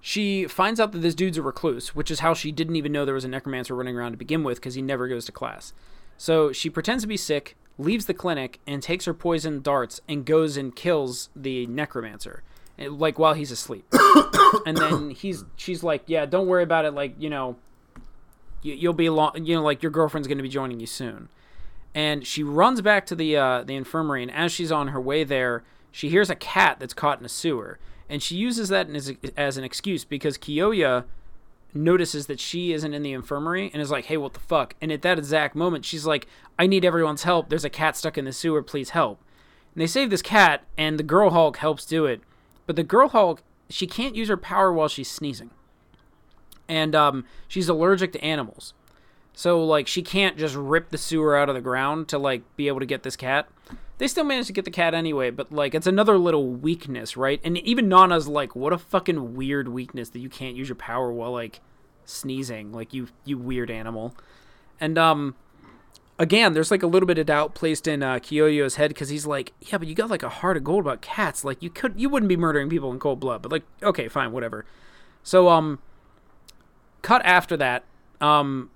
she finds out that this dude's a recluse, which is how she didn't even know there was a necromancer running around to begin with because he never goes to class. So she pretends to be sick, leaves the clinic, and takes her poison darts and goes and kills the necromancer, eh, like while he's asleep. and then he's she's like, "Yeah, don't worry about it. Like you know, you, you'll be long. You know, like your girlfriend's gonna be joining you soon." And she runs back to the uh, the infirmary, and as she's on her way there, she hears a cat that's caught in a sewer, and she uses that as, as an excuse because Kyoya notices that she isn't in the infirmary and is like, "Hey, what the fuck?" And at that exact moment, she's like, "I need everyone's help. There's a cat stuck in the sewer. Please help." And they save this cat, and the girl Hulk helps do it. But the girl Hulk, she can't use her power while she's sneezing, and um, she's allergic to animals. So like she can't just rip the sewer out of the ground to like be able to get this cat. They still manage to get the cat anyway, but like it's another little weakness, right? And even Nana's like, what a fucking weird weakness that you can't use your power while like sneezing, like you you weird animal. And um again, there's like a little bit of doubt placed in uh, Kyoya's head because he's like, yeah, but you got like a heart of gold about cats. Like you could you wouldn't be murdering people in cold blood, but like okay, fine, whatever. So um cut after that, um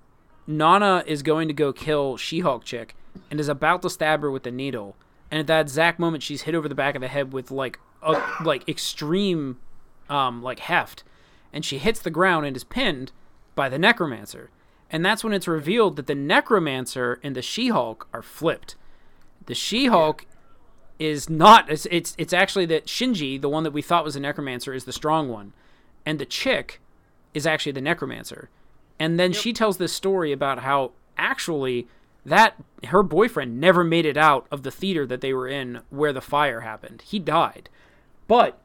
Nana is going to go kill She-Hulk chick and is about to stab her with the needle. And at that exact moment, she's hit over the back of the head with like a, like extreme, um, like heft, and she hits the ground and is pinned by the Necromancer. And that's when it's revealed that the Necromancer and the She-Hulk are flipped. The She-Hulk is not. It's, it's it's actually that Shinji, the one that we thought was a Necromancer, is the strong one, and the chick is actually the Necromancer. And then she tells this story about how actually that her boyfriend never made it out of the theater that they were in where the fire happened. He died. But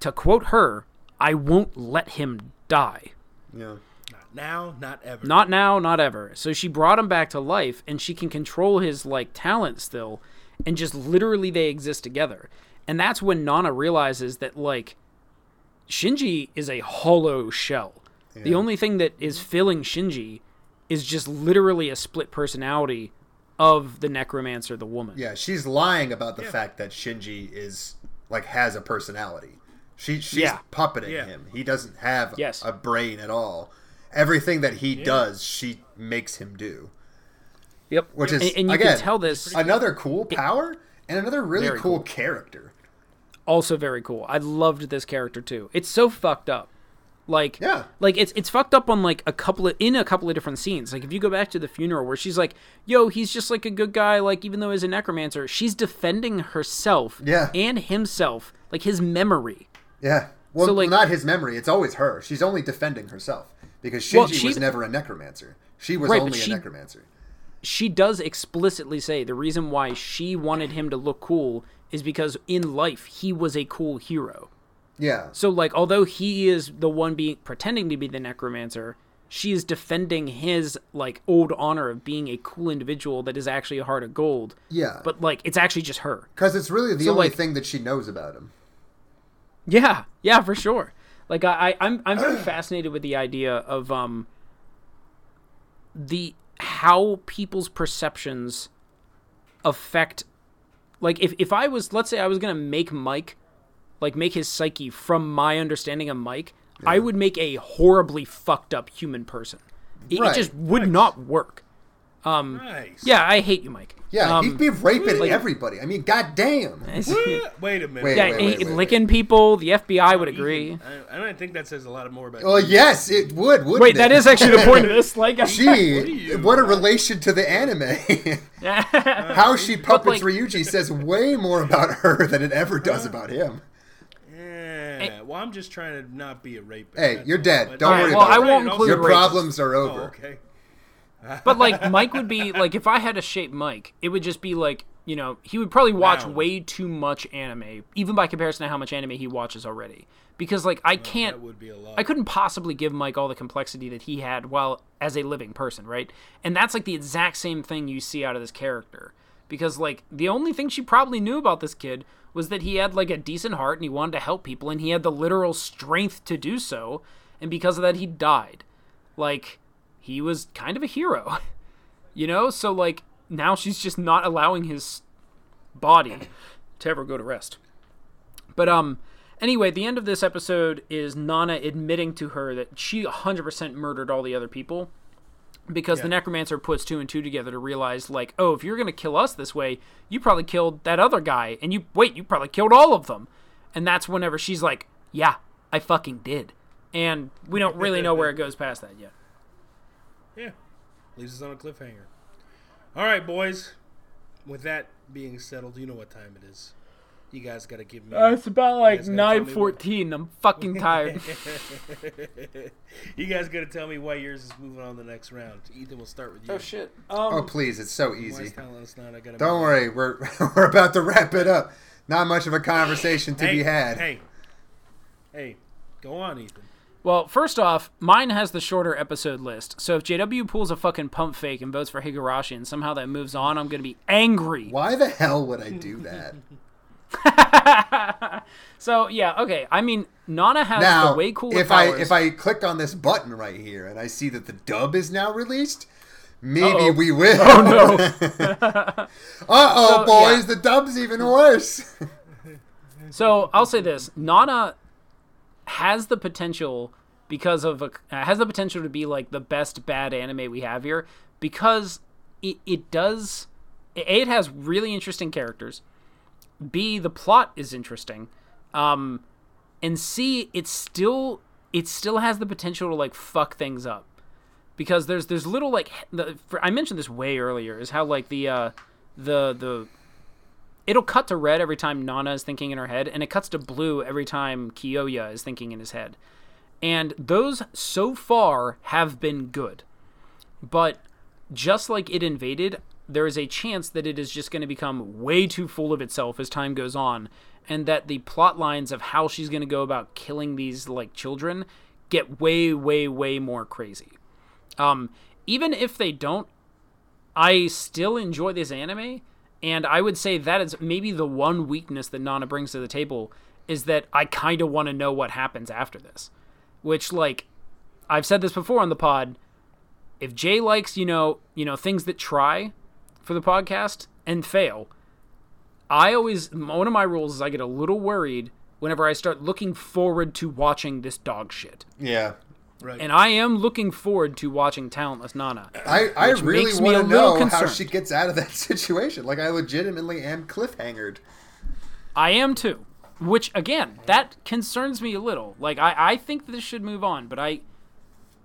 to quote her, I won't let him die. Yeah. Not now, not ever. Not now, not ever. So she brought him back to life and she can control his like talent still and just literally they exist together. And that's when Nana realizes that like Shinji is a hollow shell. The only thing that is mm-hmm. filling Shinji is just literally a split personality of the necromancer, the woman. Yeah, she's lying about the Yeah. fact that Shinji is like has a personality. She she's Yeah. puppeting Yeah. him. He doesn't have Yes. a brain at all. Everything that he does, she makes him do. Yep. Which is and, and you again, can tell this another cool power and another really cool, cool. character. also very cool. I loved this character too. It's so fucked up. Like Yeah. like it's it's fucked up on like a couple of in a couple of different scenes. Like if you go back to the funeral where she's like, "Yo, he's just like a good guy like even though he's a necromancer." She's defending herself Yeah. and himself, like his memory. Yeah. Well, So, like- not his memory. It's always her. She's only defending herself because Shinji Well, she- was never a necromancer. She was Right, only she- a necromancer. She does explicitly say the reason why she wanted him to look cool is because in life he was a cool hero. Yeah. So like although he is the one being pretending to be the necromancer, she is defending his like old honor of being a cool individual that is actually a heart of gold. Yeah. But like it's actually just her. Because it's really the So, only like- thing that she knows about him. Yeah, yeah, for sure. Like I, I I'm I'm very fascinated with the idea of um the how people's perceptions affect like if, if I was let's say I was gonna make Mike like make his psyche from my understanding of Mike, I would make a horribly fucked up human person. It, it just would not work. Um Nice. yeah, I hate you, Mike. Yeah, Um, he'd be raping everybody. I mean, goddamn. What? Wait a minute. Wait, yeah, wait, he- wait, wait, licking people, the FBI would agree. I, I don't think that says a lot more about. Well, yes, it would. Wouldn't Wait, it? that is actually the point of this. Like, Gee, what a relation to the anime. How she puppets like- Ryuji says way more about her than it ever does about him. Yeah. Well, I'm just trying to not be a rapist. Hey, you're dead. But- Don't Alright, worry well, about I it. won't include Your rapists. problems are Oh, over. okay. but like Mike would be like if I had to shape Mike, it would just be like you know he would probably watch Round. way too much anime, even by comparison to how much anime he watches already. Because like I oh, can't, That would be a lot. I couldn't possibly give Mike all the complexity that he had while as a living person, right? And that's like the exact same thing you see out of this character. Because like the only thing she probably knew about this kid was that he had like a decent heart and he wanted to help people and he had the literal strength to do so, and because of that he died. Like he was kind of a hero. You know? So like now she's just not allowing his body to ever go to rest. But um anyway, the end of this episode is Nana admitting to her that she 100% murdered all the other people because the necromancer puts two and two together to realize like, "Oh, if you're going to kill us this way, you probably killed that other guy and you wait, you probably killed all of them." And that's whenever she's like, "Yeah, I fucking did." And we don't really know where it goes past that yet. Yeah. Leaves us on a cliffhanger. All right, boys. With that being settled, you know what time it is. You guys got to give me. Uh, it's about like guys gotta tell me what- 9:14. I'm fucking tired. you guys got to tell me why yours is moving on the next round. Ethan, we'll start with you. Oh shit. Oh, please, it's so easy. is telling us not? Don't move worry, we're we're about to wrap it up. Not much of a conversation to on. be had. Hey, hey, go on, Ethan. Well, first off, mine has the shorter episode list. So if JW pulls a fucking pump fake and votes for Higurashi and somehow that moves on, I'm going to be angry. Why the hell would I do that? So, yeah, okay. I mean, Nana has now, the way cooler if I powers. if I click on this button right here and I see that the dub is now released, maybe Uh-oh. we will. Oh, no. uh oh, So, boys, yeah. the dub's even worse. So I'll say this: Nana has the potential because of a, uh, has the potential to be like the best bad anime we have here because it it does a it has really interesting characters. B the plot is interesting, um, and C it still it still has the potential to like fuck things up because there's there's little like the, for, I mentioned this way earlier is how like the uh the the it'll cut to red every time Nana is thinking in her head, and it cuts to blue every time Kyoya is thinking in his head. And those so far have been good. But just like ID: Invaded, there is a chance that it is just going to become way too full of itself as time goes on, and that the plot lines of how she's going to go about killing these like children get way, way, way more crazy. Um, even if they don't, I still enjoy this anime, and I would say that is maybe the one weakness that Nana brings to the table is that I kind of want to know what happens after this. Which, like, I've said this before on the pod. If Jay likes, you know, you know things that try for the podcast and fail, I always one of my rules is I get a little worried whenever I start looking forward to watching this dog shit. yeah. Right. And I am looking forward to watching Talentless Nana. I, I really want to little know how she gets out of that situation. Like, I legitimately am cliffhangered. I am too. Which again, that concerns me a little. Like I, I think this should move on, but I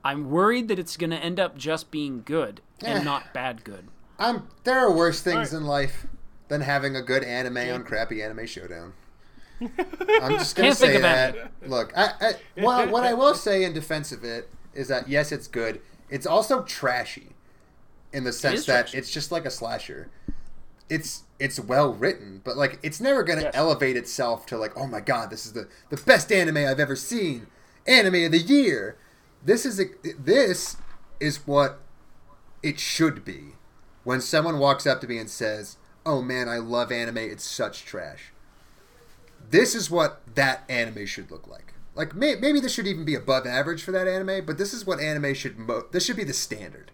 I'm worried that it's gonna end up just being good and Eh. not bad good. I'm, there are worse things Alright. in life than having a good anime on crappy anime showdown. I'm just gonna Can't say of that. any. Look, I, I, well, what I will say in defense of it is that yes, it's good. It's also trashy, in the sense is that trashy. it's just like a slasher. It's it's well written, but like it's never gonna Yes. elevate itself to like, oh my god, this is the the best anime I've ever seen, anime of the year. This is a, this is what it should be when someone walks up to me and says, "Oh man, I love anime. It's such trash." this is what that anime should look like. Like may, maybe this should even be above average for that anime, but this is what anime should. Mo- this should be the standard.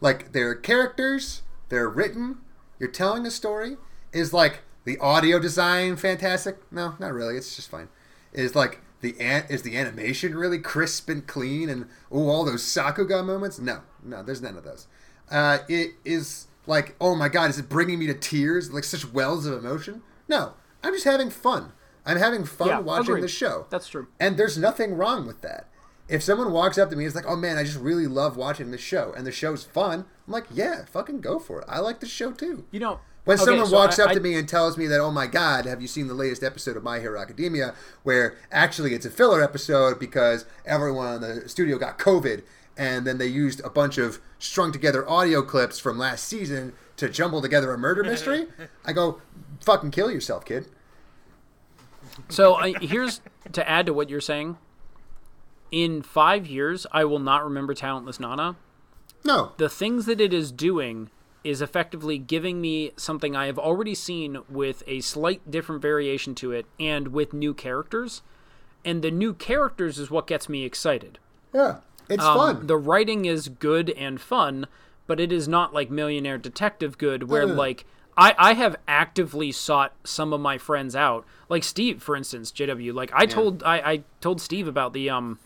Like their characters, they're written. You're telling a story. Is like the audio design fantastic? No, not really. It's just fine. Is like the an- is the animation really crisp and clean and oh all those Sakuga moments? No, no, there's none of those. Uh, it is like oh my god, is it bringing me to tears? Like such wells of emotion? No, I'm just having fun. I'm having fun Yeah, watching agreed. the show. That's true. And there's nothing wrong with that. If someone walks up to me and is like, "Oh man, I just really love watching this show," and the show's fun, I'm like, "Yeah, fucking go for it. I like the show too." You know, When okay, someone so walks I- up I- to me and tells me that, "Oh my god, have you seen the latest episode of My Hero Academia?" where actually it's a filler episode because everyone in the studio got COVID, and then they used a bunch of strung together audio clips from last season to jumble together a murder mystery, I go, "Fucking kill yourself, kid." So I, here's to add to what you're saying. In five years, I will not remember Talentless Nana. No, The things that it is doing is effectively giving me something I have already seen with a slight different variation to it and with new characters. And the new characters is what gets me excited. yeah, it's Um, fun. The writing is good and fun, but it is not like Millionaire Detective good, where no. like I, I have actively sought some of my friends out, like Steve, for instance, JW. Like I told I, I told Steve about the um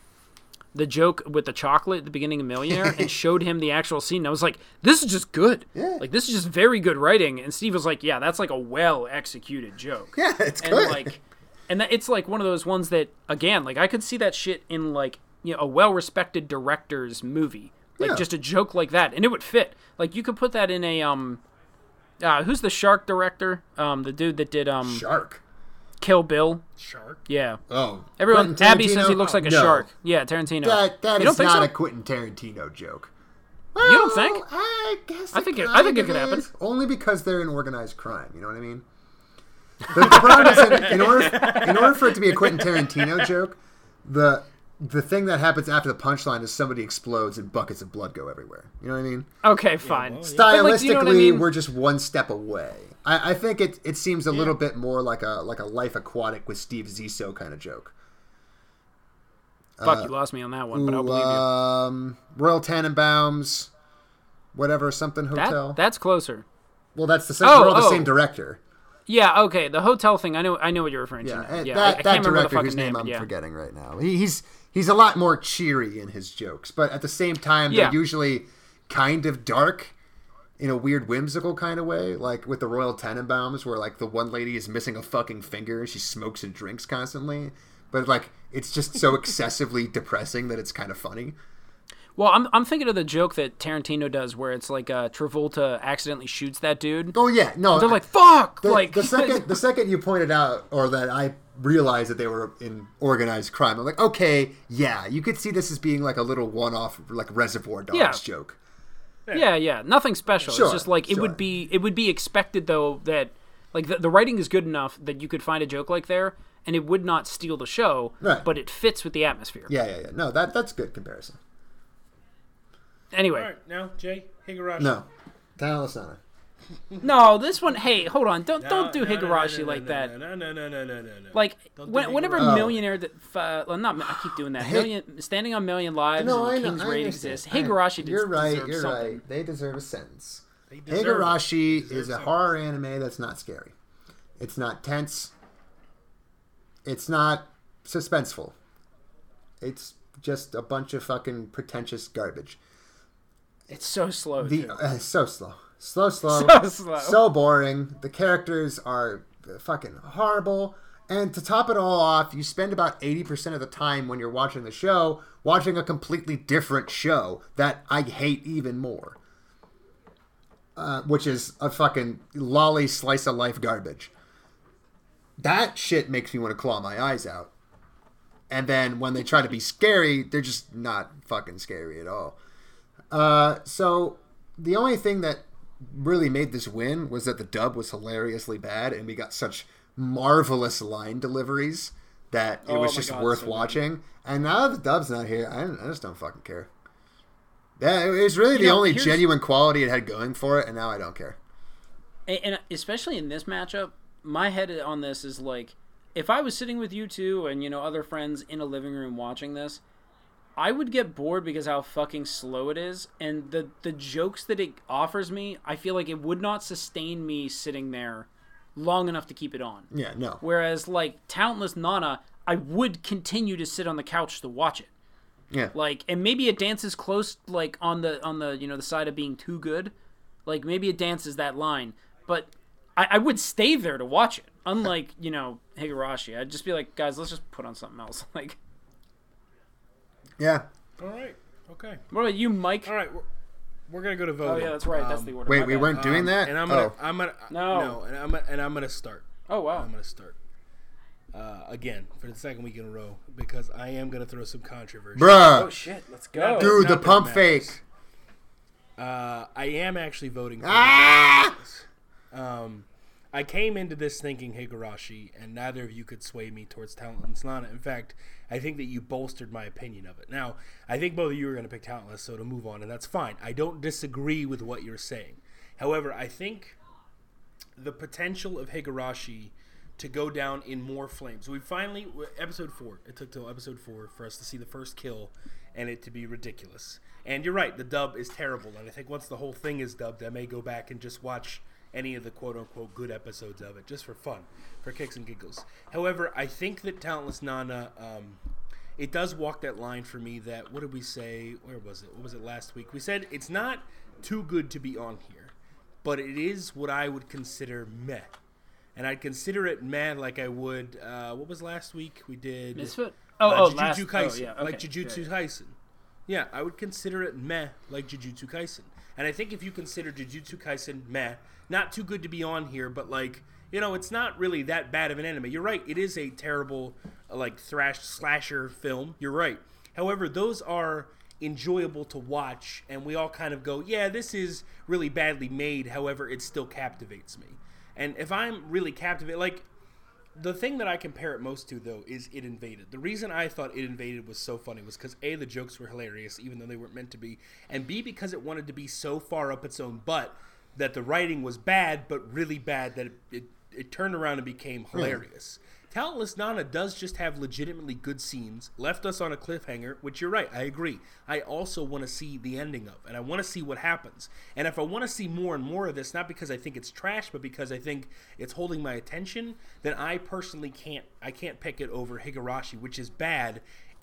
the joke with the chocolate at the beginning of Millionaire and showed him the actual scene. And I was like, this is just good. Yeah. Like this is just very good writing. And Steve was like, yeah, that's like a well executed joke yeah, it's and good. like and that it's like one of those ones that again like i could see that shit in like you know a well-respected director's movie like Yeah. just a joke like that and it would fit like you could put that in a um uh, who's the shark director um the dude that did um Shark. kill bill Shark. yeah Oh, everyone abby says he looks like a No. shark yeah tarantino That that think not so a Quentin Tarantino joke. You don't think? I guess. I think it- I think it could happen. Only because they're in organized crime. You know what I mean? The, the problem is, that in order in order for it to be a Quentin Tarantino joke, the the thing that happens after the punchline is somebody explodes and buckets of blood go everywhere. You know what I mean? okay fine well, yeah. But, Stylistically, like, you know I mean? we're just one step away. I, I think it it seems a little bit more like a like a Life Aquatic with Steve Zissou kind of joke. fuck you lost me on that one but i'll believe you um, Royal Tenenbaums, whatever something hotel. that, that's closer well, that's the same. Oh, we're all the oh. same director. yeah okay the hotel thing i know i know what you're referring Yeah, to now. yeah that, I, I that can't remember the director whose name, but I'm yeah. forgetting right now. He, he's he's a lot more cheery in his jokes, but at the same time, Yeah. they're usually kind of dark in a weird whimsical kind of way, like with the Royal Tenenbaums, where like the one lady is missing a fucking finger and she smokes and drinks constantly, but like it's just so excessively depressing that it's kind of funny. Well, I'm, I'm thinking of the joke that Tarantino does where it's like uh, Travolta accidentally shoots that dude. Oh yeah, no, They're like, fuck! the, like, the second the second you pointed out or that I realized that they were in organized crime, I'm like, okay, yeah, you could see this as being like a little one-off, like Reservoir Dogs Yeah. joke. yeah, yeah, nothing special. Sure, it's just like it sure. would be it would be expected though that like the, the writing is good enough that you could find a joke like there and it would not steal the show, Right. but it fits with the atmosphere. Yeah, yeah, yeah. No, that that's good comparison. Anyway, All right, now Jay Higurashi. No, Talasana. No, this one. Hey, hold on! Don't No, don't do no, no, no, Higurashi no, no, like no, that. No, no, no, no, no, no, no. Like when, whenever Higurashi. millionaire that uh, well, not I keep doing that. Hey- Million standing on million lives No, I and know. King's I Raid understand. exists. I- Higurashi You're des- right. You're something. right. They deserve a sentence. They deserve. Higurashi Deserve is a something. horror anime that's not scary. It's not tense. It's not suspenseful. It's just a bunch of fucking pretentious garbage. It's so slow. The too. uh, so slow, slow, slow, So slow. so boring. The characters are fucking horrible. And to top it all off, you spend about eighty percent of the time when you're watching the show watching a completely different show that I hate even more, uh, which is a fucking lolly slice of life garbage. That shit makes me want to claw my eyes out. And then when they try to be scary, they're just not fucking scary at all. Uh, so the only thing that really made this win was that the dub was hilariously bad, and we got such marvelous line deliveries that it Oh was just God, worth so good. watching. And now that the dub's not here, I, I just don't fucking care. Yeah, it was really the know, only genuine quality it had going for it, and now I don't care. and especially in this matchup, my head on this is like, if I was sitting with you two and you know other friends in a living room watching this, I would get bored because how fucking slow it is, and the the jokes that it offers me, I feel like it would not sustain me sitting there long enough to keep it on. Yeah, no. Whereas like Talentless Nana, I would continue to sit on the couch to watch it. Yeah. Like, and maybe it dances close, like on the on the you know the side of being too good. Like maybe it dances that line, but I, I would stay there to watch it. Unlike you know Higurashi, I'd just be like, guys, let's just put on something else. Like, Yeah. All right. Okay. what about you, Mike? All right. We're, we're gonna go to vote. Oh yeah, that's right. That's the order. Wait, My we bad. weren't doing um, that? And I'm gonna, oh. I'm gonna, No. no, and I'm, and I'm gonna start. Oh wow. I'm gonna start uh, again for the second week in a row because I am gonna throw some controversy. Bruh. Oh shit, let's go. Dude, Not the pump it fake. Uh, I am actually voting for Ah! Higurashi. Um, I came into this thinking Higurashi, and neither of you could sway me towards Talentless Nana. In fact, I think that you bolstered my opinion of it. Now, I think both of you are going to pick Talentless, so to move on, and that's fine. I don't disagree with what you're saying. However, I think the potential of Higurashi to go down in more flames. We finally episode four. It took till episode four for us to see the first kill, and it to be ridiculous. And you're right, the dub is terrible. And I think once the whole thing is dubbed, I may go back and just watch any of the quote unquote good episodes of it, just for fun, for kicks and giggles. However, I think that Talentless Nana, um, it does walk that line for me. That what did we say? Where was it? What was it last week? We said it's not too good to be on here, but it is what I would consider meh. And I'd consider it meh like I would. Uh, what was last week? We did Misfit. Oh, uh, oh, Jujutsu last. Kaisen, Oh, yeah. like. Jujutsu Yeah, yeah. Kaisen. Yeah, I would consider it meh, like Jujutsu Kaisen. And I think if you consider Jujutsu Kaisen meh, not too good to be on here, but like you know, it's not really that bad of an anime. You're right; it is a terrible, uh, like thrash slasher film. You're right. However, those are enjoyable to watch, and we all kind of go, "Yeah, this is really badly made." However, it still captivates me. And if I'm really captivated, like the thing that I compare it most to though is ID: Invaded. The reason I thought ID: Invaded was so funny was because A, the jokes were hilarious, even though they weren't meant to be, and B, because it wanted to be so far up its own butt that the writing was bad, but really bad that it, it, it turned around and became hmm. hilarious. Talentless Nana does just have legitimately good scenes, left us on a cliffhanger, which you're right, I agree. I also want to see the ending of, and I want to see what happens. And if I want to see more and more of this, not because I think it's trash, but because I think it's holding my attention, then I personally can't I can't pick it over Higurashi, which is bad.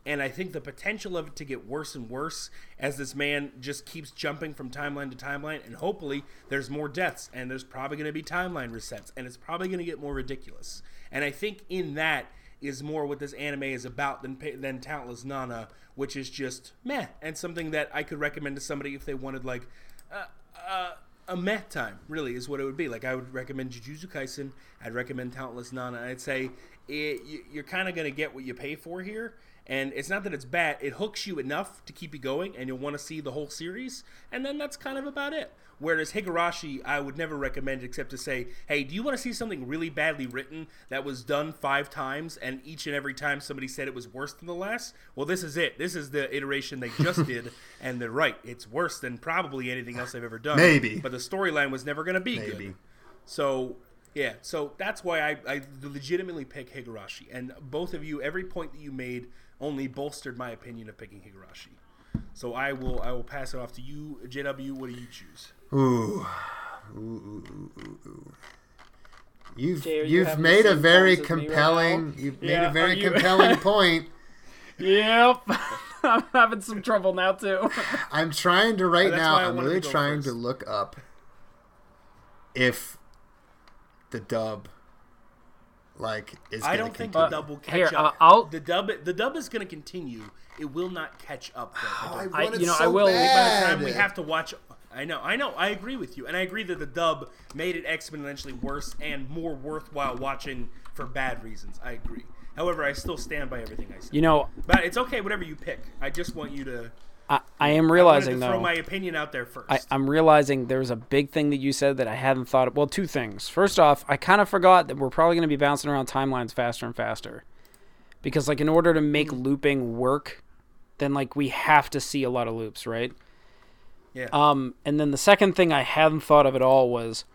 And I think the potential of it to get worse and worse as this man just keeps jumping from timeline to timeline, and hopefully there's more deaths, and there's probably going to be timeline resets, and it's probably going to get more ridiculous. And I think in that is more what this anime is about than than Talentless Nana, which is just meh, and something that I could recommend to somebody if they wanted like uh, uh, a meh time. Really, is what it would be. Like I would recommend Jujutsu Kaisen. I'd recommend Talentless Nana. I'd say it, you- you're kind of gonna get what you pay for here. And it's not that it's bad; it hooks you enough to keep you going, and you'll want to see the whole series. And then that's kind of about it. Whereas Higurashi, I would never recommend except to say, hey, do you want to see something really badly written that was done five times, and each and every time somebody said it was worse than the last? Well, this is it. This is the iteration they just did, and they're right. It's worse than probably anything else they've ever done. Maybe. But the storyline was never going to be Maybe. good. So yeah, so that's why I, I legitimately pick Higurashi. And both of you, every point that you made only bolstered my opinion of picking Higurashi. So I will I will pass it off to you, JW. What do you choose? Ooh. Ooh, ooh, ooh, ooh, ooh. You've Jay, you you've having made a very pause as me right compelling now? you've made Yeah, a very you- compelling point. Yep. I'm having some trouble now too. I'm trying to right now. I I'm really to go trying to look up if the dub like is. I gonna don't think continue. the dub will catch here, up. I'll- the dub the dub is going to continue. It will not catch up. Though, oh, I I- you know, I so will- by the time we have to watch I know, I know, I agree with you, and I agree that the dub made it exponentially worse and more worthwhile watching for bad reasons. I agree. However, I still stand by everything I said. You know, but it's okay, whatever you pick. I just want you to. I, I am I realizing throw though. my opinion out there first. I, I'm realizing there's a big thing that you said that I hadn't thought of. Well, two things. First off, I kind of forgot that we're probably going to be bouncing around timelines faster and faster. Because, like, in order to make looping work, then, like, we have to see a lot of loops, right? yeah. Um, and then the second thing I hadn't thought of at all was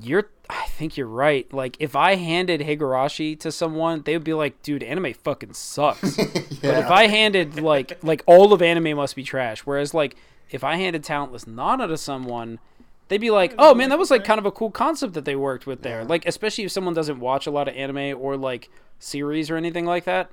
You're I think you're right. Like if I handed Higurashi to someone, they would be like, "Dude, anime fucking sucks." But if I handed like like all of anime must be trash, whereas like if I handed Talentless Nana to someone, they'd be like, "Oh man, that was like kind of a cool concept that they worked with there." Like especially if someone doesn't watch a lot of anime or like series or anything like that.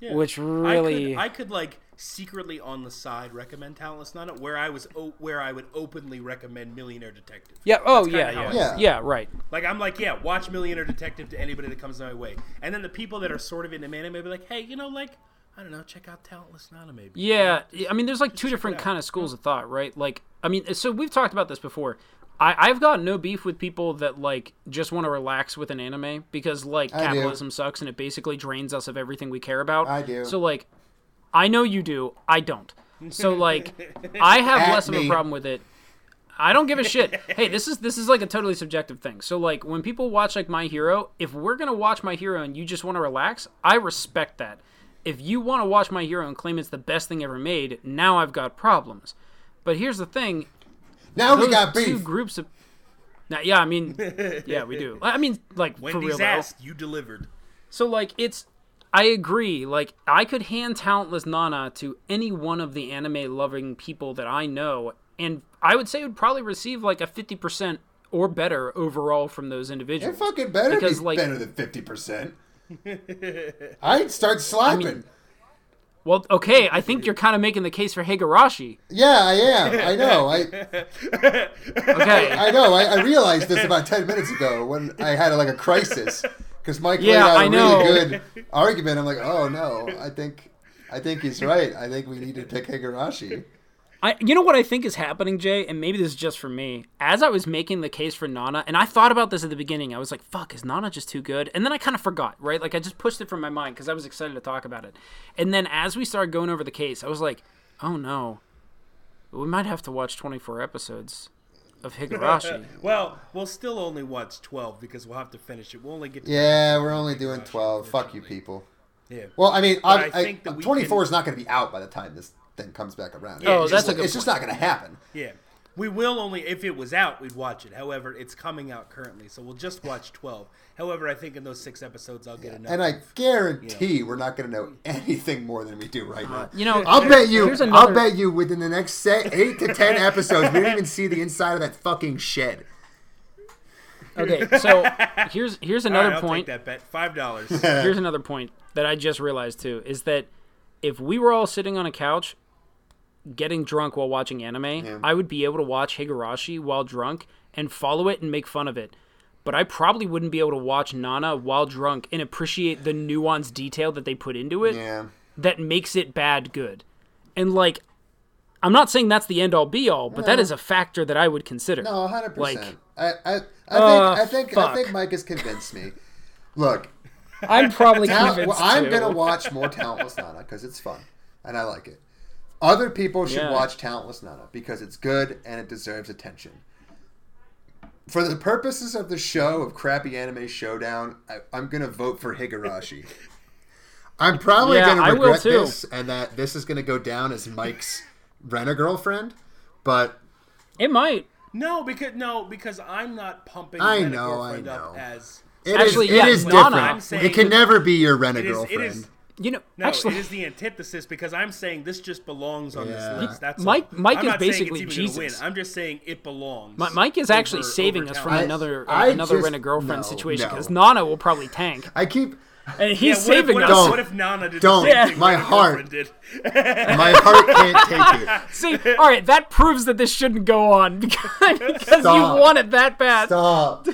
Yeah. Which I really could, I could like secretly on the side recommend Talentless Nana, where I was o- where I would openly recommend Millionaire Detective. Yeah, oh yeah, yeah. Yeah. Yeah. right. Like I'm like, yeah, watch Millionaire Detective to anybody that comes my way, and then the people that are sort of into anime may be like, hey, you know, like I don't know, check out Talentless Nana maybe. Yeah, I mean, there's like two different kind of schools of thought, right? Like, I mean, so we've talked about this before. I, I've got no beef with people that like just want to relax with an anime because like I do. capitalism sucks and it basically drains us of everything we care about. I do. So like, I know you do. I don't. So like, I have At less of a problem with it. I don't give a shit. hey, this is this is like a totally subjective thing. So like when people watch like My Hero, if we're gonna watch My Hero and you just want to relax, I respect that. If you want to watch My Hero and claim it's the best thing ever made, now I've got problems. But here's the thing: Now we those got two groups of. Now, yeah, I mean, yeah, we do. I mean, like for Wendy's real though. asked, you delivered. So like it's I agree. Like I could hand talentless Nana to any one of the anime loving people that I know and I would say it would probably receive like a 50% or better overall from those individuals. fucking better Because, be like- better than fifty percent. I'd start slapping. Well, okay, I think you're kind of making the case for Higurashi. yeah, I am. I know. I Okay. I know. I, I realized this about ten minutes ago when I had like a crisis because Mike Yeah, laid out I a know. really good argument. I'm like, oh no, I think I think he's right. I think we need to pick Higurashi. I, you know what I think is happening, Jay, and maybe this is just for me. As I was making the case for Nana, and I thought about this at the beginning, I was like, "Fuck, is Nana just too good?" And then I kind of forgot, right? Like I just pushed it from my mind because I was excited to talk about it. And then as we started going over the case, I was like, "Oh no, we might have to watch 24 episodes of Higurashi." Well, we'll still only watch twelve because we'll have to finish it. We'll only get to Yeah, we're only doing twelve. Fuck you, people. Yeah. Well, I mean, But I, I think that 24 can- is not going to be out by the time this thing comes back around. Yeah, Oh, it's that's just, a good It's just not going to happen. Yeah. We will only if it was out, we'd watch it. However, it's coming out currently, so we'll just watch twelve. However, I think in those six episodes, I'll get enough. And I guarantee we're not going to know anything more than we do right now. You know, I'll bet you. Here's I'll bet you within the next say, eight to ten episodes, we don't even see the inside of that fucking shed. Okay, so here's here's another right, I'll point. take that bet. Five dollars. here's another point that I just realized too is that if we were all sitting on a couch getting drunk while watching anime, I would be able to watch Higurashi while drunk and follow it and make fun of it. But I probably wouldn't be able to watch Nana while drunk and appreciate the nuanced detail that they put into it Yeah. that makes it bad good. And like I'm not saying that's the end all be all, but that is a factor that I would consider. No, hundred Like, percent. I, I, I think, Uh, I think, I think Mike has convinced me. Look, I'm probably Tal- convinced well, I'm gonna watch more Talentless Nana because it's fun and I like it. Other people should Yeah. watch Talentless Nana because it's good and it deserves attention. For the purposes of the show of crappy anime showdown, I, I'm gonna vote for Higurashi. I'm probably Yeah, gonna regret this, and that this is gonna go down as Mike's rent a girlfriend. But It might. no, because no, because I'm not pumping. I know, I Girlfriend up know. as it is Actually, it yeah, is Nana- different. It can never be your rent a it is. girlfriend. It is. You know, No, actually it is the antithesis because I'm saying this just belongs on Yeah. this list. That's Mike- all. Mike I'm is not saying it's basically even Jesus. Win. I'm just saying it belongs. Mi- Mike is actually over- saving over us from Talent. another I uh, another rent a girlfriend no, situation no. because Nana will probably tank, I keep and he's Yeah, what if- saving what if, us. Don't. What if Nana did Don't. the same Yeah. thing My heart. Did? my heart can't take it. See, all right, that proves that this shouldn't go on because, because you want it that bad. Stop.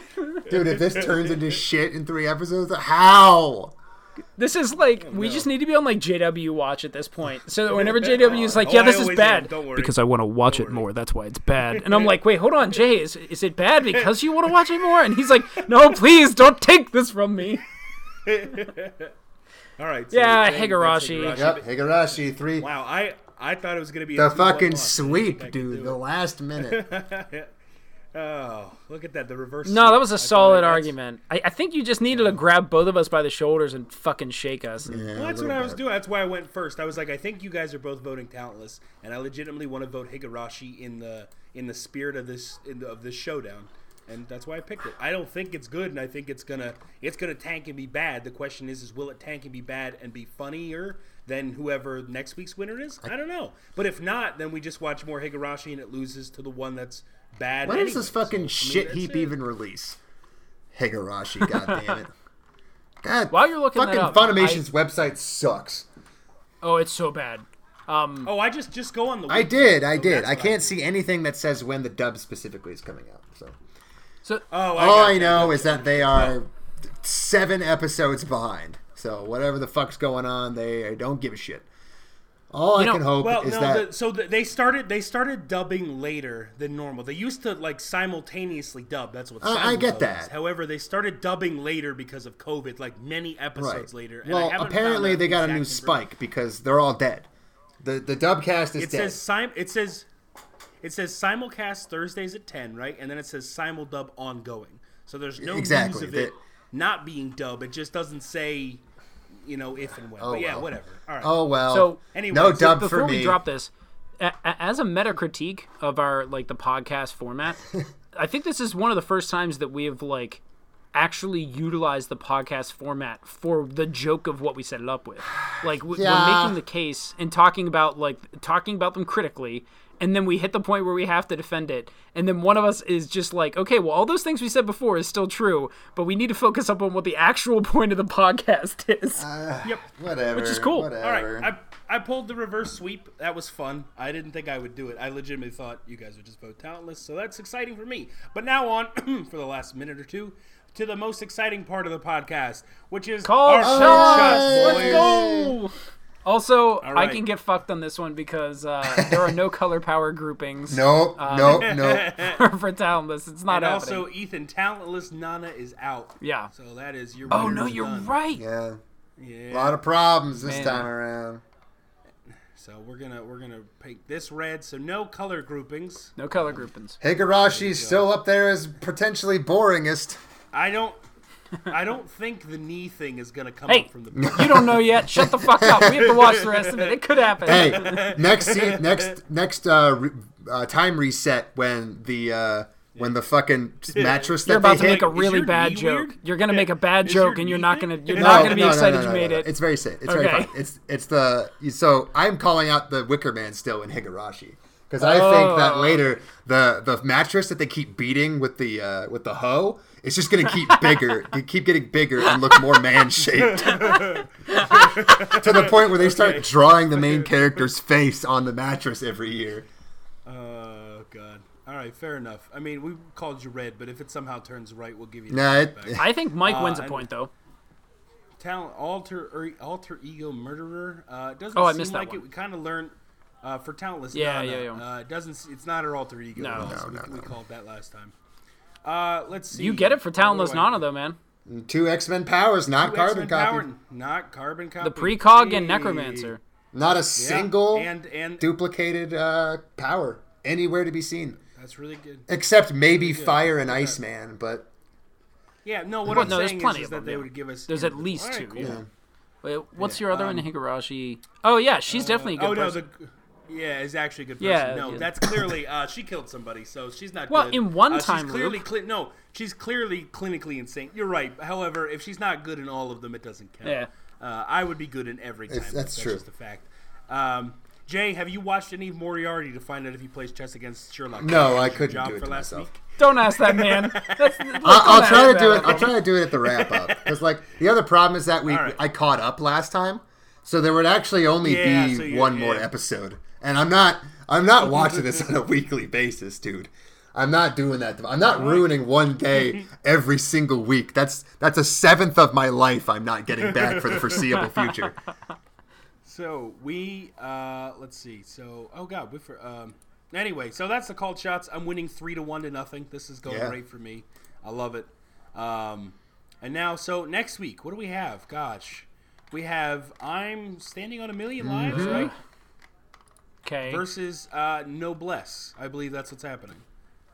Dude, if this turns into shit in three episodes, how? This is like we just need to be on like JW watch at this point, so that whenever JW is like, Oh, "Yeah, I this is bad," Don't worry. because I want to watch it worry. more. That's why it's bad. And I'm like, "Wait, hold on, Jay, is is it bad because you want to watch it more?" And he's like, "No, please don't take this from me." All right. So Yeah, Jane, that's Higurashi. Yep, Higurashi, three. Wow, I I thought it was gonna be The a fucking loss. I didn't think I sweep, dude. The last minute. Oh, look at that, the reverse. No, that was I a thought solid argument. I, I think you just needed to grab both of us by the shoulders and fucking shake us. And- Yeah, Well, that's what little I was doing. That's why I went first. I was like, I think you guys are both voting talentless, and I legitimately want to vote Higurashi in the in the spirit of this in the, of this showdown. and that's why I picked it. I don't think it's good, and I think it's gonna it's gonna tank and be bad. The question is, is will it tank and be bad and be funnier than whoever next week's winner is? I don't know. But if not, then we just watch more Higurashi, and it loses to the one that's bad. When anyway. does this fucking So, I mean, shit heap it. even release? Higurashi, goddamn it. God, While you're looking that fucking up, Funimation's website sucks. Oh, it's so bad. Um, Oh, I just just go on the. I did, I So did. that's I can't do. see anything that says when the dub specifically is coming out. So so Oh, I all I know is that they are seven episodes behind. So whatever the fuck's going on, they don't give a shit. All I know- can hope Well, is no. that The, so the, they started they started dubbing later than normal. They used to like simultaneously dub. That's what. I- I get that. is. However, they started dubbing later because of COVID, like many episodes right. later. And Well, apparently they got a new spike because they're all dead. The the dub cast is It dead. says sim. It says it says simulcast Thursdays at ten, right? And then it says simuldub ongoing. So there's no Exactly. news of The- it not being dub. It just doesn't say, you know, if and when. Oh, but yeah, well. whatever. All right. oh well. So- Anyway, no dub so dub before for we me. drop this, a- a- as a meta critique of our like the podcast format, I think this is one of the first times that we have like actually utilized the podcast format for the joke of what we set it up with. Like w- Yeah. we're making the case and talking about like talking about them critically. And then we hit the point where we have to defend it. And then one of us is just like, okay, well, all those things we said before is still true, but we need to focus up on what the actual point of the podcast is. Uh, yep. whatever. Which is cool. Whatever. All right, I, I pulled the reverse sweep. That was fun. I didn't think I would do it. I legitimately thought you guys would just vote talentless, so that's exciting for me. But now on for the last minute or two to the most exciting part of the podcast, which is Call our shots! call shots, Let's go! Also, I can get fucked on this one because uh, there are no color power groupings Nope, Uh, nope, nope. for talentless. It's not And happening. also, Ethan, talentless Nana is out. Yeah. So that is your. oh no, you're done. right. Yeah, Yeah. a lot of problems this Man. time around. So we're gonna we're gonna paint this red. So no color groupings. No color groupings. Higurashi's still up there as potentially boringest. I don't. I don't think the knee thing is gonna come Hey, up from the. you don't know yet. Shut the fuck up. We have to watch the rest of it. It could happen. Hey, next se- next next uh, re- uh, time reset when the uh, when the fucking mattress You're that about to they make a really bad joke. weird? You're gonna make a bad Is joke, and you're not gonna you're No, not gonna be excited you no, made no. it. It's very safe. It's very Okay. fun. It's it's the so I'm calling out the Wicker Man still in Higurashi because I Oh. think that later the the mattress that they keep beating with the uh, with the hoe is just gonna keep bigger, keep getting bigger and look more man shaped to the point where they start drawing the main character's face on the mattress every year. Oh god. All right, fair enough. I mean, we called you red, but if it somehow turns right, we'll give you. Nah, it- I think Mike wins a point though. Talent alter or alter ego murderer. Uh, it doesn't Oh, I seem missed that like one. it. We kind of learned uh, for talentless. Yeah, Nana, yeah, yeah. Uh, it doesn't. It's not her alter ego. No. at all, No, so we, no, we called that last time. Uh, let's see. You get it for What talentless do Nana though, man. Two X Men powers, not Two carbon X-Men copy. power, not carbon copy. The precog and necromancer. Not a Yeah, single and and duplicated uh, power anywhere to be seen, that's really good. except maybe good. Fire and Okay. Iceman. But Yeah, no. What Well, I'm no, there's saying plenty is, is that them, they yeah. would give us. There's at least All right, two. cool. Yeah. Wait, what's Yeah, your other one, um, Higurashi? Oh yeah, she's definitely a good oh no, the yeah is actually a good person. Yeah, no, yeah. that's clearly uh, she killed somebody, so she's not. Good. Well, good. in one uh, time she's clearly cli- no, she's clearly clinically insane. You're right. However, if she's not good in all of them, it doesn't count. Yeah. uh, I would be good in every time. It's- that's true. just a fact. Um, Jay, have you watched any of Moriarty to find out if he plays chess against Sherlock? No, I couldn't job do it for to last myself. week? Don't ask that man. That's, I'll, I'll try to do it. I'll try to do it at the wrap up because, like, the other problem is that we All right. I caught up last time, so there would actually only Yeah, be so you- one more episode, and I'm not I'm not watching this on a weekly basis, dude. I'm not doing that. I'm not ruining one day every single week. That's that's a seventh of my life I'm not getting back for the foreseeable future. So we uh let's see. So oh god, we for um anyway, so that's the called shots. I'm winning three to one to nothing. This is going Yeah. great for me. I love it. Um and now so next week, what do we have? Gosh. We have I'm standing on a 1000000 lives, Mm-hmm. right? Okay. Versus uh Noblesse. I believe that's what's happening.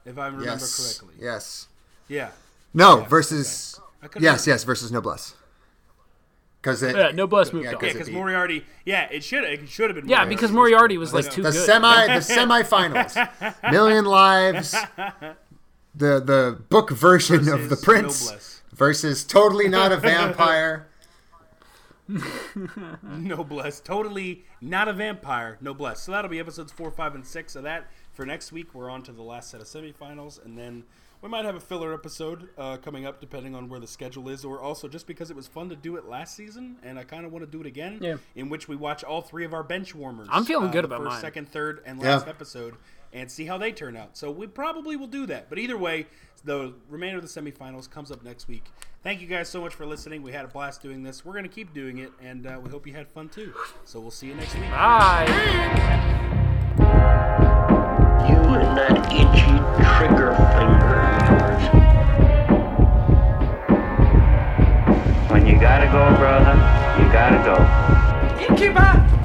If I remember Yes. correctly. Yes. Yeah. No. Yeah, versus. I could've Yes. been- Yes. Versus Noblesse. Because it. Yeah, Noblesse moved yeah, on. cause Yeah, because Moriarty. Yeah, it should it should have been. Yeah, Moriarty. because Moriarty was like too the good. semi the semifinals. Million lives the the book version of the prince Noblesse. versus totally not a vampire. Noblesse. Totally not a vampire. Noblesse. So that'll be episodes four, five, and six of that. For next week, we're on to the last set of semifinals, and then we might have a filler episode uh, coming up, depending on where the schedule is, or also just because it was fun to do it last season, and I kind of want to do it again. Yeah. In which we watch all three of our bench warmers. I'm feeling uh, good about first, mine. second, third, and Yeah. last episode, and see how they turn out. So we probably will do that. But either way, the remainder of the semifinals comes up next week. Thank you guys so much for listening. We had a blast doing this. We're gonna keep doing it, and uh, we hope you had fun too. So we'll see you next week. Bye. You and that itchy trigger finger. When you gotta go, brother, you gotta go. Innkeeper!